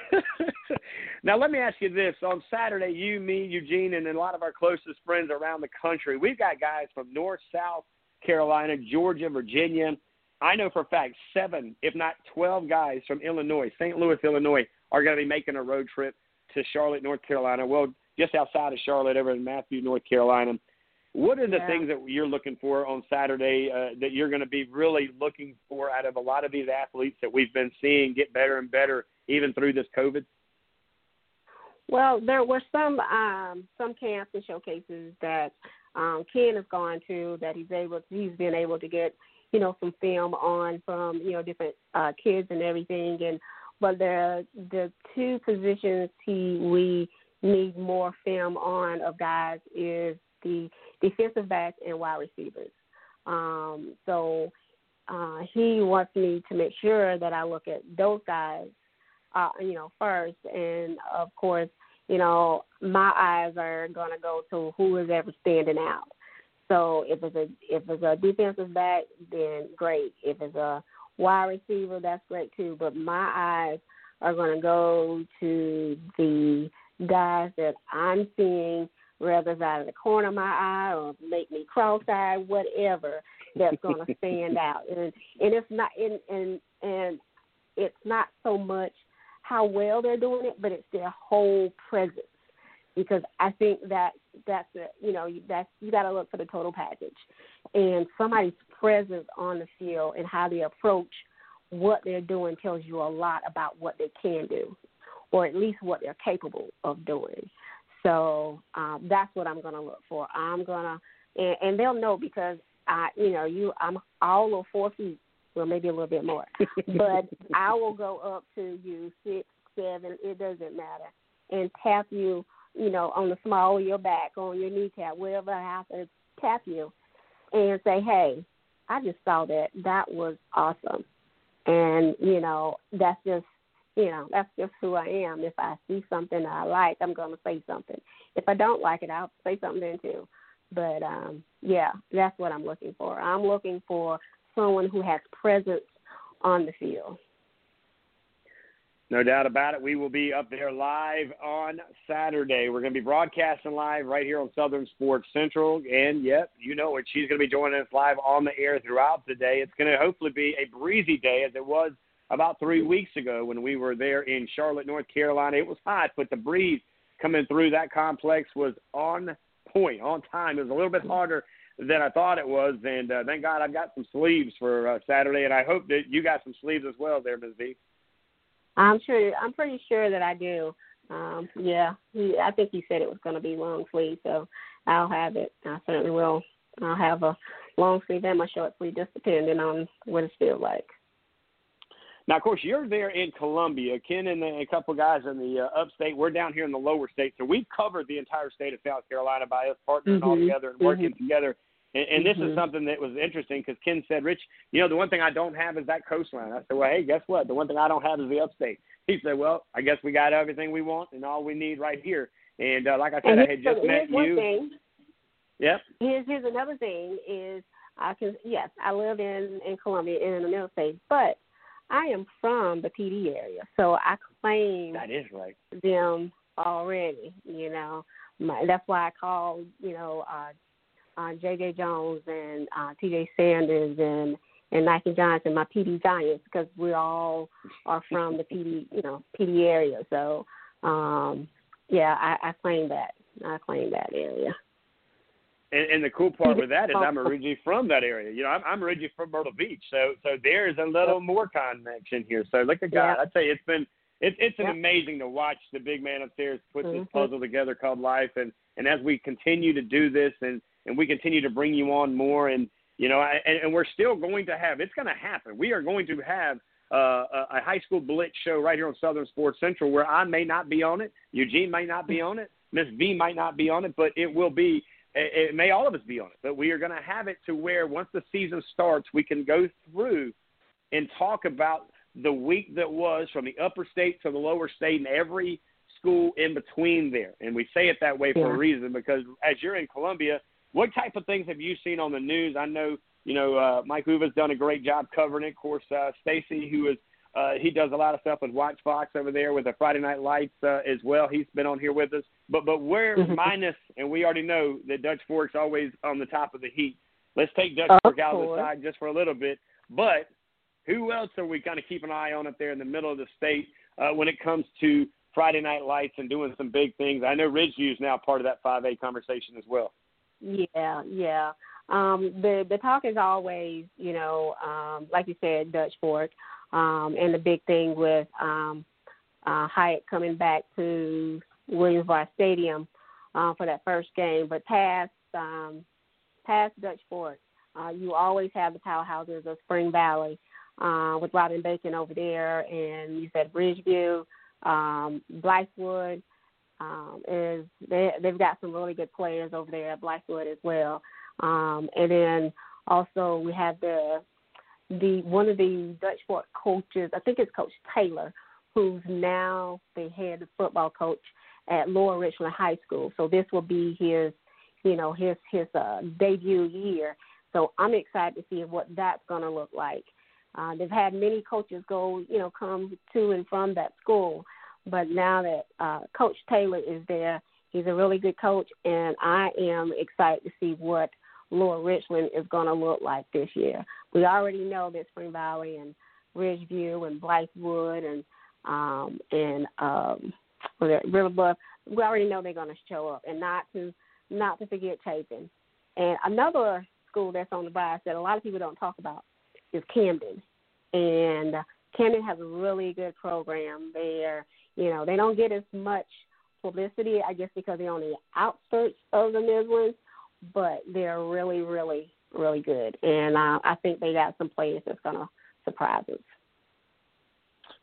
now let me ask you this: On Saturday, you, me, Eugene, and a lot of our closest friends around the country, we've got guys from North, South Carolina, Georgia, Virginia. I know for a fact seven, if not twelve, guys from Illinois, St. Louis, Illinois, are going to be making a road trip to Charlotte, North Carolina. Well, just outside of Charlotte, over in Matthew, North Carolina. What are the Yeah. things that you're looking for on Saturday uh, that you're going to be really looking for out of a lot of these athletes that we've been seeing get better and better even through this COVID? Well, there were some um, some camps and showcases that um, Ken has gone to that he's able he's been able to get you know some film on from you know different uh, kids and everything and but the the two positions he we need more film on of guys is the defensive backs and wide receivers. Um, so uh, he wants me to make sure that I look at those guys uh, you know, first. And of course, you know, my eyes are gonna go to who is ever standing out. So if it's a if it's a defensive back, then great. If it's a wide receiver, that's great too. But my eyes are gonna go to the guys that I'm seeing, whether it's out of the corner of my eye or make me cross-eyed, whatever, that's gonna stand out. And and it's not and and and it's not so much how well they're doing it, but it's their whole presence. Because I think that that's a, you know that's you got to look for the total package, and somebody's presence on the field and how they approach what they're doing tells you a lot about what they can do, or at least what they're capable of doing. So um, that's what I'm going to look for. I'm gonna and, and they'll know because I you know you I'm all of four feet well maybe a little bit more but I will go up to you six, seven, it doesn't matter, and tap you, you know, on the small of your back, on your kneecap, wherever I have to tap you, and say, hey, I just saw that. That was awesome, and you know, that's just. You know, that's just who I am. If I see something I like, I'm going to say something. If I don't like it, I'll say something then too. But um, yeah, that's what I'm looking for. I'm looking for someone who has presence on the field. No doubt about it. We will be up there live on Saturday. We're going to be broadcasting live right here on Southern Sports Central. And, yep, you know it. She's going to be joining us live on the air throughout the day. It's going to hopefully be a breezy day as it was about three weeks ago when we were there in Charlotte, North Carolina. It was hot, but the breeze coming through that complex was on point, on time. It was a little bit harder than I thought it was, and uh, thank God I've got some sleeves for uh, Saturday, and I hope that you got some sleeves as well there, Ms. V. I'm sure. I'm pretty sure that I do. Um, yeah, he, I think he said it was going to be long sleeve, so I'll have it. I certainly will. I'll have a long sleeve and my short sleeve, just depending on what it feels like. Now, of course, you're there in Columbia. Ken and a couple of guys in the uh, upstate. We're down here in the lower state, so we've covered the entire state of South Carolina by us partnering mm-hmm. all together and working mm-hmm. together. And, and this mm-hmm. is something that was interesting because Ken said, "Rich, you know, the one thing I don't have is that coastline." I said, "Well, hey, guess what? The one thing I don't have is the upstate." He said, "Well, I guess we got everything we want and all we need right here." And uh, like I said, I had just met you. Thing. Yep. Here's here's another thing is I can yes I live in in Columbia in the middle state, but I am from the Pee Dee area, so I claim that is right them already. You know, my, that's why I called you know uh, uh, J.J. Jones and uh, T.J. Sanders and and Nike Johnson, my Pee Dee Giants, because we all are from the Pee Dee you know Pee Dee area. So um, yeah, I, I claim that. I claim that area. And, and the cool part with that is I'm originally from that area. You know, I'm, I'm originally from Myrtle Beach, so so there's a little more connection here. So look at God. Yeah. I tell you, it's been it's it's yeah. amazing to watch the big man upstairs put mm-hmm. this puzzle together called life, and and as we continue to do this, and and we continue to bring you on more, and you know, and, and we're still going to have it's going to happen. We are going to have uh, a high school blitz show right here on Southern Sports Central where I may not be on it, Eugene may not be on it, Miss V might not be on it, but it will be it, it may all of us be on it, but we are going to have it to where once the season starts, we can go through and talk about the week that was from the upper state to the lower state and every school in between there. And we say it that way for yeah. a reason because as you're in Columbia, what type of things have you seen on the news? I know, you know, uh, Mike Uva's done a great job covering it. Of course, uh, Stacy, who is uh, he does a lot of stuff with WACH Fox over there with the Friday Night Lights uh, as well. He's been on here with us. But but where Mm-hmm. minus, and we already know that Dutch Fork's always on the top of the heat. Let's take Dutch Of Fork out of the side just for a little bit. But who else are we kind of keep an eye on up there in the middle of the state uh, when it comes to Friday Night Lights and doing some big things? I know Ridgeview is now part of that 5A conversation as well. Yeah, yeah. Um, the the talk is always, you know, um, like you said, Dutch Fork, um, and the big thing with um, uh, Hyatt coming back to Williams-Brice Stadium uh, for that first game. But past um, past Dutch Fork, uh, you always have the powerhouses of Spring Valley uh, with Robin Bacon over there, and you said Ridgeview, um, Blythewood. Um, is they they've got some really good players over there at Blythewood as well, um, and then also we have the the one of the Dutch Fork coaches, I think it's Coach Taylor, who's now the head football coach at Lower Richland High School. So this will be his, you know, his his uh, debut year. So I'm excited to see what that's going to look like. Uh, they've had many coaches go, you know, come to and from that school, but now that uh, Coach Taylor is there, he's a really good coach, and I am excited to see what Lower Richland is going to look like this year. We already know that Spring Valley and Ridgeview and Blythewood and um, and um, Riverbluff, we already know they're going to show up, and not to not to forget Chapin. And another school that's on the rise that a lot of people don't talk about is Camden, and Camden has a really good program there. You know, they don't get as much publicity, I guess, because they're on the outskirts of the Midlands, but they're really, really, really good. And uh, I think they got some players that's going to surprise us.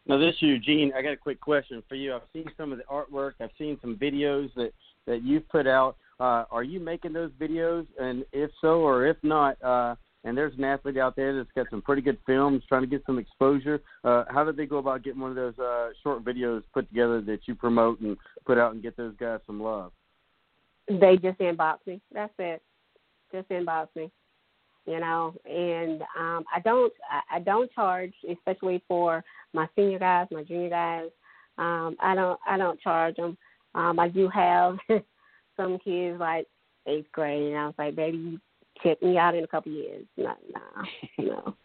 Now, this Eugene, I got a quick question for you. I've seen some of the artwork. I've seen some videos that that you've put out. Uh, are you making those videos? And if so, or if not, uh, and there's an athlete out there that's got some pretty good films, trying to get some exposure. Uh, how did they go about getting one of those uh, short videos put together that you promote and put out and get those guys some love? They just inbox me. That's it. Just inbox me. You know, and um, I don't I, I don't charge, especially for my senior guys, my junior guys. Um, I don't I don't charge them. Um, I do have some kids like eighth grade, and I was like, baby, check me out in a couple years. No, no, no.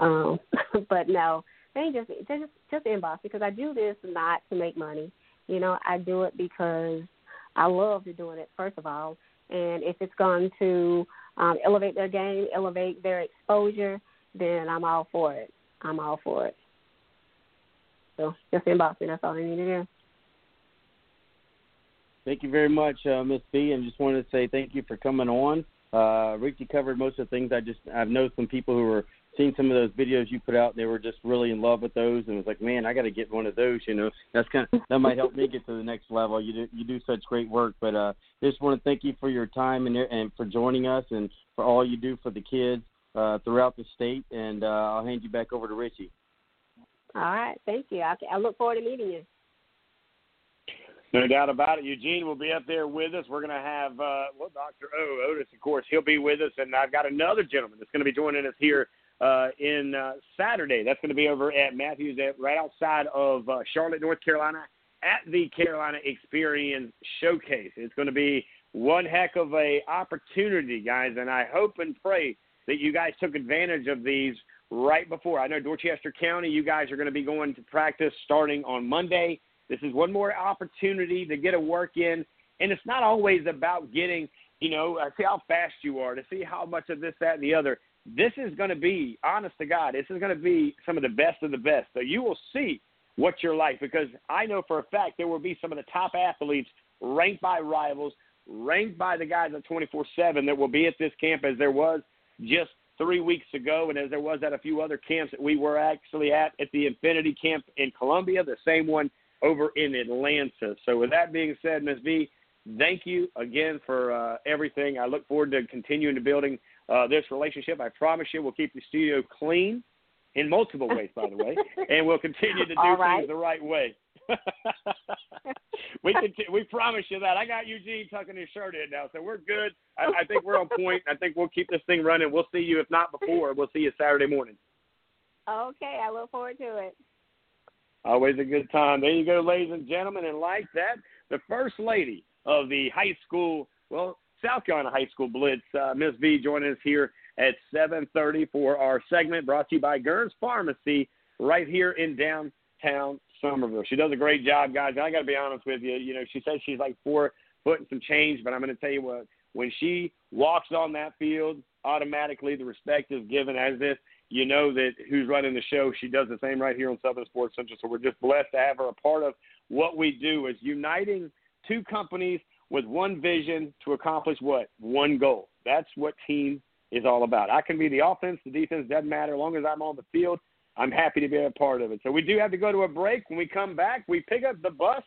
Um, but no, they just they just just inbox because I do this not to make money. You know, I do it because I love to doing it. First of all, and if it's going to um, elevate their game, elevate their exposure, then I'm all for it. I'm all for it. So just inbox me. That's all I need to do. Thank you very much, uh, Miss V, and just wanted to say thank you for coming on. Uh, Ricky covered most of the things. I just I've known some people who were seeing some of those videos you put out. They were just really in love with those, and was like, man, I got to get one of those. You know, that's kind of that might help me get to the next level. You do you do such great work, but uh, just want to thank you for your time and and for joining us and for all you do for the kids uh, throughout the state. And uh, I'll hand you back over to Richie. All right, thank you. I, I look forward to meeting you. No doubt about it. Eugene will be up there with us. We're going to have, uh, well, Dr. O, Otis, of course, he'll be with us. And I've got another gentleman that's going to be joining us here uh, in uh, Saturday. That's going to be over at Matthews, at, right outside of uh, Charlotte, North Carolina, at the Carolina Experience Showcase. It's going to be one heck of a opportunity, guys. And I hope and pray that you guys took advantage of these right before. I know Dorchester County, you guys are going to be going to practice starting on Monday. This is one more opportunity to get a work in. And it's not always about getting, you know, uh, see how fast you are, to see how much of this, that, and the other. This is going to be, honest to God, this is going to be some of the best of the best. So you will see what you're like because I know for a fact there will be some of the top athletes ranked by rivals, ranked by the guys at 24 7 that will be at this camp as there was just three weeks ago, and as there was at a few other camps that we were actually at at the Infinity Camp in Columbia, the same one over in Atlanta. So, with that being said, Ms. V, thank you again for uh, everything. I look forward to continuing to building uh, this relationship. I promise you, we'll keep the studio clean in multiple ways, by the way, and we'll continue to do right. things the right way. we can, we promise you that. I got Eugene tucking his shirt in now, so we're good. I, I think we're on point. I think we'll keep this thing running. We'll see you, if not before, we'll see you Saturday morning. Okay, I look forward to it. Always a good time. There you go, ladies and gentlemen. And like that, the first lady of the high school, well, South Carolina High School Blitz, uh, Ms. V, joining us here at 7:30 for our segment brought to you by Gern's Pharmacy, right here in downtown Summerville. She does a great job, guys. I got to be honest with you. You know, she says she's like four foot and some change, but I'm going to tell you what. When she walks on that field, automatically the respect is given as if you know that who's running the show. She does the same right here on Southern Sports Central. So we're just blessed to have her a part of what we do is uniting two companies with one vision to accomplish what? One goal. That's what team is all about. I can be the offense, the defense, doesn't matter. As long as I'm on the field, I'm happy to be a part of it. So we do have to go to a break. When we come back, we pick up the bus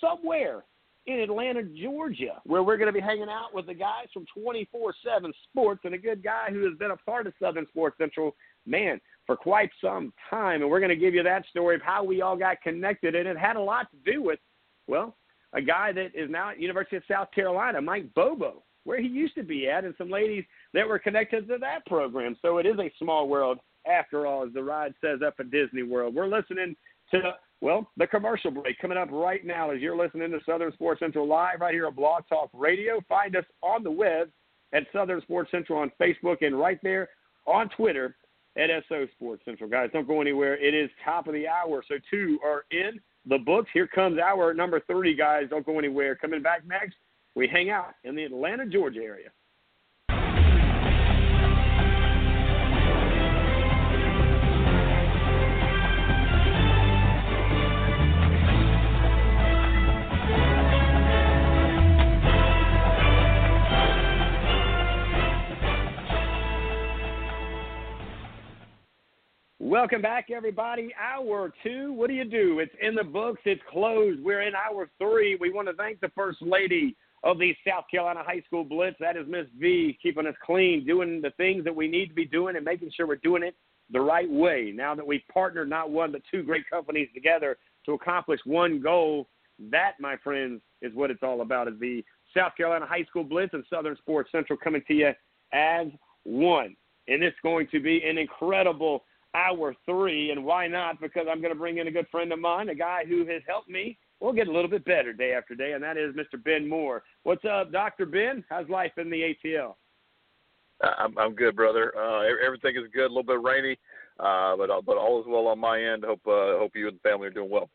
somewhere in Atlanta, Georgia, where we're going to be hanging out with the guys from 24 7 Sports and a good guy who has been a part of Southern Sports Central, man, for quite some time. And we're going to give you that story of how we all got connected. And it had a lot to do with, well, a guy that is now at University of South Carolina, Mike Bobo, where he used to be at, and some ladies that were connected to that program. So it is a small world after all, as the ride says up at Disney World. We're listening to, well, the commercial break coming up right now as you're listening to Southern Sports Central live right here on Blog Talk Radio. Find us on the web at Southern Sports Central on Facebook and right there on Twitter at SO Sports Central. Guys, don't go anywhere. It is top of the hour, so two are in the books. Here comes our number 30, guys. Don't go anywhere. Coming back next, we hang out in the Atlanta, Georgia area. Welcome back, everybody. Hour two. What do you do? It's in the books. It's closed. We're in hour three. We want to thank the First Lady of the South Carolina High School Blitz. That is Miss V, keeping us clean, doing the things that we need to be doing, and making sure we're doing it the right way. Now that we've partnered not one but two great companies together to accomplish one goal, that, my friends, is what it's all about. Is the South Carolina High School Blitz and Southern Sports Central coming to you as one, and it's going to be an incredible hour three. And why not? Because I'm going to bring in a good friend of mine, a guy who has helped me. We'll get a little bit better day after day, and that is Mr. Ben Moore. What's up, Dr. Ben? How's life in the ATL? I'm, I'm good, brother. Uh, everything is good. A little bit rainy, uh, but uh, but all is well on my end. Hope uh, hope you and the family are doing well.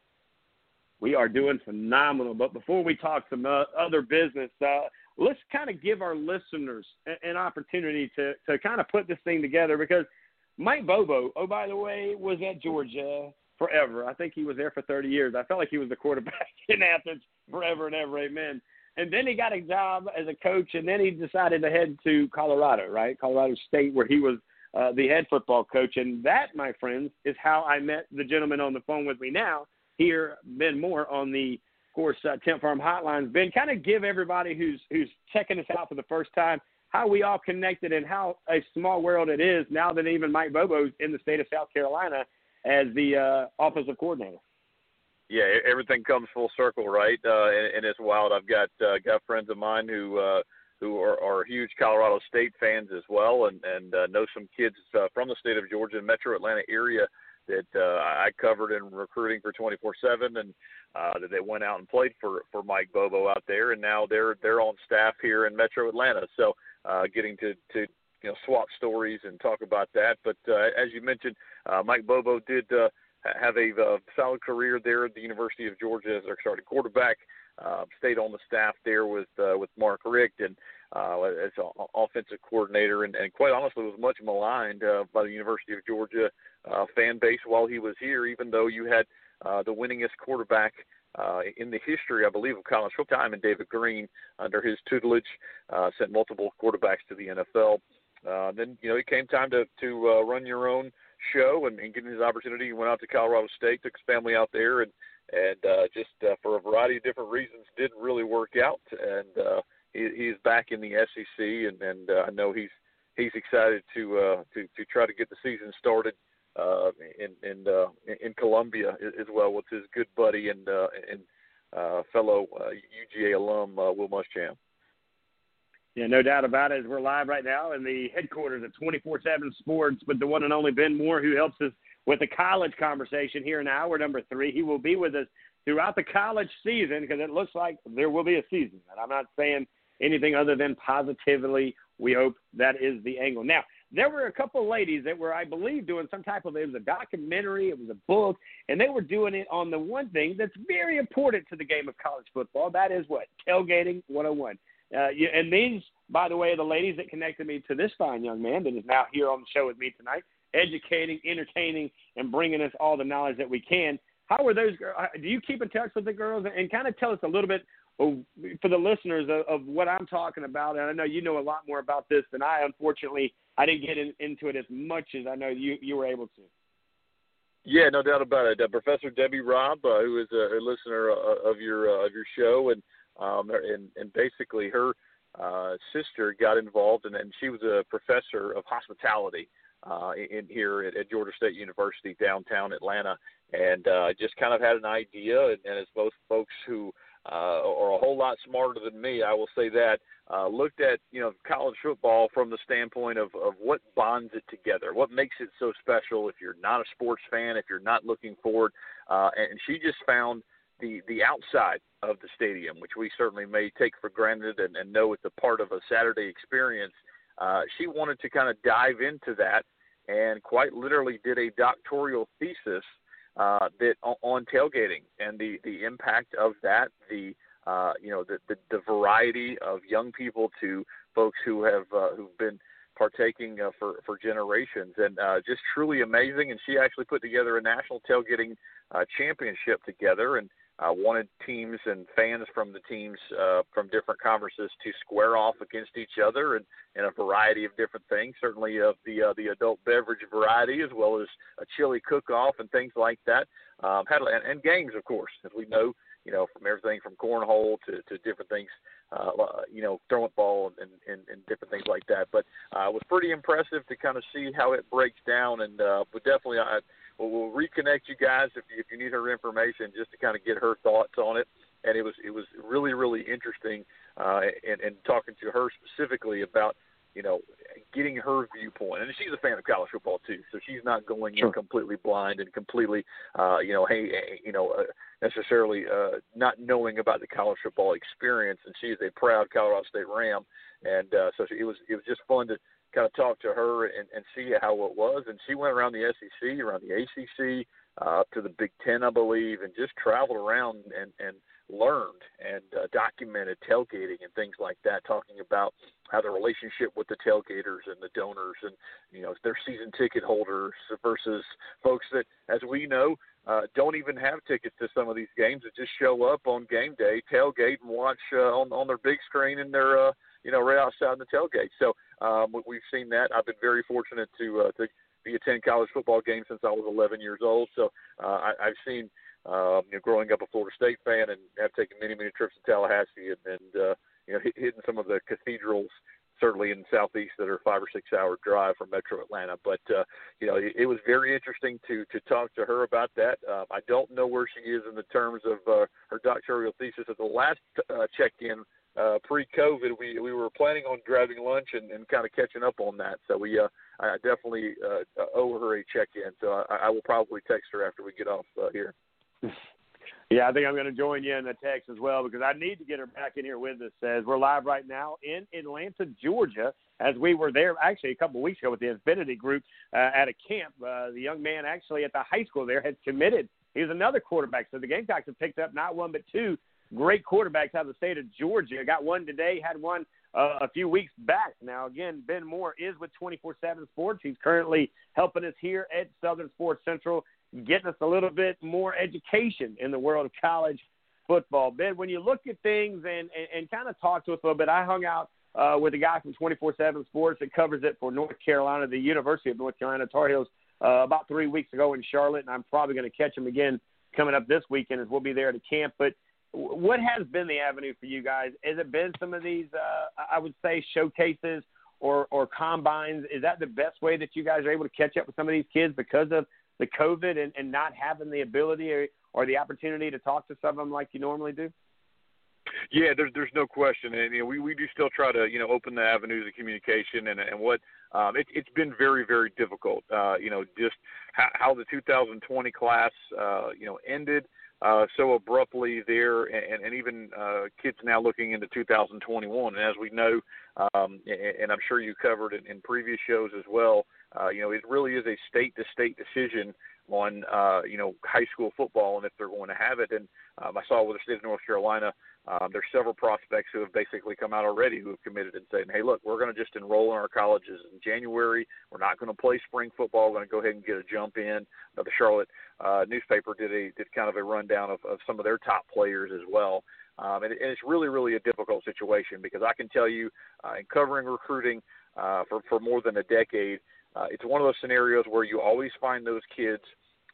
we are doing phenomenal. But before we talk some uh, other business, uh, let's kind of give our listeners an opportunity to to kind of put this thing together because Mike Bobo, oh by the way, was at Georgia forever. I think he was there for 30 years. I felt like he was the quarterback in Athens forever and ever. Amen. And then he got a job as a coach, and then he decided to head to Colorado, right? Colorado State, where he was uh, the head football coach. And that, my friends, is how I met the gentleman on the phone with me now, here, Ben Moore, on the of course, uh, Tent Farm Hotlines. Ben, kind of give everybody who's who's checking us out for the first time how we all connected and how a small world it is now that even Mike Bobo's in the state of South Carolina as the uh, offensive coordinator. Yeah, everything comes full circle, right? Uh, and, and it's wild. I've got uh, got friends of mine who uh, who are, are huge Colorado State fans as well, and and uh, know some kids uh, from the state of Georgia and Metro Atlanta area that uh, I covered in recruiting for 24/7, and uh, that they went out and played for for Mike Bobo out there, and now they're they're on staff here in Metro Atlanta. So uh, getting to to you know swap stories and talk about that. But uh, as you mentioned, uh, Mike Bobo did uh, have a uh, solid career there at the University of Georgia as their starting quarterback. Uh, stayed on the staff there with uh, with Mark Richt and uh, as an offensive coordinator, and, and quite honestly was much maligned uh, by the University of Georgia uh, fan base while he was here. Even though you had uh, the winningest quarterback uh, in the history, I believe, of college football time, and David Greene under his tutelage uh, sent multiple quarterbacks to the NFL. Uh, then you know it came time to to uh, run your own show and, and getting his opportunity. He went out to Colorado State, took his family out there, and and uh, just uh, for a variety of different reasons didn't really work out. And uh, he, he's back in the SEC, and, and uh, I know he's he's excited to uh, to to try to get the season started in in uh, in Columbia as well with his good buddy and uh, and uh, fellow uh, UGA alum uh, Will Muschamp. Yeah, no doubt about it. We're live right now in the headquarters of 24/7 Sports with the one and only Ben Moore, who helps us with the college conversation here in hour number three. He will be with us throughout the college season because it looks like there will be a season. And I'm not saying anything other than positively. We hope that is the angle. Now, there were a couple of ladies that were, I believe, doing some type of it was a documentary, it was a book, and they were doing it on the one thing that's very important to the game of college football. That is what tailgating 101. Uh, and these, by the way, are the ladies that connected me to this fine young man that is now here on the show with me tonight, educating, entertaining, and bringing us all the knowledge that we can. How are those? Uh, do you keep in touch with the girls and kind of tell us a little bit for the listeners of, of what I'm talking about? And I know you know a lot more about this than I. Unfortunately, I didn't get in, into it as much as I know you you were able to. Yeah, no doubt about it. Uh, Professor Debbie Robb, uh, who is a, a listener uh, of your uh, of your show, and um, and and basically her uh, sister got involved, and, and she was a professor of hospitality uh, in here at, at Georgia State University downtown Atlanta, and uh, just kind of had an idea, and, and as both folks who uh, are a whole lot smarter than me, I will say that, uh, looked at you know college football from the standpoint of, of what bonds it together, what makes it so special. If you're not a sports fan, if you're not looking forward, uh, and she just found the the outside of the stadium, which we certainly may take for granted and, and know it's a part of a Saturday experience. Uh, she wanted to kind of dive into that and quite literally did a doctoral thesis uh, that on tailgating and the the impact of that, the uh, you know the, the the variety of young people to folks who have uh, who've been partaking uh, for for generations, and uh, just truly amazing. And she actually put together a national tailgating uh, championship together, and uh, wanted teams and fans from the teams uh, from different conferences to square off against each other and in a variety of different things. Certainly of the uh, the adult beverage variety, as well as a chili cook-off and things like that. Um, had and, and games, of course, as we know. You know, from everything from cornhole to, to different things, uh, you know, throwing ball and, and, and different things like that. But uh, it was pretty impressive to kind of see how it breaks down. And uh, but definitely, I, We'll, we'll reconnect you guys if you, if you need her information just to kind of get her thoughts on it. And it was it was really really interesting, uh, and, and talking to her specifically about you know getting her viewpoint. And she's a fan of college football too, so she's not going sure. in completely blind and completely uh, you know hey you know uh, necessarily uh, not knowing about the college football experience. And she is a proud Colorado State Ram, and uh, so it was it was just fun to kind of talk to her and, and see how it was. And she went around the SEC, around the ACC, uh, up to the Big Ten, I believe, and just traveled around and and learned and uh, documented tailgating and things like that, talking about how the relationship with the tailgaters and the donors and you know their season ticket holders versus folks that, as we know, uh, don't even have tickets to some of these games that just show up on game day, tailgate, and watch uh, on on their big screen and their uh, you know right outside the tailgate. So um, we've seen that. I've been very fortunate to uh, to be attend college football games since I was 11 years old. So uh, I, I've seen um, you know, growing up a Florida State fan and have taken many, many trips to Tallahassee and, and uh, you know, hitting some of the cathedrals certainly in the southeast that are five or six hour drive from Metro Atlanta. But uh, you know, it, it was very interesting to to talk to her about that. Uh, I don't know where she is in the terms of uh, her doctoral thesis. At the last uh, check in uh, pre-COVID, we we were planning on grabbing lunch and, and kind of catching up on that. So we uh, I definitely uh, owe her a check-in. So I, I will probably text her after we get off uh, here. Yeah, I think I'm going to join you in the text as well because I need to get her back in here with us. As we're live right now in Atlanta, Georgia, as we were there actually a couple of weeks ago with the Infinity Group uh, at a camp. Uh, the young man actually at the high school there had committed. He was another quarterback. So the Gamecocks have picked up not one but two great quarterbacks out of the state of Georgia. Got one today, had one uh, a few weeks back. Now, again, Ben Moore is with 24 7 Sports. He's currently helping us here at Southern Sports Central getting us a little bit more education in the world of college football. Ben, when you look at things and, and, and kind of talk to us a little bit, I hung out uh, with a guy from 24 7 Sports that covers it for North Carolina, the University of North Carolina Tar Heels, uh, about three weeks ago in Charlotte, and I'm probably going to catch him again coming up this weekend as we'll be there at a camp. But what has been the avenue for you guys? Has it been some of these, uh, I would say, showcases or, or combines? Is that the best way that you guys are able to catch up with some of these kids because of the COVID and, and not having the ability or, or the opportunity to talk to some of them like you normally do? Yeah, there's there's no question, and you know we we do still try to you know open the avenues of communication, and and what um, it, it's been very very difficult. Uh, you know just how, how the 2020 class uh, you know ended uh, so abruptly there, and, and even uh, kids now looking into 2021. And as we know, um, and, and I'm sure you covered it in previous shows as well, uh, you know, it really is a state-to-state decision on uh, you know high school football and if they're going to have it. And um, I saw with the state of North Carolina, um, there's several prospects who have basically come out already who have committed and saying, hey, look, we're going to just enroll in our colleges in January. We're not going to play spring football. We're going to go ahead and get a jump in. Uh, the Charlotte uh, newspaper did a did kind of a rundown of, of some of their top players as well. Um, and, and it's really, really a difficult situation because I can tell you, uh, in covering recruiting uh, for for more than a decade, uh, it's one of those scenarios where you always find those kids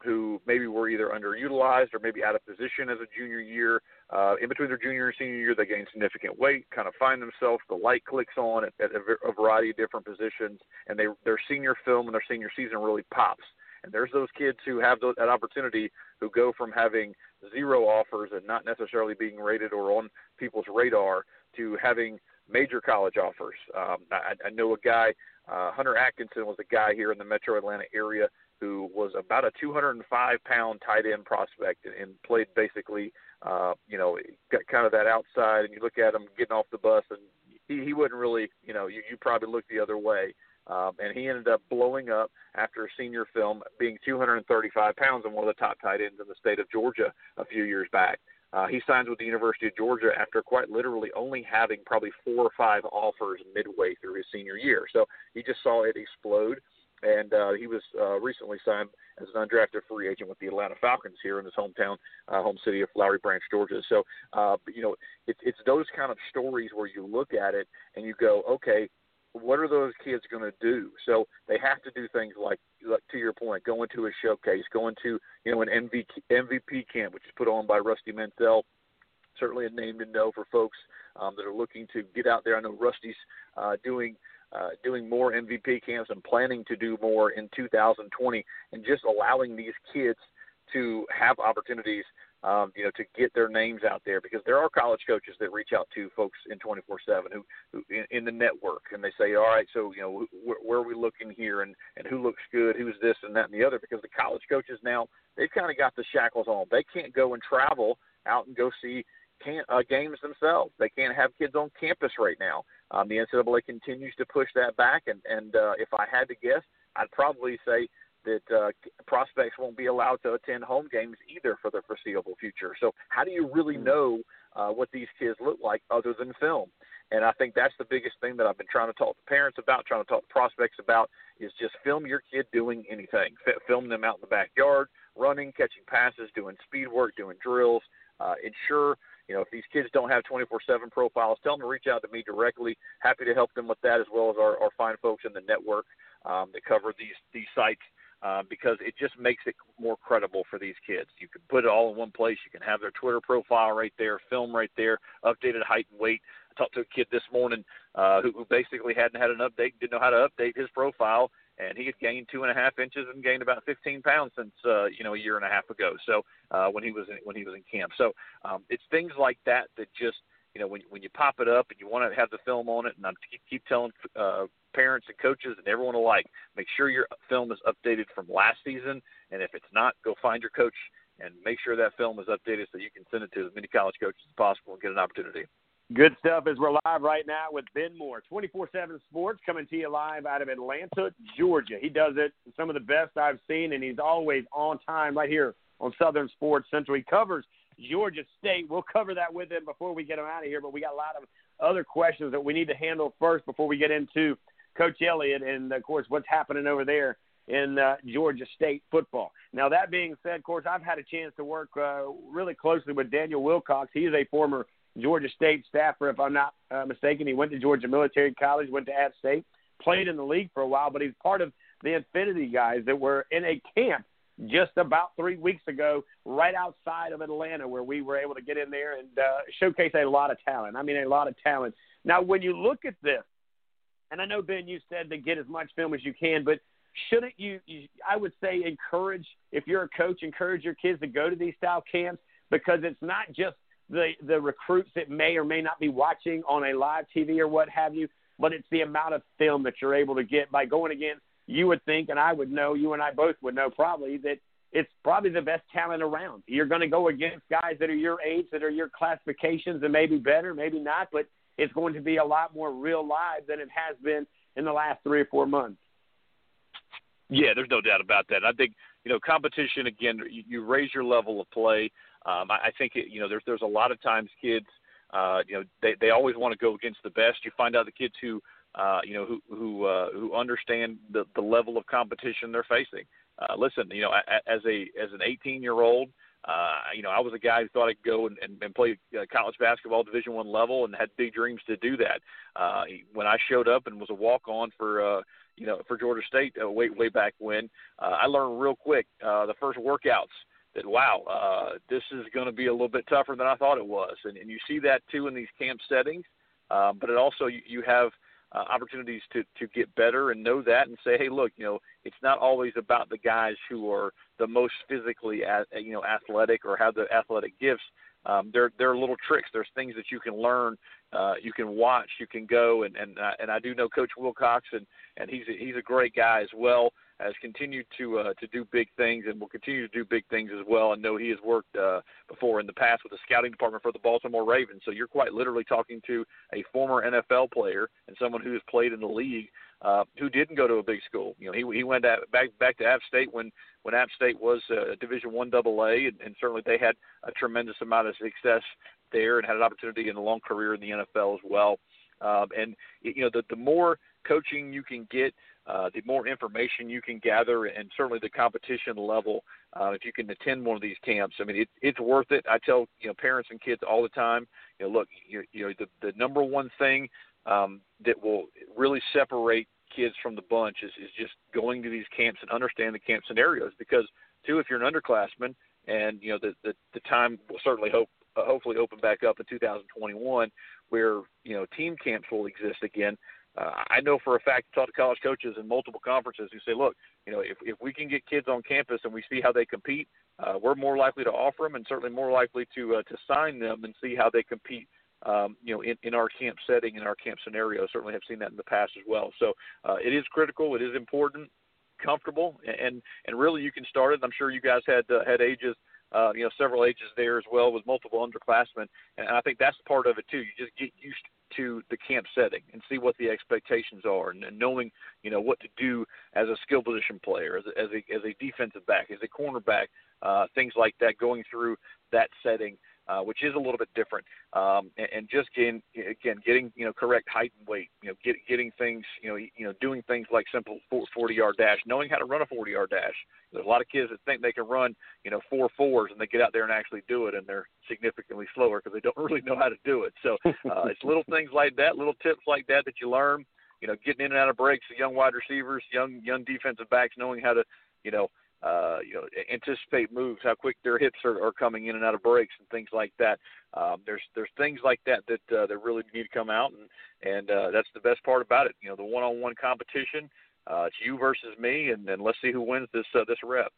who maybe were either underutilized or maybe out of position as a junior year. Uh, in between their junior and senior year, they gain significant weight, kind of find themselves. The light clicks on at, at a, a variety of different positions, and they their senior film and their senior season really pops. And there's those kids who have those, that opportunity who go from having zero offers and not necessarily being rated or on people's radar to having major college offers. Um, I, I know a guy uh, Hunter Atkinson was a guy here in the metro Atlanta area who was about a 205 pound tight end prospect and, and played basically, uh, you know, got kind of that outside. And you look at him getting off the bus, and he, he wouldn't really, you know, you, you probably look the other way. Um, and he ended up blowing up after a senior film, being 235 pounds and one of the top tight ends in the state of Georgia a few years back. Uh, he signs with the University of Georgia after quite literally only having probably four or five offers midway through his senior year. So he just saw it explode, and uh, he was uh, recently signed as an undrafted free agent with the Atlanta Falcons here in his hometown, uh, home city of Flowery Branch, Georgia. So, uh, you know, it's it's those kind of stories where you look at it and you go, okay, what are those kids going to do? So they have to do things like, like to your point, going to a showcase, going to you know an MVP, MVP camp, which is put on by Rusty Mansell. Certainly a name to know for folks um, that are looking to get out there. I know Rusty's uh, doing uh, doing more MVP camps and planning to do more in 2020, and just allowing these kids to have opportunities um, you know, to get their names out there because there are college coaches that reach out to folks in 24/7 who, who in, in the network and they say, all right, so you know, wh- where are we looking here and and who looks good, who's this and that and the other because the college coaches now they've kind of got the shackles on. They can't go and travel out and go see can uh, games themselves. They can't have kids on campus right now. Um, the NCAA continues to push that back, and and uh, if I had to guess, I'd probably say that uh, prospects won't be allowed to attend home games either for the foreseeable future. So how do you really know uh, what these kids look like other than film? And I think that's the biggest thing that I've been trying to talk to parents about, trying to talk to prospects about, is just film your kid doing anything. Film them out in the backyard, running, catching passes, doing speed work, doing drills. Uh, ensure, you know, if these kids don't have 24/7 profiles, tell them to reach out to me directly. Happy to help them with that, as well as our, our fine folks in the network um, that cover these these sites. Uh, because it just makes it more credible for these kids. You can put it all in one place. You can have their Twitter profile right there, film right there, updated height and weight I talked to a kid this morning uh, who, who basically hadn't had an update, didn't know how to update his profile, and he had gained two and a half inches and gained about 15 pounds since uh, you know a year and a half ago. So uh, when he was in, when he was in camp, so um, it's things like that that just you know when when you pop it up and you want to have the film on it, and I keep, telling uh, parents and coaches and everyone alike, make sure your film is updated from last season, and if it's not, go find your coach and make sure that film is updated so you can send it to as many college coaches as possible and get an opportunity. Good stuff as we're live right now with Ben Moore, 24 7 Sports, coming to you live out of Atlanta, Georgia. He does it some of the best I've seen, and he's always on time right here on Southern Sports Central. He covers Georgia State. We'll cover that with him before we get him out of here, but we got a lot of other questions that we need to handle first before we get into Coach Elliott and, of course, what's happening over there in uh, Georgia State football. Now, that being said, of course, I've had a chance to work uh, really closely with Daniel Wilcox. He is a former Georgia State staffer, if I'm not uh, mistaken. He went to Georgia Military College, went to App State, played in the league for a while, but he's part of the Infinity guys that were in a camp just about three weeks ago, right outside of Atlanta, where we were able to get in there and uh, showcase a lot of talent. I mean, a lot of talent. Now, when you look at this, and I know Ben, you said to get as much film as you can, but shouldn't you, you? I would say encourage if you're a coach, encourage your kids to go to these style camps because it's not just the the recruits that may or may not be watching on a live TV or what have you, but it's the amount of film that you're able to get by going against. You would think, and I would know, you and I both would know probably that it's probably the best talent around. You're going to go against guys that are your age, that are your classifications, and maybe better, maybe not, but it's going to be a lot more real live than it has been in the last three or four months. Yeah, there's no doubt about that. I think you know competition again. You, you raise your level of play. Um, I, I think it, you know there's there's a lot of times kids uh, you know they they always want to go against the best. You find out the kids who uh, you know who who uh, who understand the the level of competition they're facing. Uh, listen, you know, as a as an 18 year old, uh, you know, I was a guy who thought I could go and, and, and play uh, college basketball Division One level and had big dreams to do that. Uh, when I showed up and was a walk on for uh, you know for Georgia State uh, way way back when, uh, I learned real quick uh, the first workouts that wow, uh, this is going to be a little bit tougher than I thought it was, and, and you see that too in these camp settings. Um, but it also you, you have uh, opportunities to to get better and know that and say, hey, look, you know, it's not always about the guys who are the most physically, uh, you know, athletic or have the athletic gifts. Um, there there are little tricks. There's things that you can learn, uh, you can watch, you can go, and and uh, and I do know Coach Wilcox, and and he's a, he's a great guy as well has continued to uh, to do big things and will continue to do big things as well. I know he has worked uh, before in the past with the scouting department for the Baltimore Ravens. So you're quite literally talking to a former NFL player and someone who has played in the league uh, who didn't go to a big school. You know, he he went at, back back to App State when when App State was uh, Division One Double A, and, and certainly they had a tremendous amount of success there and had an opportunity in a long career in the NFL as well. Um, and you know, the the more coaching you can get uh, the more information you can gather, and certainly the competition level. Uh, if you can attend one of these camps, I mean, it, it's worth it. I tell you know parents and kids all the time. You know, look, you, you know, the the number one thing um, that will really separate kids from the bunch is is just going to these camps and understand the camp scenarios. Because too, if you're an underclassman, and you know the the, the time will certainly hope uh, hopefully open back up in 2021, where you know team camps will exist again uh, I know for a fact, talk to college coaches in multiple conferences who say, look, you know, if, if we can get kids on campus and we see how they compete, uh, we're more likely to offer them and certainly more likely to uh, to sign them and see how they compete. Um, you know, in, in our camp setting, in our camp scenario, certainly have seen that in the past as well. So uh, it is critical. It is important, comfortable, and and really you can start it. I'm sure you guys had uh, had ages uh, you know, several ages there as well with multiple underclassmen, and I think that's part of it too. You just get used to the camp setting and see what the expectations are, and, and knowing you know what to do as a skill position player, as as a as a defensive back, as a cornerback, uh, things like that, going through that setting uh, which is a little bit different. Um, and, and just getting again getting you know correct height and weight. You know, get, getting things you know you know doing things like simple 40 yard dash, knowing how to run a 40 yard dash. There's a lot of kids that think they can run you know four fours and they get out there and actually do it, and they're significantly slower because they don't really know how to do it. So uh, it's little things like that, little tips like that that you learn. You know, getting in and out of breaks, young wide receivers, young young defensive backs, knowing how to you know uh, you know, anticipate moves, how quick their hips are, are coming in and out of breaks, and things like that. Um, there's there's things like that that uh, that really need to come out, and and uh, that's the best part about it. You know, the one-on-one competition. Uh, it's you versus me, and, and let's see who wins this uh, this rep.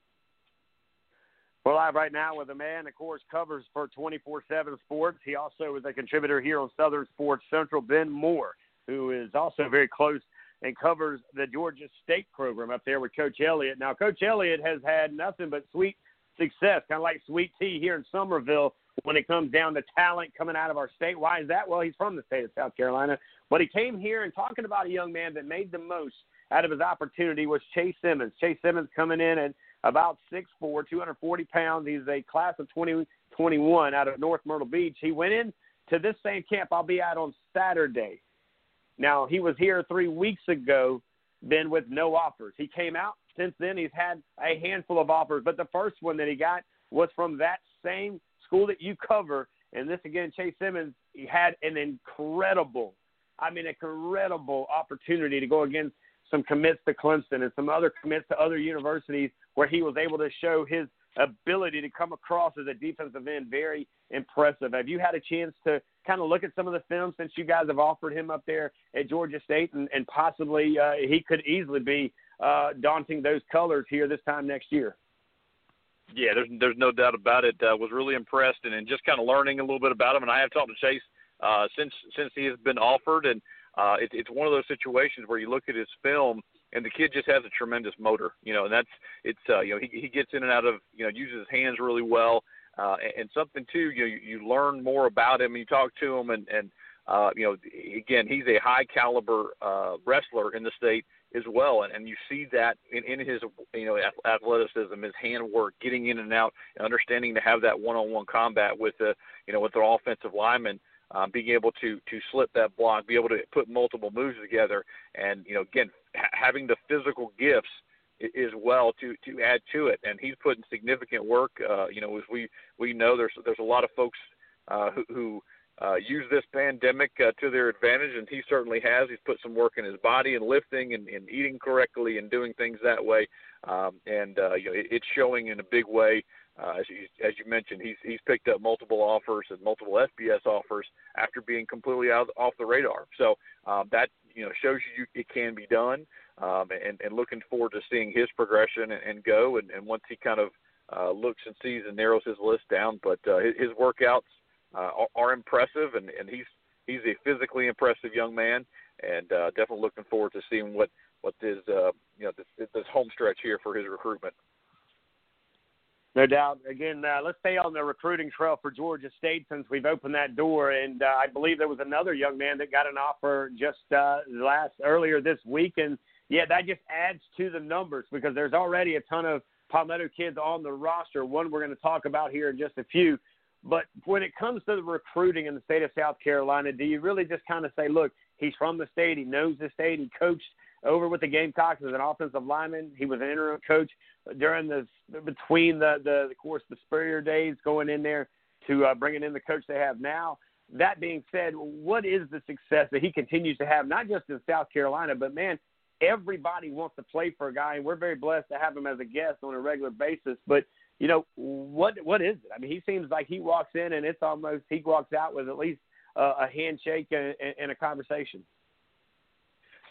We're live right now with a man, of course, covers for 24/7 Sports. He also is a contributor here on Southern Sports Central. Ben Moore, who is also very close and covers the Georgia State program up there with Coach Elliott. Now, Coach Elliott has had nothing but sweet success, kind of like sweet tea here in Summerville when it comes down to talent coming out of our state. Why is that? Well, he's from the state of South Carolina, but he came here and talking about a young man that made the most out of his opportunity was Chase Simmons. Chase Simmons coming in at about 6'4", 240 pounds. He's a class of 2021 out of North Myrtle Beach. He went in to this same camp. I'll be out on Saturday now, he was here three weeks ago, been with no offers. He came out. Since then, he's had a handful of offers, but the first one that he got was from that same school that you cover. And this, again, Chase Simmons, he had an incredible, I mean, incredible opportunity to go against some commits to Clemson and some other commits to other universities where he was able to show his ability to come across as a defensive end very impressive. Have you had a chance to kind of look at some of the film since you guys have offered him up there at Georgia State, and, and possibly uh, he could easily be uh, daunting those colors here this time next year? Yeah, there's there's no doubt about it. Uh, was really impressed, and, and just kind of learning a little bit about him. And I have talked to Chase uh, since since he has been offered, and uh, it, it's one of those situations where you look at his film and the kid just has a tremendous motor, you know, and that's it's uh, you know he he gets in and out of you know uses his hands really well, uh, and, something too you you, learn more about him. You talk to him and and uh, you know again he's a high caliber uh, wrestler in the state as well, and, and you see that in, in his you know athleticism, his handwork, getting in and out, and understanding to have that one-on-one combat with the you know with the offensive lineman um, being able to to slip that block, be able to put multiple moves together, and you know again ha- having the physical gifts as well to to add to it. And he's putting significant work. Uh, you know, as we we know, there's there's a lot of folks uh, who, who uh, use this pandemic uh, to their advantage, and he certainly has. He's put some work in his body and lifting and, and eating correctly and doing things that way, um, and uh, you know, it, it's showing in a big way uh, as, you, as you mentioned, he's he's picked up multiple offers and multiple FBS offers after being completely out off the radar. So um, that you know shows you it can be done, um, and and looking forward to seeing his progression and, and go. And, and once he kind of uh, looks and sees and narrows his list down, but uh, his, his workouts uh, are, are impressive, and and he's he's a physically impressive young man, and uh, definitely looking forward to seeing what what this uh, you know this, this home stretch here for his recruitment. No doubt. Again, uh, let's stay on the recruiting trail for Georgia State since we've opened that door. And uh, I believe there was another young man that got an offer just uh, last earlier this week. And yeah, that just adds to the numbers because there's already a ton of Palmetto kids on the roster. One we're going to talk about here in just a few. But when it comes to the recruiting in the state of South Carolina, do you really just kind of say, look, he's from the state, he knows the state, he coached over with the Gamecocks as an offensive lineman. He was an interim coach during the between the the of course the Spurrier days going in there to uh, bringing in the coach they have now. That being said, what is the success that he continues to have, not just in South Carolina, but man, everybody wants to play for a guy, and we're very blessed to have him as a guest on a regular basis. But you know what what is it? I mean, he seems like he walks in and it's almost he walks out with at least uh, a handshake and, and a conversation.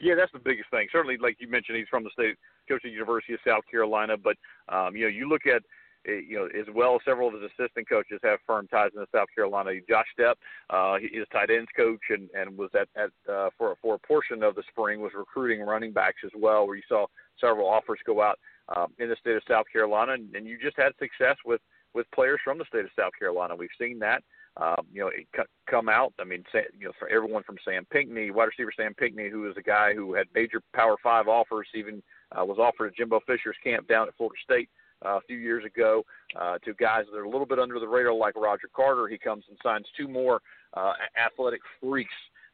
Yeah, that's the biggest thing. Certainly, like you mentioned, he's from the state, coach at the University of South Carolina. But um, you know, you look at eh, you know, as well several of his assistant coaches have firm ties in South Carolina. Josh Stepp, uh, is tight ends coach and, and was at, at uh, for for a portion of the spring was recruiting running backs as well, where you saw several offers go out um, in the state of South Carolina, and, and you just had success with with players from the state of South Carolina. We've seen that. Um, you know, it come out. I mean, you know, for everyone from Sam Pinckney, wide receiver Sam Pinckney, who is a guy who had major Power Five offers, even uh, was offered at Jimbo Fisher's camp down at Florida State uh, a few years ago, uh, to guys that are a little bit under the radar, like Roger Carter. He comes and signs two more uh, athletic freaks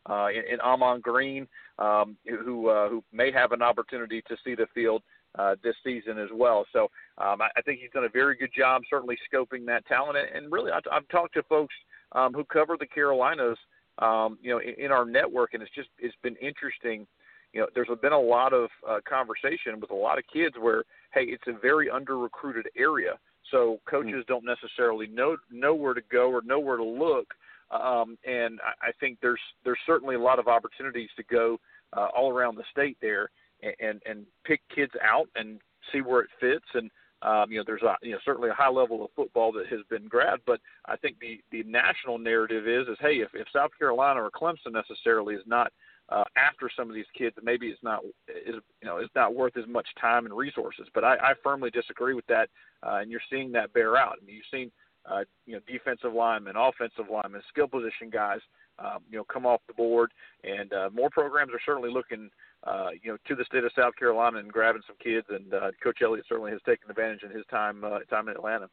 uh, in, in Ahman Green, um, who uh, who may have an opportunity to see the field uh, this season as well. So um, I, I think he's done a very good job, certainly scoping that talent. And really, I, I've talked to folks um, who cover the Carolinas, um, you know, in, in our network, and it's just it's been interesting. You know, there's been a lot of uh, conversation with a lot of kids where, hey, it's a very under recruited area, so coaches mm-hmm. don't necessarily know know where to go or know where to look. Um, and I, I think there's there's certainly a lot of opportunities to go uh, all around the state there and, and pick kids out and see where it fits and um, you know, there's a, you know certainly a high level of football that has been grabbed, but I think the the national narrative is is hey, if, if South Carolina or Clemson necessarily is not uh, after some of these kids, maybe it's not is you know it's not worth as much time and resources. But I, I firmly disagree with that, uh, and you're seeing that bear out. I mean, you've seen uh, you know defensive linemen, offensive linemen, skill position guys, um, you know, come off the board, and uh, more programs are certainly looking uh, you know, to the state of South Carolina and grabbing some kids. And uh, Coach Elliott certainly has taken advantage in his time uh, time in Atlanta.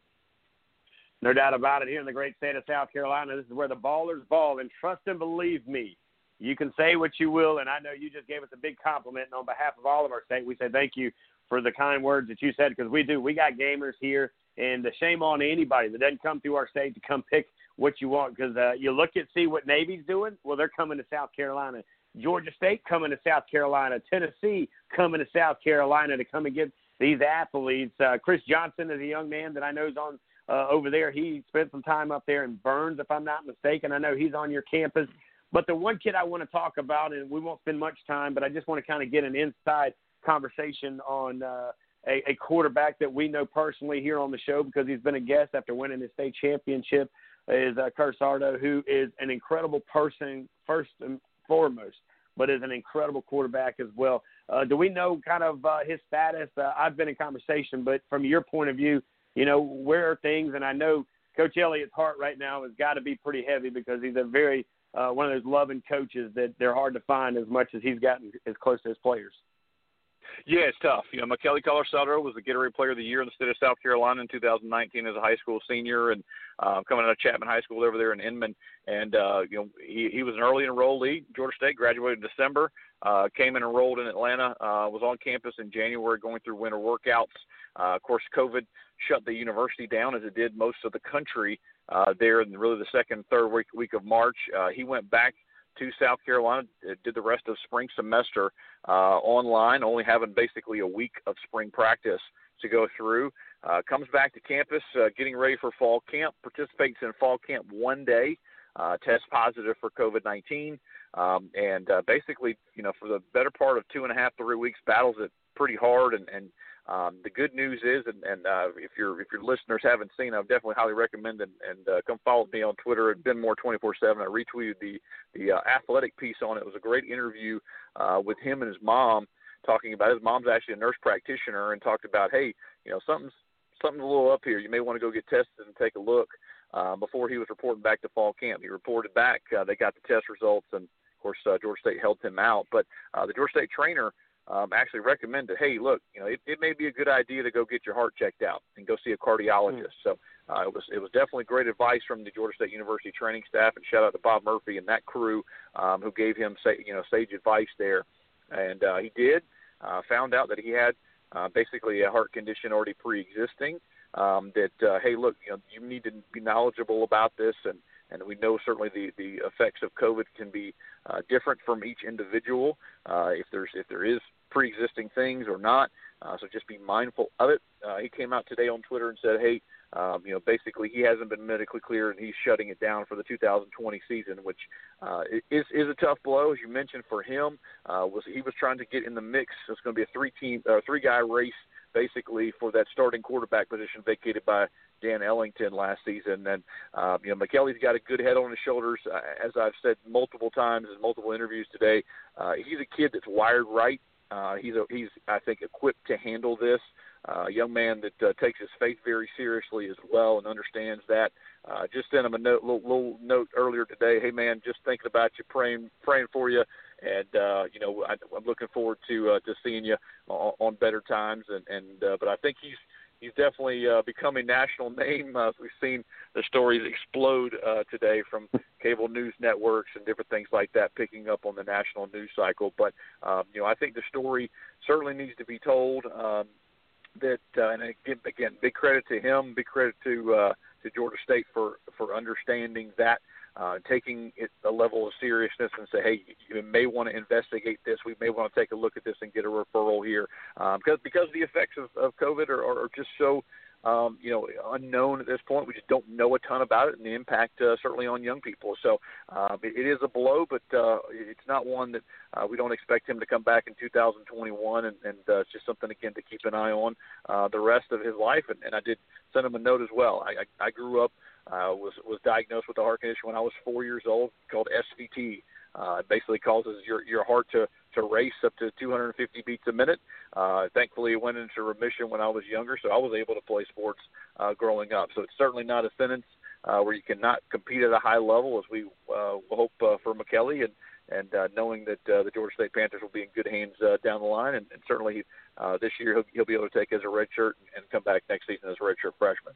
No doubt about it. Here in the great state of South Carolina, this is where the ballers ball. And trust and believe me, you can say what you will, and I know you just gave us a big compliment. And on behalf of all of our state, we say thank you for the kind words that you said because we do. We got gamers here, and the shame on anybody that doesn't come through our state to come pick what you want because uh, you look at see what Navy's doing. Well, they're coming to South Carolina. Georgia State coming to South Carolina, Tennessee coming to South Carolina to come and get these athletes. Uh, Chris Johnson is a young man that I know is on uh, over there. He spent some time up there in Byrnes, if I'm not mistaken. I know he's on your campus. But the one kid I want to talk about, and we won't spend much time, but I just want to kind of get an inside conversation on uh, a, a quarterback that we know personally here on the show because he's been a guest after winning the state championship. Is uh, Colasurdo, who is an incredible person, first and foremost, but is an incredible quarterback as well. Uh, do we know kind of uh, his status? Uh, I've been in conversation, but from your point of view, you know, where are things? And I know Coach Elliott's heart right now has got to be pretty heavy because he's a very uh, one of those loving coaches that they're hard to find as much as he's gotten as close to his players. Yeah, it's tough. You know, Mikele Colasurdo was the Gatorade Player of the Year in the state of South Carolina in 2019 as a high school senior, and uh, coming out of Chapman High School over there in Inman. And uh, you know, he, he was an early enrollee. Georgia State graduated in December. Uh, came and enrolled in Atlanta. Uh, was on campus in January, going through winter workouts. Uh, of course, COVID shut the university down as it did most of the country uh, there in really the second, third week week of March. Uh, he went back to South Carolina, did the rest of spring semester uh, online, only having basically a week of spring practice to go through. Uh, comes back to campus, uh, getting ready for fall camp, participates in fall camp one day, uh, tests positive for COVID 19, um, and uh, basically, you know, for the better part of two and a half, three weeks, battles it pretty hard and, and um, the good news is, and, and uh, if your if your listeners haven't seen, I would definitely highly recommend and, and uh, come follow me on Twitter at BenMore24/7. I retweeted the the uh, athletic piece on it. It was a great interview uh, with him and his mom, talking about his mom's actually a nurse practitioner, and talked about, hey, you know, something's something's a little up here. You may want to go get tested and take a look. Uh, before he was reporting back to fall camp, he reported back. Uh, they got the test results, and of course, uh, Georgia State held him out. But uh, the Georgia State trainer um, actually recommended, hey, look, you know, it, it may be a good idea to go get your heart checked out and go see a cardiologist. Mm. So uh, it was it was definitely great advice from the Georgia State University training staff, and shout out to Bob Murphy and that crew um, who gave him say, you know sage advice there. And uh, he did uh, found out that he had uh, basically a heart condition already pre-existing. Um, that uh, hey, look, you know, you need to be knowledgeable about this and and we know certainly the the effects of COVID can be uh, different from each individual. Uh, if there's if there is pre-existing things or not, uh, so just be mindful of it. Uh, he came out today on Twitter and said, "Hey, um, you know, basically he hasn't been medically cleared and he's shutting it down for the 2020 season, which uh, is is a tough blow, as you mentioned for him. Uh, was he was trying to get in the mix? It's going to be a three team, uh, three guy race basically for that starting quarterback position vacated by Dan Ellington last season. And um, you know, Mikele's got a good head on his shoulders, uh, as I've said multiple times in multiple interviews today. Uh, he's a kid that's wired right. Uh, he's a, he's I think equipped to handle this. Uh, young man that uh, takes his faith very seriously as well and understands that. Uh, just sent him a note, little, little note earlier today. Hey man, just thinking about you, praying, praying for you, and uh, you know I, I'm looking forward to uh, to seeing you on, on better times. And and uh, but I think he's he's definitely uh, become a national name. Uh, we've seen the stories explode uh, today from cable news networks and different things like that, picking up on the national news cycle. But um, you know, I think the story certainly needs to be told. Um, that uh, and again, again, big credit to him, big credit to uh, to Georgia State for for understanding that uh, taking it a level of seriousness and say, hey, you may want to investigate this. We may want to take a look at this and get a referral here um, because because the effects of, of COVID are, are just so um, you know unknown at this point. We just don't know a ton about it and the impact uh, certainly on young people. So um, it, it is a blow, but uh, it's not one that uh, we don't expect him to come back in 2021, and, and uh, it's just something again to keep an eye on uh, the rest of his life. And, and I did send him a note as well. I, I, I grew up uh, was was diagnosed with a heart condition when I was four years old called SVT. Uh, it basically causes your your heart to to race up to 250 beats a minute. Uh, thankfully, it went into remission when I was younger, so I was able to play sports uh, growing up. So it's certainly not a sentence uh, where you cannot compete at a high level, as we uh, hope uh, for Mikele, and and uh, knowing that uh, the Georgia State Panthers will be in good hands uh, down the line, and, and certainly uh, this year he'll, he'll be able to take as a red shirt and come back next season as a red shirt freshman.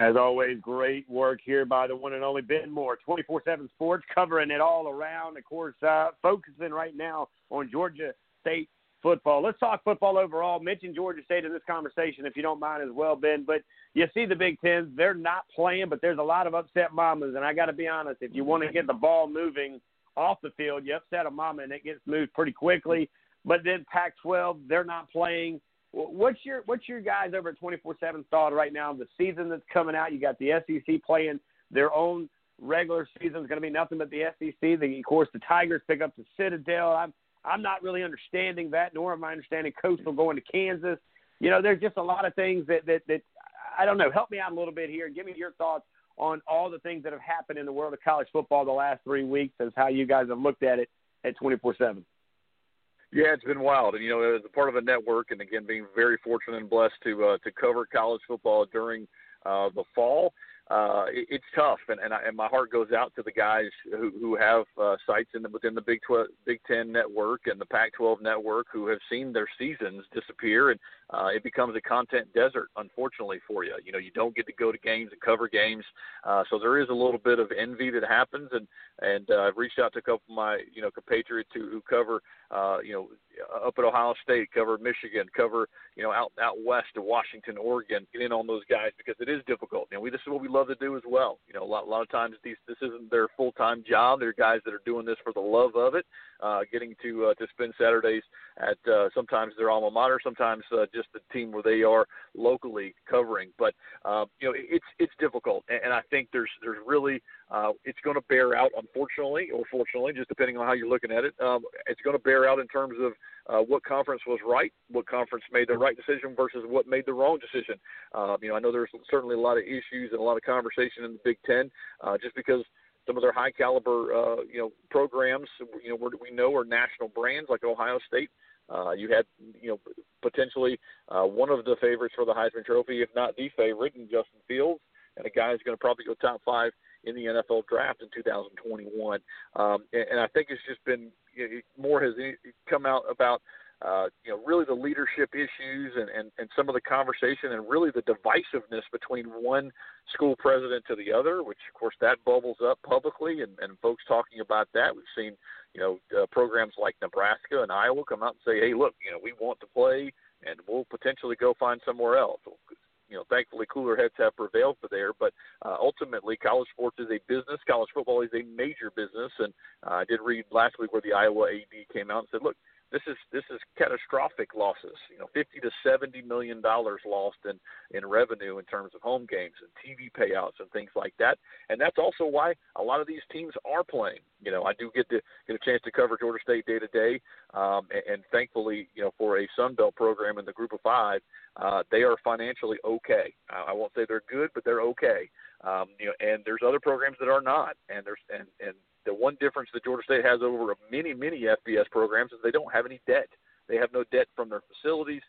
As always, great work here by the one and only Ben Moore. 24 7 Sports covering it all around. Of course, uh, focusing right now on Georgia State football. Let's talk football overall. Mention Georgia State in this conversation if you don't mind as well, Ben. But you see the Big Ten, they're not playing, but there's a lot of upset mamas. And I got to be honest, if you want to get the ball moving off the field, you upset a mama and it gets moved pretty quickly. But then Pac 12, they're not playing What's your what's your guys over at twenty four seven thought right now? The season that's coming out, you got the SEC playing their own regular season is going to be nothing but the SEC. The, of course, the Tigers pick up the Citadel. I'm I'm not really understanding that, nor am I understanding Coastal going to Kansas. You know, there's just a lot of things that that that I don't know. Help me out a little bit here. Give me your thoughts on all the things that have happened in the world of college football the last three weeks, as how you guys have looked at it at twenty four seven. Yeah, it's been wild, and you know, as a part of a network, and again, being very fortunate and blessed to uh, to cover college football during uh, the fall uh, it, it's tough, and and, I, and my heart goes out to the guys who who have uh, sites in the, within the Big 12, Big Ten network and the Pac-12 network who have seen their seasons disappear, and uh, it becomes a content desert, unfortunately for you. You know, you don't get to go to games and cover games, uh, so there is a little bit of envy that happens, and and uh, I've reached out to a couple of my you know compatriots who, who cover uh, you know up at Ohio State, cover Michigan, cover you know out out west to Washington, Oregon, get in on those guys because it is difficult. Know, we this is what we love to do as well. You know, a lot, a lot of times these this isn't their full time job. They're guys that are doing this for the love of it, uh, getting to uh, to spend Saturdays at uh, sometimes their alma mater, sometimes uh, just the team where they are locally covering. But uh, you know, it's it's difficult, and, and I think there's there's really uh, it's going to bear out, unfortunately or fortunately, just depending on how you're looking at it. Um, it's going to bear out in terms of uh, what conference was right, what conference made the right decision versus what made the wrong decision. Uh, you know, I know there's certainly a lot of issues and a lot of conversation in the Big Ten, uh, just because some of their high caliber, uh, you know, programs, you know, we know are national brands like Ohio State. Uh, you had, you know, potentially uh, one of the favorites for the Heisman Trophy, if not the favorite, in Justin Fields, and a guy who's going to probably go top five in the NFL draft in 2021. Um, and, and I think it's just been know, more has come out about uh, you know really the leadership issues and, and, and some of the conversation and really the divisiveness between one school president to the other, which of course that bubbles up publicly and, and folks talking about that. We've seen you know uh, programs like Nebraska and Iowa come out and say, hey, look, you know we want to play and we'll potentially go find somewhere else you know, thankfully cooler heads have prevailed for there. But uh, ultimately, college sports is a business. College football is a major business. And uh, I did read last week where the Iowa AD came out and said, look, this is this is catastrophic losses. You know, fifty to seventy million dollars lost in in revenue in terms of home games and TV payouts and things like that. And that's also why a lot of these teams are playing. You know, I do get to get a chance to cover Georgia State day to day, um, and, and thankfully, you know, for a Sun Belt program in the Group of Five, uh, they are financially okay. I, I won't say they're good, but they're okay. Um, you know, and there's other programs that are not, and there's and and the one difference that Georgia State has over many many FBS programs is they don't have any debt. They have no debt from their facilities.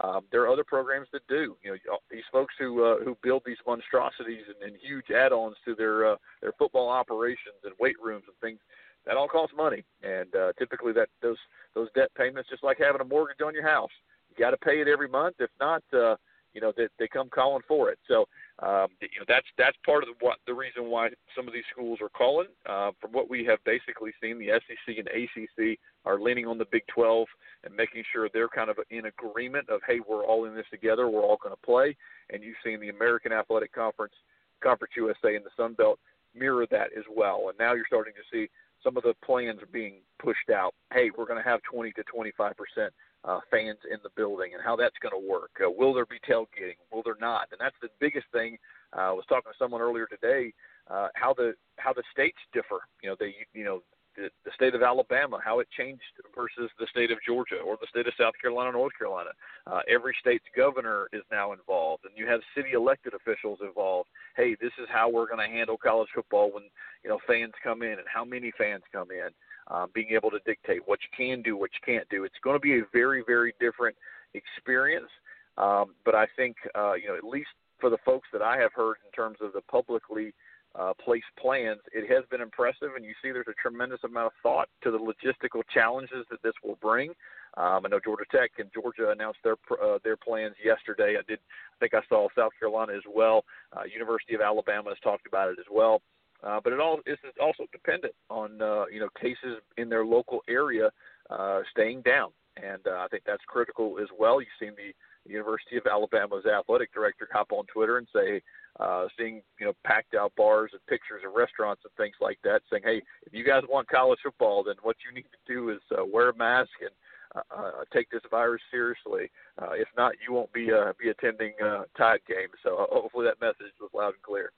Um, there are other programs that do. You know, these folks who uh, who build these monstrosities and, and huge add-ons to their uh, their football operations and weight rooms and things. That all costs money, and uh, typically that those those debt payments, just like having a mortgage on your house, you got to pay it every month. If not, uh, you know, they, they come calling for it. So, um, you know, that's that's part of the, what the reason why some of these schools are calling. Uh, from what we have basically seen, the SEC and ACC are leaning on the Big 12 and making sure they're kind of in agreement of, hey, we're all in this together, we're all going to play. And you've seen the American Athletic Conference, Conference USA, and the Sun Belt mirror that as well. And now you're starting to see some of the plans being pushed out. Hey, we're going to have 20 to 25 percent uh, fans in the building and how that's going to work. Uh, will there be tailgating? Will there not? And that's the biggest thing. Uh, I was talking to someone earlier today uh, how the how the states differ. You know, they you know the, the state of Alabama, how it changed versus the state of Georgia or the state of South Carolina, North Carolina. Uh, every state's governor is now involved, and you have city elected officials involved. Hey, this is how we're going to handle college football when you know fans come in and how many fans come in um, being able to dictate what you can do, what you can't do. It's going to be a very, very different experience. Um, but I think, uh, you know, at least for the folks that I have heard in terms of the publicly uh, placed plans, it has been impressive, and you see there's a tremendous amount of thought to the logistical challenges that this will bring. Um, I know Georgia Tech and Georgia announced their uh, their plans yesterday. I did, I think I saw South Carolina as well. Uh, University of Alabama has talked about it as well. Uh, but it all is also dependent on uh, you know cases in their local area uh, staying down, and uh, I think that's critical as well. You've seen the University of Alabama's athletic director hop on Twitter and say, uh, seeing you know packed out bars and pictures of restaurants and things like that, saying, hey, if you guys want college football, then what you need to do is uh, wear a mask and uh, uh, take this virus seriously. Uh, if not, you won't be uh, be attending uh, Tide games. So hopefully that message was loud and clear.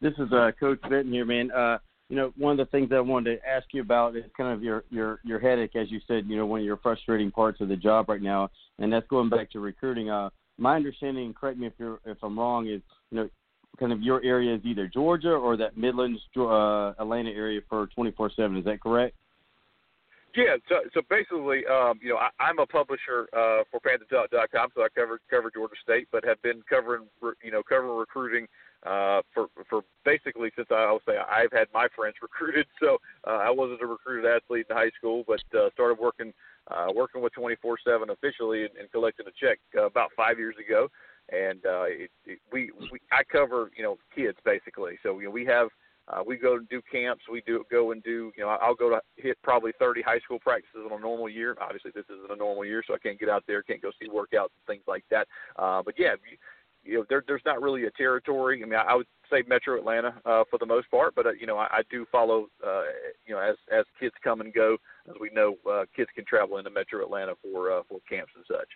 This is uh, Coach Benton here, man. Uh, you know, one of the things I wanted to ask you about is kind of your your your headache, as you said. You know, one of your frustrating parts of the job right now, and that's going back to recruiting. Uh, my understanding, correct me if you're if I'm wrong, is you know, kind of your area is either Georgia or that Midlands, uh, Atlanta area for 24/7. Is that correct? Yeah, so so basically, um, you know, I, I'm a publisher uh, for PantherTalk.com, so I cover cover Georgia State, but have been covering, you know, covering recruiting uh, for for basically since I will say I've had my friends recruited. So uh, I wasn't a recruited athlete in high school, but uh, started working uh, working with 24/7 officially and, and collecting a check uh, about five years ago. And uh, it, it, we, we I cover you know kids basically. So you know we have uh, we go and do camps. We do go and do, you know, I'll go to hit probably 30 high school practices in a normal year. Obviously, this isn't a normal year, so I can't get out there, can't go see workouts and things like that. Uh, but yeah, you know, there, there's not really a territory. I mean, I, I would say Metro Atlanta uh, for the most part, but uh, you know, I, I do follow. Uh, you know, as as kids come and go, as we know, uh, kids can travel into Metro Atlanta for uh, for camps and such.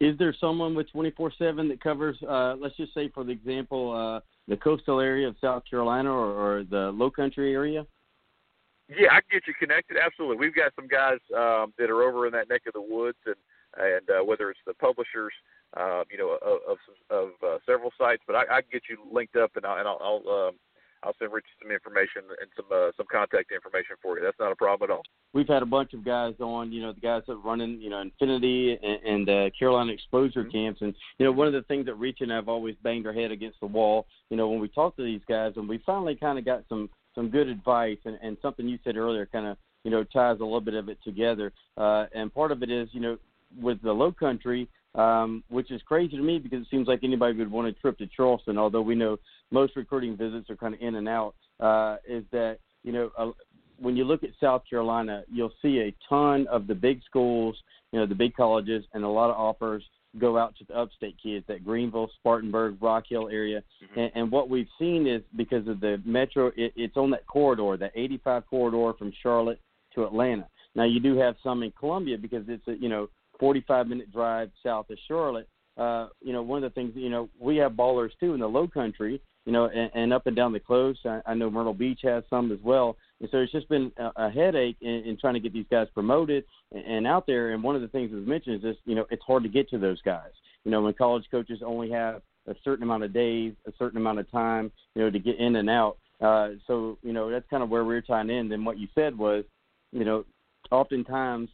Is there someone with 24/7 that covers? Uh, let's just say, for the example, uh, the coastal area of South Carolina or, or the Low Country area. Yeah, I can get you connected. Absolutely, we've got some guys um, that are over in that neck of the woods, and and uh, whether it's the publishers uh, you know, of of, of uh, several sites. But I, I can get you linked up, and, I, and I'll I'll, um, I'll send Rich some information and some uh, some contact information for you. That's not a problem at all. We've had a bunch of guys on, you know, the guys that are running, you know, Infinity and, and uh, Carolina Exposure mm-hmm. camps, and you know, one of the things that Rich and I've always banged our head against the wall, you know, when we talk to these guys, and we finally kind of got some some good advice, and, and something you said earlier, kind of you know ties a little bit of it together. Uh, and part of it is, you know, with the Low Country, um, which is crazy to me because it seems like anybody would want a trip to Charleston, although we know most recruiting visits are kind of in and out. Uh, is that you know uh, when you look at South Carolina, you'll see a ton of the big schools, you know, the big colleges, and a lot of offers go out to the upstate kids, that Greenville, Spartanburg, Rock Hill area. Mm-hmm. And, and what we've seen is because of the metro, it, it's on that corridor, that 85 corridor from Charlotte to Atlanta. Now you do have some in Columbia because it's a you know 45 minute drive south of Charlotte. Uh, you know, one of the things, you know, we have ballers too in the low country, you know, and, and up and down the coast. I, I know Myrtle Beach has some as well. And so it's just been a, a headache in, in trying to get these guys promoted and, and out there. And one of the things that's mentioned is just, you know, it's hard to get to those guys. You know, when college coaches only have a certain amount of days, a certain amount of time, you know, to get in and out. Uh, so you know that's kind of where we are tying in. And what you said was, you know, oftentimes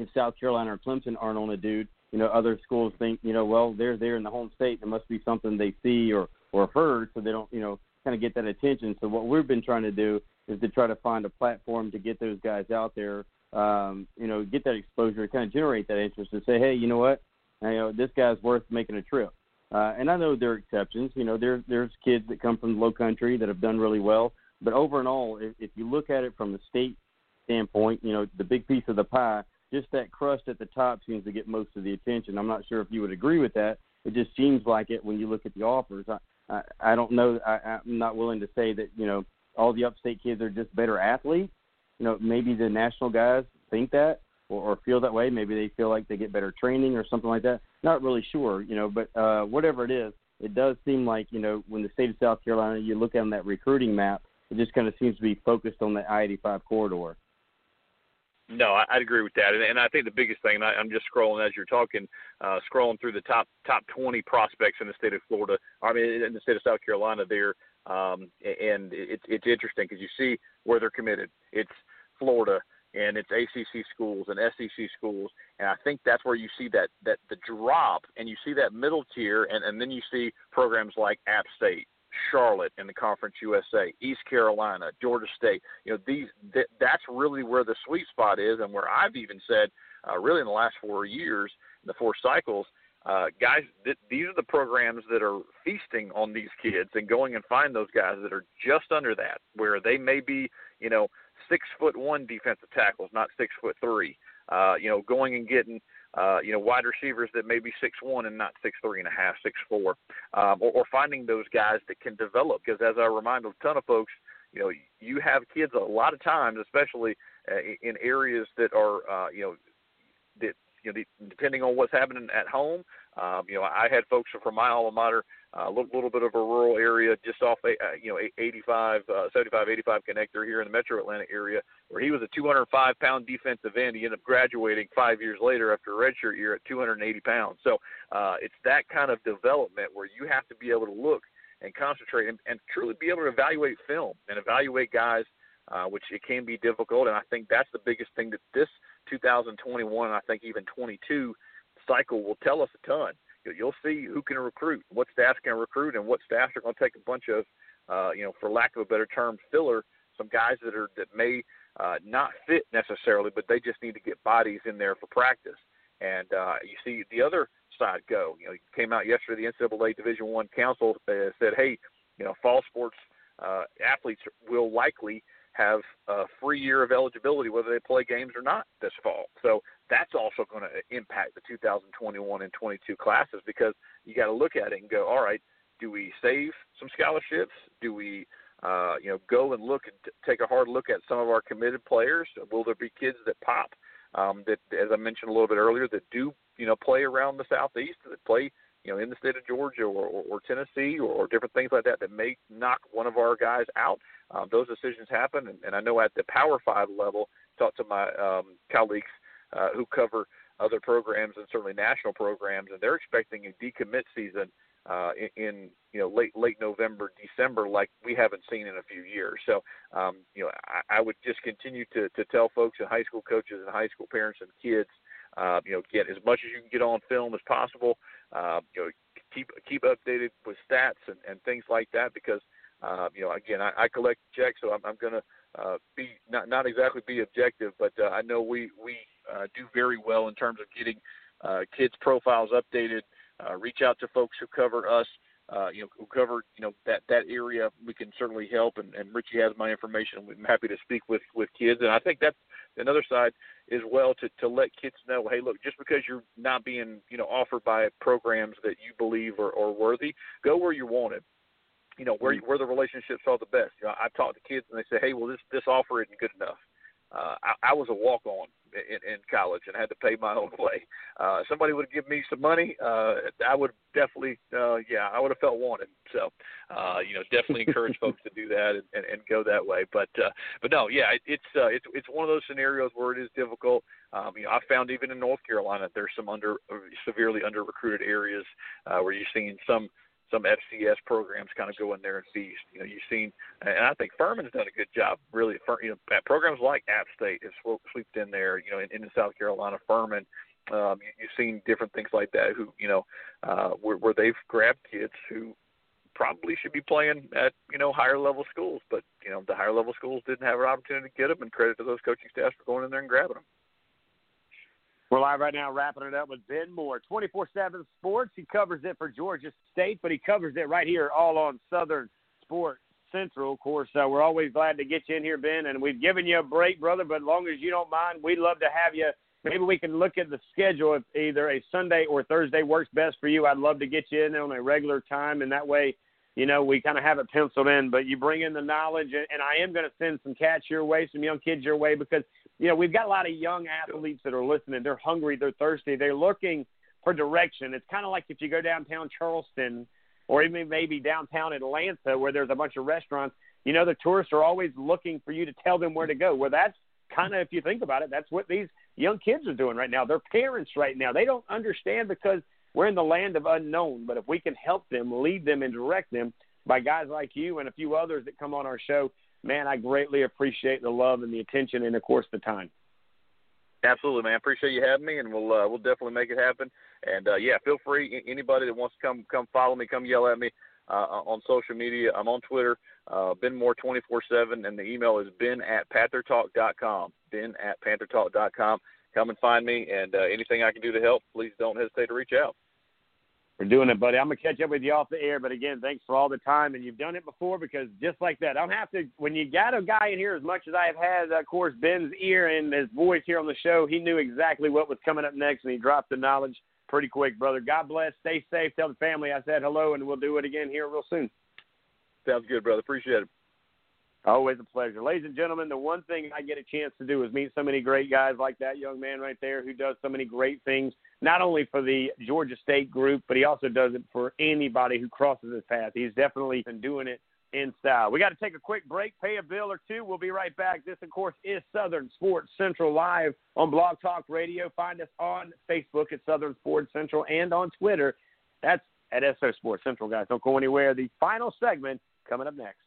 if South Carolina or Clemson aren't on a dude, you know, other schools think, you know, well they're there in the home state. There must be something they see or or heard, so they don't, you know, kind of get that attention. So what we've been trying to do is to try to find a platform to get those guys out there, um, you know, get that exposure, kind of generate that interest, and say, hey, you know what, you know, this guy's worth making a trip. Uh, and I know there are exceptions. You know, there there's kids that come from the Low Country that have done really well. But over and all, if, if you look at it from the state standpoint, you know, the big piece of the pie, just that crust at the top seems to get most of the attention. I'm not sure if you would agree with that. It just seems like it when you look at the offers. I I, I don't know. I, I'm not willing to say that you know all the upstate kids are just better athletes. You know, maybe the national guys think that or, or feel that way. Maybe they feel like they get better training or something like that. Not really sure, you know, but uh, whatever it is, it does seem like you know when the state of South Carolina, you look on that recruiting map, it just kind of seems to be focused on the I-85 corridor. No, I, I'd agree with that, and, and I think the biggest thing. And I, I'm just scrolling as you're talking, uh, scrolling through the top top 20 prospects in the state of Florida. I mean, in the state of South Carolina, there, um, and it's it's interesting because you see where they're committed. It's Florida, and it's ACC schools and SEC schools, and I think that's where you see that that the drop, and you see that middle tier, and and then you see programs like App State, Charlotte in the Conference USA, East Carolina, Georgia State. You know, these th- that's really where the sweet spot is, and where I've even said, uh, really in the last four years, in the four cycles, uh, guys, th- these are the programs that are feasting on these kids and going and find those guys that are just under that, where they may be, you know, six foot one defensive tackles, not six foot three. Uh, you know, going and getting uh, you know, wide receivers that may be six one and not six three and a half, six four, um, or, or finding those guys that can develop. Because as I remind a ton of folks, you know, you have kids a lot of times, especially uh, in areas that are, uh, you know, that you know, depending on what's happening at home. Um, you know, I had folks from my alma mater a uh, little, little bit of a rural area just off, uh, you know, 85, uh, 75, 85 connector here in the metro Atlanta area, where he was a 205 pound defensive end. He ended up graduating five years later after a redshirt year at 280 pounds. So uh, it's that kind of development where you have to be able to look and concentrate and, and truly be able to evaluate film and evaluate guys, uh, which it can be difficult. And I think that's the biggest thing that this 2021, I think even 22 cycle will tell us a ton You'll see who can recruit, what staffs can recruit, and what staffs are going to take a bunch of, uh, you know, for lack of a better term, filler. Some guys that are that may uh, not fit necessarily, but they just need to get bodies in there for practice. And uh, you see the other side go. You know, came out yesterday. The NCAA Division One Council uh, said, "Hey, you know, fall sports uh, athletes will likely have a free year of eligibility whether they play games or not this fall. So that's also going to impact the 2021 and 22 classes because you got to look at it and go, all right, do we save some scholarships? Do we, uh, you know, go and look and t- take a hard look at some of our committed players? Will there be kids that pop um, that, as I mentioned a little bit earlier, that do, you know, play around the southeast, that play, you know, in the state of Georgia or, or, or Tennessee or, or different things like that that may knock one of our guys out? Um, those decisions happen, and, and I know at the Power Five level, talk to my um, colleagues uh, who cover other programs and certainly national programs, and they're expecting a decommit season uh, in, in you know late late November, December, like we haven't seen in a few years. So um, you know I, I would just continue to to tell folks and high school coaches and high school parents and kids, uh, you know, get as much as you can get on film as possible. Uh, you know, keep keep updated with stats and, and things like that because uh, you know again I, I collect checks, so I'm, I'm going to uh, be not not exactly be objective, but uh, I know we we uh, do very well in terms of getting uh, kids' profiles updated. Uh, reach out to folks who cover us, uh, you know, who cover you know that that area. We can certainly help, and, and Richie has my information. I'm happy to speak with with kids, and I think that's another side as well to to let kids know, hey, look, just because you're not being you know offered by programs that you believe are, are worthy, go where you're wanted you know where you, where the relationships are the best. You know, I talk to kids and they say, "Hey, well this this offer isn't good enough." Uh, I, I was a walk on in, in college and had to pay my own way. Uh, somebody would give me some money, uh, I would definitely, uh, yeah, I would have felt wanted. So, uh, you know, definitely encourage folks to do that and, and, and go that way. But, uh, but no, yeah, it, it's, uh, it's, it's one of those scenarios where it is difficult. Um, you know, I found even in North Carolina, there's some under severely under recruited areas uh, where you're seeing some some FCS programs kind of go in there and feast. You know, you've seen, and I think Furman's done a good job. Really, you know, programs like App State have swept in there. You know, in, in South Carolina, Furman. Um, you, you've seen different things like that. Who you know, uh, where, where they've grabbed kids who probably should be playing at you know higher level schools, but you know the higher level schools didn't have an opportunity to get them, and credit to those coaching staffs for going in there and grabbing them. We're live right now, wrapping it up with Ben Moore, 24/7 Sports. He covers it for Georgia State, but he covers it right here, all on Southern Sports Central. Of course, uh, we're always glad to get you in here, Ben, and we've given you a break, brother. But as long as you don't mind, we'd love to have you. Maybe we can look at the schedule if either a Sunday or Thursday works best for you. I'd love to get you in on a regular time, and that way you know, we kind of have it penciled in, but you bring in the knowledge, and and I am going to send some cats your way, some young kids your way, because, you know, we've got a lot of young athletes that are listening. They're hungry, they're thirsty, they're looking for direction. It's kind of like if you go downtown Charleston or even maybe downtown Atlanta where there's a bunch of restaurants, you know, the tourists are always looking for you to tell them where to go. Well, that's kind of, if you think about it, that's what these young kids are doing right now. Their parents right now, they don't understand because – we're in the land of unknown, but if we can help them, lead them, and direct them by guys like you and a few others that come on our show, man, I greatly appreciate the love and the attention and, of course, the time. Absolutely, man. Appreciate you having me, and we'll uh, we'll definitely make it happen. And uh, yeah, feel free. Anybody that wants to come come follow me, come yell at me uh, on social media. I'm on Twitter, uh, Ben Moore 24/7, and the email is ben at panthertalk.com. Ben at panthertalk.com. Come and find me, and uh, anything I can do to help, please don't hesitate to reach out. We're doing it, buddy. I'm gonna catch up with you off the air, but again, thanks for all the time, and you've done it before because just like that, I don't have to. When you got a guy in here as much as I have had, of course, Ben's ear and his voice here on the show, he knew exactly what was coming up next, and he dropped the knowledge pretty quick, brother. God bless. Stay safe. Tell the family I said hello, and we'll do it again here real soon. Sounds good, brother. Appreciate it. Always a pleasure. Ladies and gentlemen, the one thing I get a chance to do is meet so many great guys like that young man right there who does so many great things, not only for the Georgia State group, but he also does it for anybody who crosses his path. He's definitely been doing it in style. We got to take a quick break, pay a bill or two. We'll be right back. This, of course, is Southern Sports Central live on Blog Talk Radio. Find us on Facebook at Southern Sports Central and on Twitter. That's at SO Sports Central, guys. Don't go anywhere. The final segment coming up next.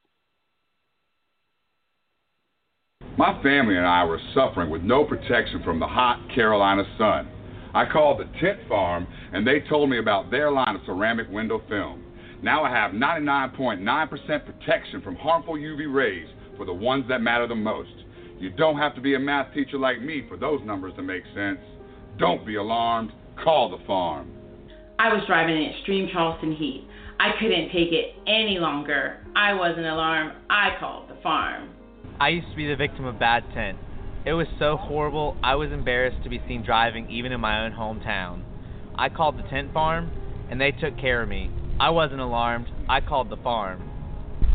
My family and I were suffering with no protection from the hot Carolina sun. I called the Tint Farm and they told me about their line of ceramic window film. Now I have 99.9% protection from harmful UV rays for the ones that matter the most. You don't have to be a math teacher like me for those numbers to make sense. Don't be alarmed. Call the farm. I was driving in extreme Charleston heat. I couldn't take it any longer. I wasn't alarmed. I called the farm. I used to be the victim of bad tent. It was so horrible, I was embarrassed to be seen driving even in my own hometown. I called the Tint Farm, and they took care of me. I wasn't alarmed, I called the farm.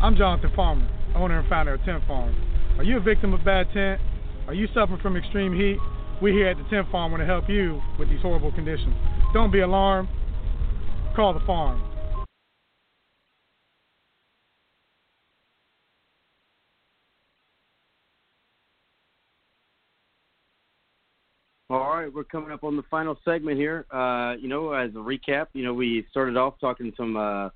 I'm Jonathan Farmer, owner and founder of Tint Farm. Are you a victim of bad tent? Are you suffering from extreme heat? We here at the Tint Farm want to help you with these horrible conditions. Don't be alarmed. Call the farm. All right, we're coming up on the final segment here. Uh, you know, as a recap, you know, we started off talking some uh,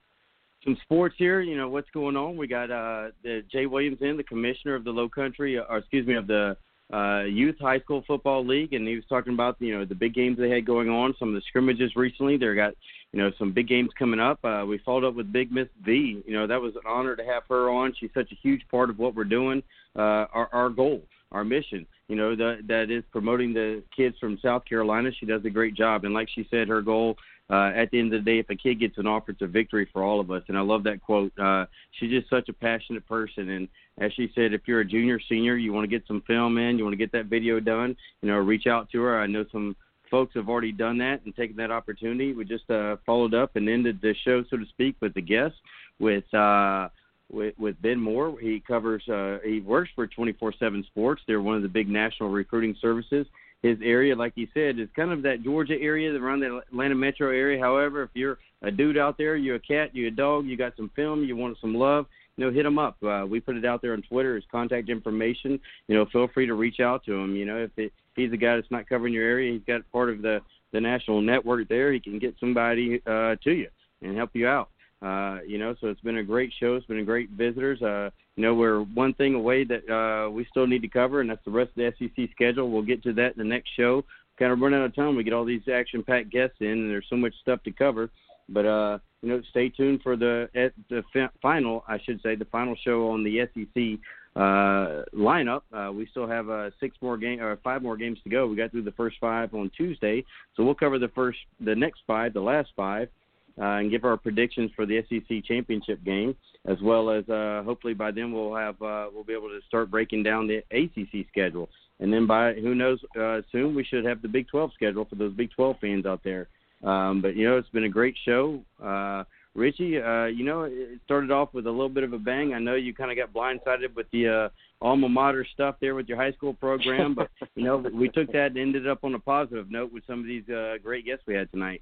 some sports here. You know, what's going on? We got uh, the Jay Williams in, the commissioner of the Low Country, or excuse me, of the uh, Youth High School Football League, and he was talking about you know the big games they had going on, some of the scrimmages recently. They got you know some big games coming up. Uh, we followed up with Big Miss V. You know, that was an honor to have her on. She's such a huge part of what we're doing. Uh, our our goal, our mission you know that that is promoting the kids from South Carolina. She does a great job, and like she said, her goal uh, at the end of the day, if a kid gets an offer, it's a victory for all of us. And I love that quote. Uh, she's just such a passionate person, and as she said, if you're a junior, senior, you want to get some film in, you want to get that video done, you know, reach out to her. I know some folks have already done that and taken that opportunity. We just uh, followed up and ended the show, so to speak, with the guest with. Uh, with, with Ben Moore. He covers, uh, he works for 24/7 Sports. They're one of the big national recruiting services. His area, like he said, is kind of that Georgia area, around the Atlanta metro area. However, if you're a dude out there, you're a cat, you're a dog, you got some film, you want some love, you know, hit him up. Uh, we put it out there on Twitter, his contact information. You know, feel free to reach out to him. You know, if, it, he's a guy that's not covering your area, he's got part of the the national network there. He can get somebody uh, to you and help you out. Uh, you know, so it's been a great show. It's been a great visitors. Uh, you know, we're one thing away that uh, we still need to cover, and that's the rest of the SEC schedule. We'll get to that in the next show. Kind of run out of time. We get all these action-packed guests in, and there's so much stuff to cover. But uh, you know, stay tuned for the the final, I should say, the final show on the SEC uh, lineup. Uh, we still have uh, six more game or five more games to go. We got through the first five on Tuesday, so we'll cover the first, the next five, the last five, and give our predictions for the SEC championship game, as well as uh, hopefully by then we'll have uh, we'll be able to start breaking down the ACC schedule, and then by who knows uh, soon we should have the Big 12 schedule for those Big 12 fans out there. Um, but you know it's been a great show. Uh, Richie, uh, you know, it started off with a little bit of a bang. I know you kind of got blindsided with the uh, alma mater stuff there with your high school program, but you know, we took that and ended up on a positive note with some of these uh, great guests we had tonight.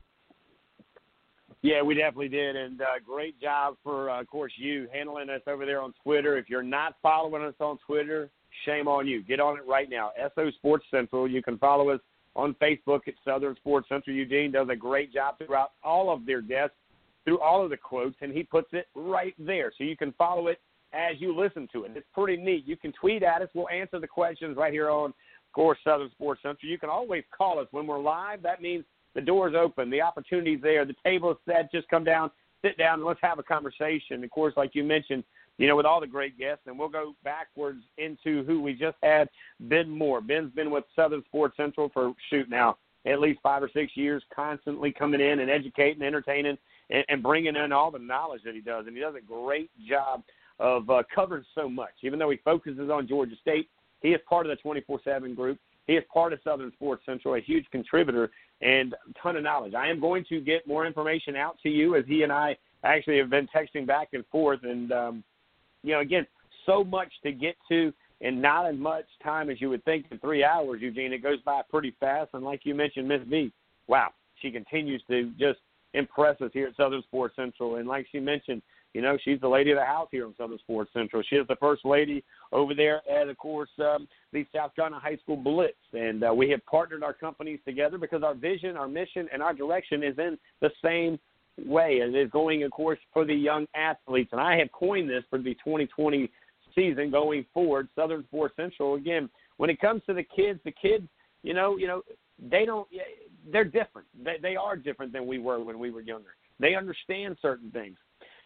Yeah, we definitely did, and uh, great job for, uh, of course, you handling us over there on Twitter. If you're not following us on Twitter, shame on you. Get on it right now. SO Sports Central. You can follow us on Facebook at Southern Sports Central. Eugene does a great job throughout all of their guests, through all of the quotes, and he puts it right there, so you can follow it as you listen to it. It's pretty neat. You can tweet at us. We'll answer the questions right here on, of course, Southern Sports Central. You can always call us when we're live. That means – the door's open. The opportunity's there. The table is set. Just come down, sit down, and let's have a conversation. Of course, like you mentioned, you know, with all the great guests, and we'll go backwards into who we just had, Ben Moore. Ben's been with Southern Sports Central for, shoot, now at least five or six years, constantly coming in and educating, entertaining, and, and bringing in all the knowledge that he does. And he does a great job of uh, covering so much. Even though he focuses on Georgia State, he is part of the 24 7 group. He is part of Southern Sports Central, a huge contributor and a ton of knowledge. I am going to get more information out to you as he and I actually have been texting back and forth. And, um, you know, again, so much to get to and not as much time as you would think in three hours, Eugene. It goes by pretty fast. And like you mentioned, Miss V, wow, she continues to just impress us here at Southern Sports Central. And like she mentioned, you know, she's the lady of the house here on Southern Sports Central. She is the first lady over there at, of course, um, the South Carolina High School Blitz. And uh, we have partnered our companies together because our vision, our mission, and our direction is in the same way. And is going, of course, for the young athletes. And I have coined this for the 2020 season going forward. Southern Sports Central, again, when it comes to the kids, the kids, you know, you know, they don't. They're different. They, they are different than we were when we were younger. They understand certain things.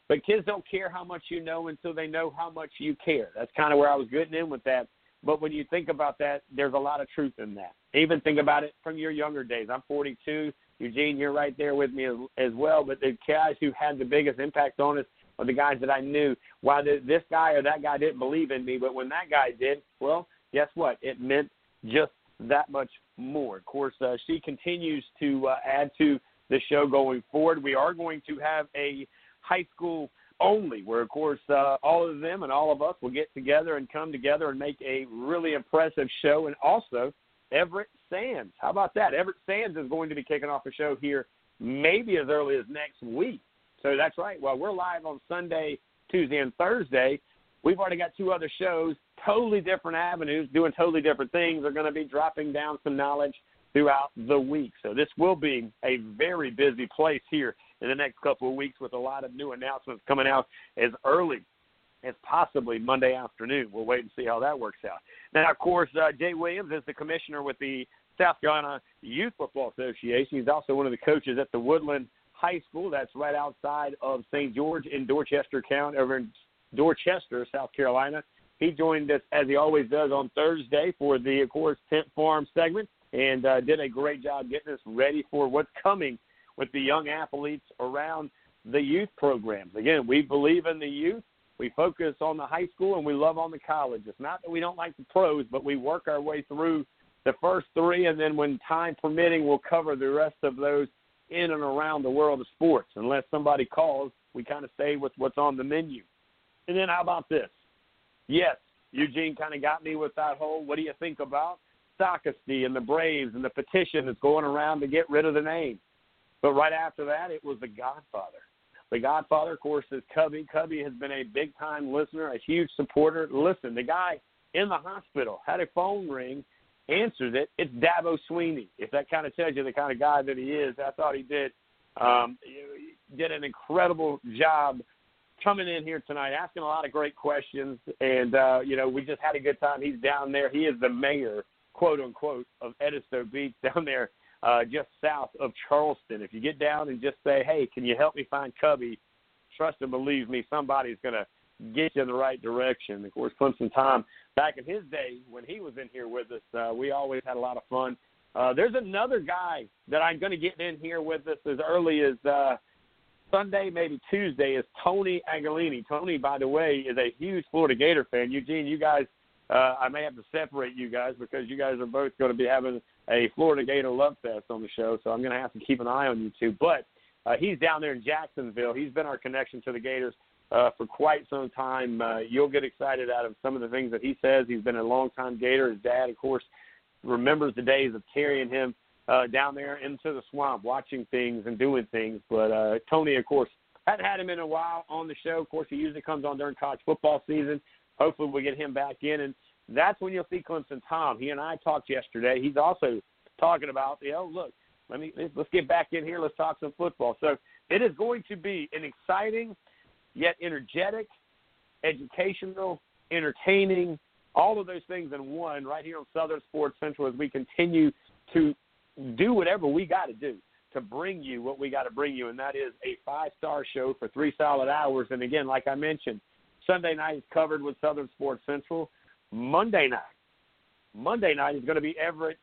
But kids don't care how much you know until they know how much you care. That's kind of where I was getting in with that. But when you think about that, there's a lot of truth in that. Even think about it from your younger days. I'm 42. Eugene, you're right there with me as, as well. But the guys who had the biggest impact on us are the guys that I knew. Why the, this guy or that guy didn't believe in me, but when that guy did, well, guess what? It meant just that much more. Of course, uh, she continues to uh, add to the show going forward. We are going to have a high school only, where of course uh, all of them and all of us will get together and come together and make a really impressive show. And also Everett Sands. How about that? Everett Sands is going to be kicking off a show here maybe as early as next week. So that's right. Well, we're live on Sunday, Tuesday, and Thursday. We've already got two other shows, totally different avenues, doing totally different things. They're going to be dropping down some knowledge throughout the week. So this will be a very busy place here in the next couple of weeks with a lot of new announcements coming out as early as possibly Monday afternoon. We'll wait and see how that works out. Now, of course, uh, Jay Williams is the commissioner with the South Carolina Youth Football Association. He's also one of the coaches at the Woodland High School. That's right outside of St. George in Dorchester County, over in Dorchester, South Carolina. He joined us as he always does on Thursday for the, of course, Tint Farm segment, and uh, did a great job getting us ready for what's coming with the young athletes around the youth programs. Again, we believe in the youth. We focus on the high school and we love on the college. It's not that we don't like the pros, but we work our way through the first three, and then when time permitting, we'll cover the rest of those in and around the world of sports. Unless somebody calls, we kind of stay with what's on the menu. And then how about this? Yes, Eugene kind of got me with that whole what do you think about Sockesty and the Braves and the petition that's going around to get rid of the name. But right after that, it was The Godfather. The Godfather, of course, is Cubby. Cubby has been a big time listener, a huge supporter. Listen, the guy in the hospital had a phone ring, answers it. It's Dabo Swinney. If that kind of tells you the kind of guy that he is, I thought he did. Um, did an incredible job coming in here tonight, asking a lot of great questions, and uh, you know we just had a good time. He's down there. He is the mayor, quote unquote, of Edisto Beach down there, uh, just south of Charleston. If you get down and just say, "Hey, can you help me find Cubby?" Trust and believe me, somebody's gonna get you in the right direction. Of course, Clemson Tom, back in his day when he was in here with us, uh, we always had a lot of fun. Uh, there's another guy that I'm going to get in here with us as early as uh, Sunday, maybe Tuesday, is Tony Aguilini. Tony, by the way, is a huge Florida Gator fan. Eugene, you guys, uh, I may have to separate you guys because you guys are both going to be having a Florida Gator love fest on the show, so I'm going to have to keep an eye on you two. But uh, he's down there in Jacksonville. He's been our connection to the Gators uh, for quite some time. Uh, you'll get excited out of some of the things that he says. He's been a long-time Gator. His dad, of course, remembers the days of carrying him uh, down there into the swamp, watching things and doing things. But uh, Tony, of course, hadn't had him in a while on the show. Of course, he usually comes on during college football season. Hopefully, we get him back in, and that's when you'll see Clemson Tom. He and I talked yesterday. He's also talking about, you know, look, let me let's get back in here. Let's talk some football. So it is going to be an exciting yet energetic, educational, entertaining, all of those things in one right here on Southern Sports Central as we continue to do whatever we got to do to bring you what we got to bring you, and that is a five star show for three solid hours. And again, like I mentioned, Sunday night is covered with Southern Sports Central. Monday night, Monday night is going to be Everett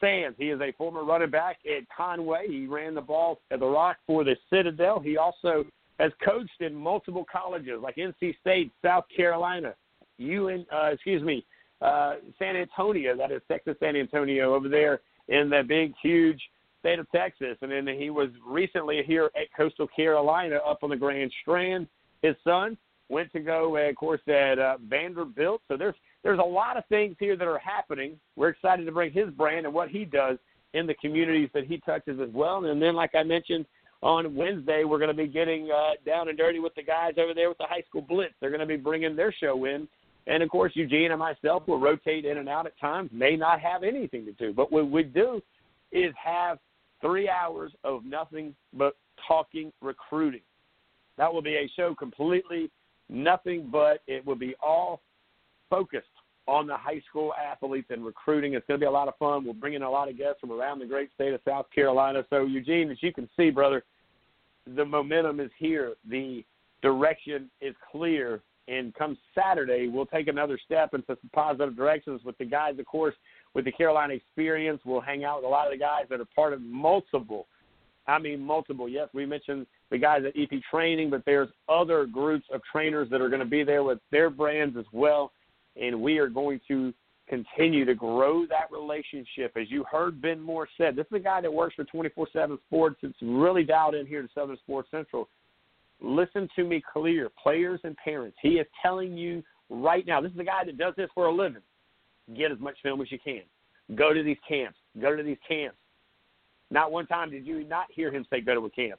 Sands. He is a former running back at Conway. He ran the ball at the Rock for the Citadel. He also has coached in multiple colleges like NC State, South Carolina, UN, uh, excuse me, uh, San Antonio. That is Texas San Antonio over there in the big, huge state of Texas. And then he was recently here at Coastal Carolina up on the Grand Strand. His son went to go, of course, at uh, Vanderbilt. So there's there's a lot of things here that are happening. We're excited to bring his brand and what he does in the communities that he touches as well. And then, like I mentioned on Wednesday, we're going to be getting uh, down and dirty with the guys over there with the high school blitz. They're going to be bringing their show in and of course, Eugene and myself will rotate in and out at times, may not have anything to do. But what we do is have three hours of nothing but talking recruiting. That will be a show completely nothing but it will be all focused on the high school athletes and recruiting. It's going to be a lot of fun. We'll bring in a lot of guests from around the great state of South Carolina. So, Eugene, as you can see, brother, the momentum is here. The direction is clear and come Saturday, we'll take another step into some positive directions with the guys, of course, with the Carolina experience. We'll hang out with a lot of the guys that are part of multiple. I mean, multiple. Yes, we mentioned the guys at EP Training, but there's other groups of trainers that are going to be there with their brands as well. And we are going to continue to grow that relationship. As you heard Ben Moore said, this is a guy that works for 24 7 Sports. It's really dialed in here to Southern Sports Central. Listen to me clear, players and parents. He is telling you right now, this is a guy that does this for a living. Get as much film as you can. Go to these camps. Go to these camps. Not one time did you not hear him say go to a camp.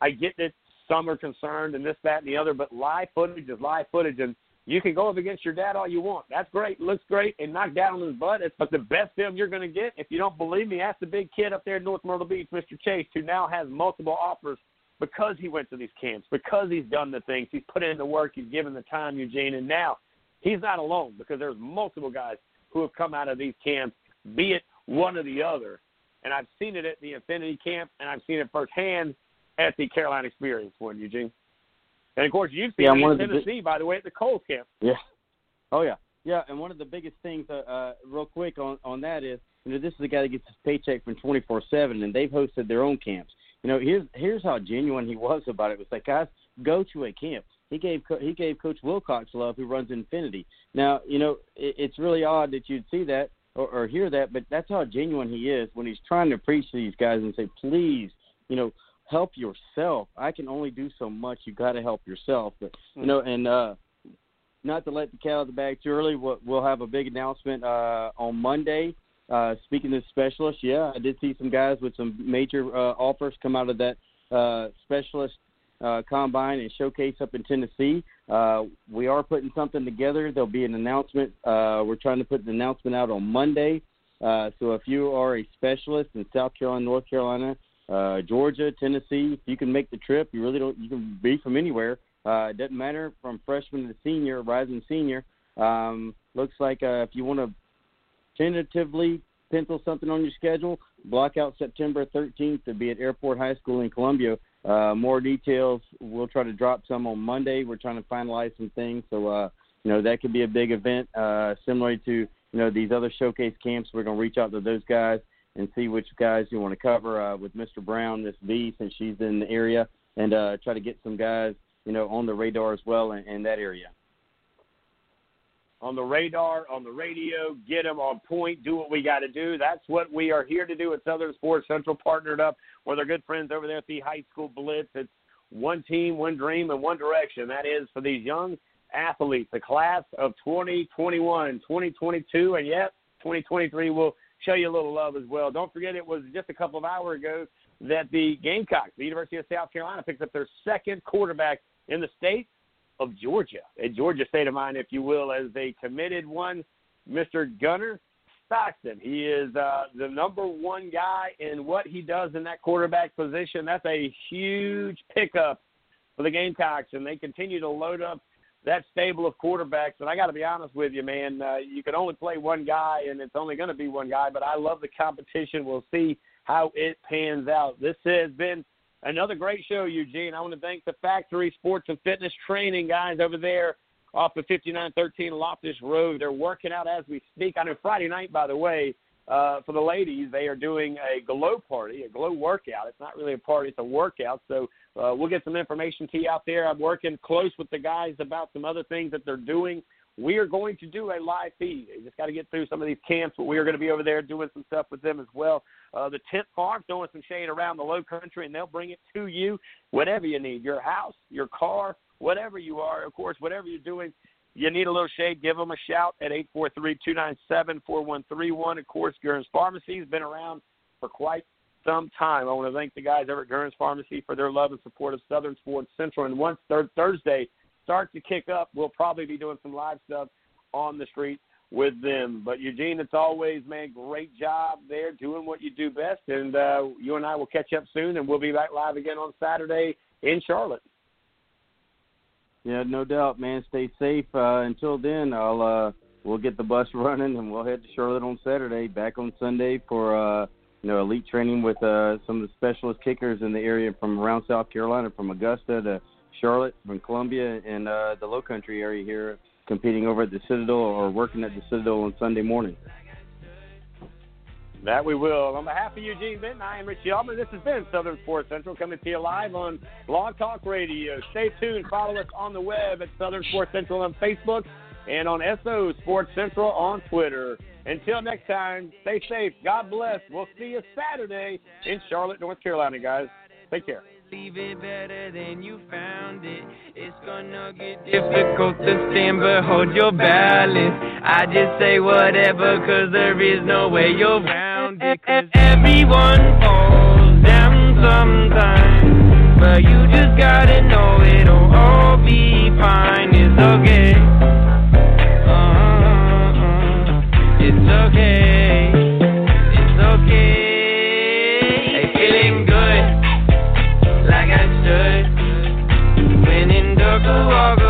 I get that some are concerned and this, that, and the other, but live footage is live footage, and you can go up against your dad all you want. That's great, looks great, and knock down his butt. But the best film you're going to get. If you don't believe me, ask the big kid up there in North Myrtle Beach, Mr. Chase, who now has multiple offers because he went to these camps, because he's done the things, he's put in the work, he's given the time, Eugene, and now he's not alone because there's multiple guys who have come out of these camps, be it one or the other. And I've seen it at the Infinity Camp, and I've seen it firsthand at the Carolina Experience one, Eugene. And of course, you've seen yeah, it in Tennessee, the, by the way, at the Kohl's camp. Yeah. Oh yeah, yeah. And one of the biggest things, uh, uh, real quick on on that is, you know, this is a guy that gets his paycheck from twenty four seven, and they've hosted their own camps you know, here's here's how genuine he was about it. It was like, guys, go to a camp. He gave he gave Coach Wilcox love, who runs Infinity. Now, you know, it, it's really odd that you'd see that or, or hear that, but that's how genuine he is when he's trying to preach to these guys and say, please, you know, help yourself. I can only do so much. You got to help yourself. But you know, and uh, not to let the cat out of the bag too early, we'll, we'll have a big announcement uh, on Monday uh, speaking to specialists, yeah, I did see some guys with some major uh, offers come out of that uh, specialist uh, combine and showcase up in Tennessee. Uh, we are putting something together. There'll be an announcement. Uh, we're trying to put an announcement out on Monday. Uh, so if you are a specialist in South Carolina, North Carolina, uh, Georgia, Tennessee. If you can make the trip, you really don't. You can be from anywhere. Uh, it doesn't matter from freshman to senior, rising senior. Um, looks like uh, if you want to tentatively pencil something on your schedule, block out September 13th to be at Airport High School in Columbia. Uh, more details. We'll try to drop some on Monday. We're trying to finalize some things, so uh, you know that could be a big event, uh, similar to you know these other showcase camps. We're going to reach out to those guys and see which guys you want to cover uh, with Mr. Brown, Miss V, since she's in the area, and uh, try to get some guys you know on the radar as well in, in that area on the radar, on the radio, get them on point, do what we got to do. That's what we are here to do at Southern Sports Central, partnered up with our good friends over there at the High School Blitz. It's one team, one dream, and one direction. That is for these young athletes, the class of 2021, 2022, and yet 2023 will show you a little love as well. Don't forget, it was just a couple of hours ago that the Gamecocks, the University of South Carolina, picked up their second quarterback in the state of Georgia, a Georgia state of mind, if you will, as they committed one, Mr. Gunner Stockton. He is uh, the number one guy in what he does in that quarterback position. That's a huge pickup for the Gamecocks, and they continue to load up that stable of quarterbacks. And I got to be honest with you, man, uh, you can only play one guy, and it's only going to be one guy. But I love the competition. We'll see how it pans out. This has been another great show, Eugene. I want to thank the Factory Sports and Fitness Training guys over there off of 5913 Loftus Road. They're working out as we speak. On a Friday night, by the way, uh, for the ladies, they are doing a glow party, a glow workout. It's not really a party, it's a workout. So uh, we'll get some information to you out there. I'm working close with the guys about some other things that they're doing. We are going to do a live feed. You just got to get through some of these camps, but we are going to be over there doing some stuff with them as well. Uh, the Tint Farm throwing some shade around the low country, and they'll bring it to you, whatever you need your house, your car, whatever you are. Of course, whatever you're doing, you need a little shade, give them a shout at 843-297-4131. Of course, Gurns Pharmacy has been around for quite some time. I want to thank the guys over at Gurns Pharmacy for their love and support of Southern Sports Central. And once Thursday starts to kick up, we'll probably be doing some live stuff on the street with them. But Eugene, it's always man, great job there doing what you do best. And uh, you and I will catch up soon, and we'll be back live again on Saturday in Charlotte. Yeah, no doubt, man. Stay safe. Uh, until then, I'll uh, we'll get the bus running and we'll head to Charlotte on Saturday. Back on Sunday for uh, you know elite training with uh, some of the specialist kickers in the area from around South Carolina, from Augusta to Charlotte, from Columbia, and uh, the Low Country area here, competing over at the Citadel or working at the Citadel on Sunday morning. That we will. On behalf of Eugene Benton, I am Richie Altman. This has been Southern Sports Central coming to you live on Blog Talk Radio. Stay tuned. Follow us on the web at Southern Sports Central on Facebook and on SO Sports Central on Twitter. Until next time, stay safe. God bless. We'll see you Saturday in Charlotte, North Carolina, guys. Take care. Leave it better than you found it. It's gonna get difficult to stand, but hold your balance. I just say whatever, cause there is no way you're around it. Cause everyone falls down sometimes. But you just gotta know it'll all be fine. It's okay. Uh-huh. It's okay. to walk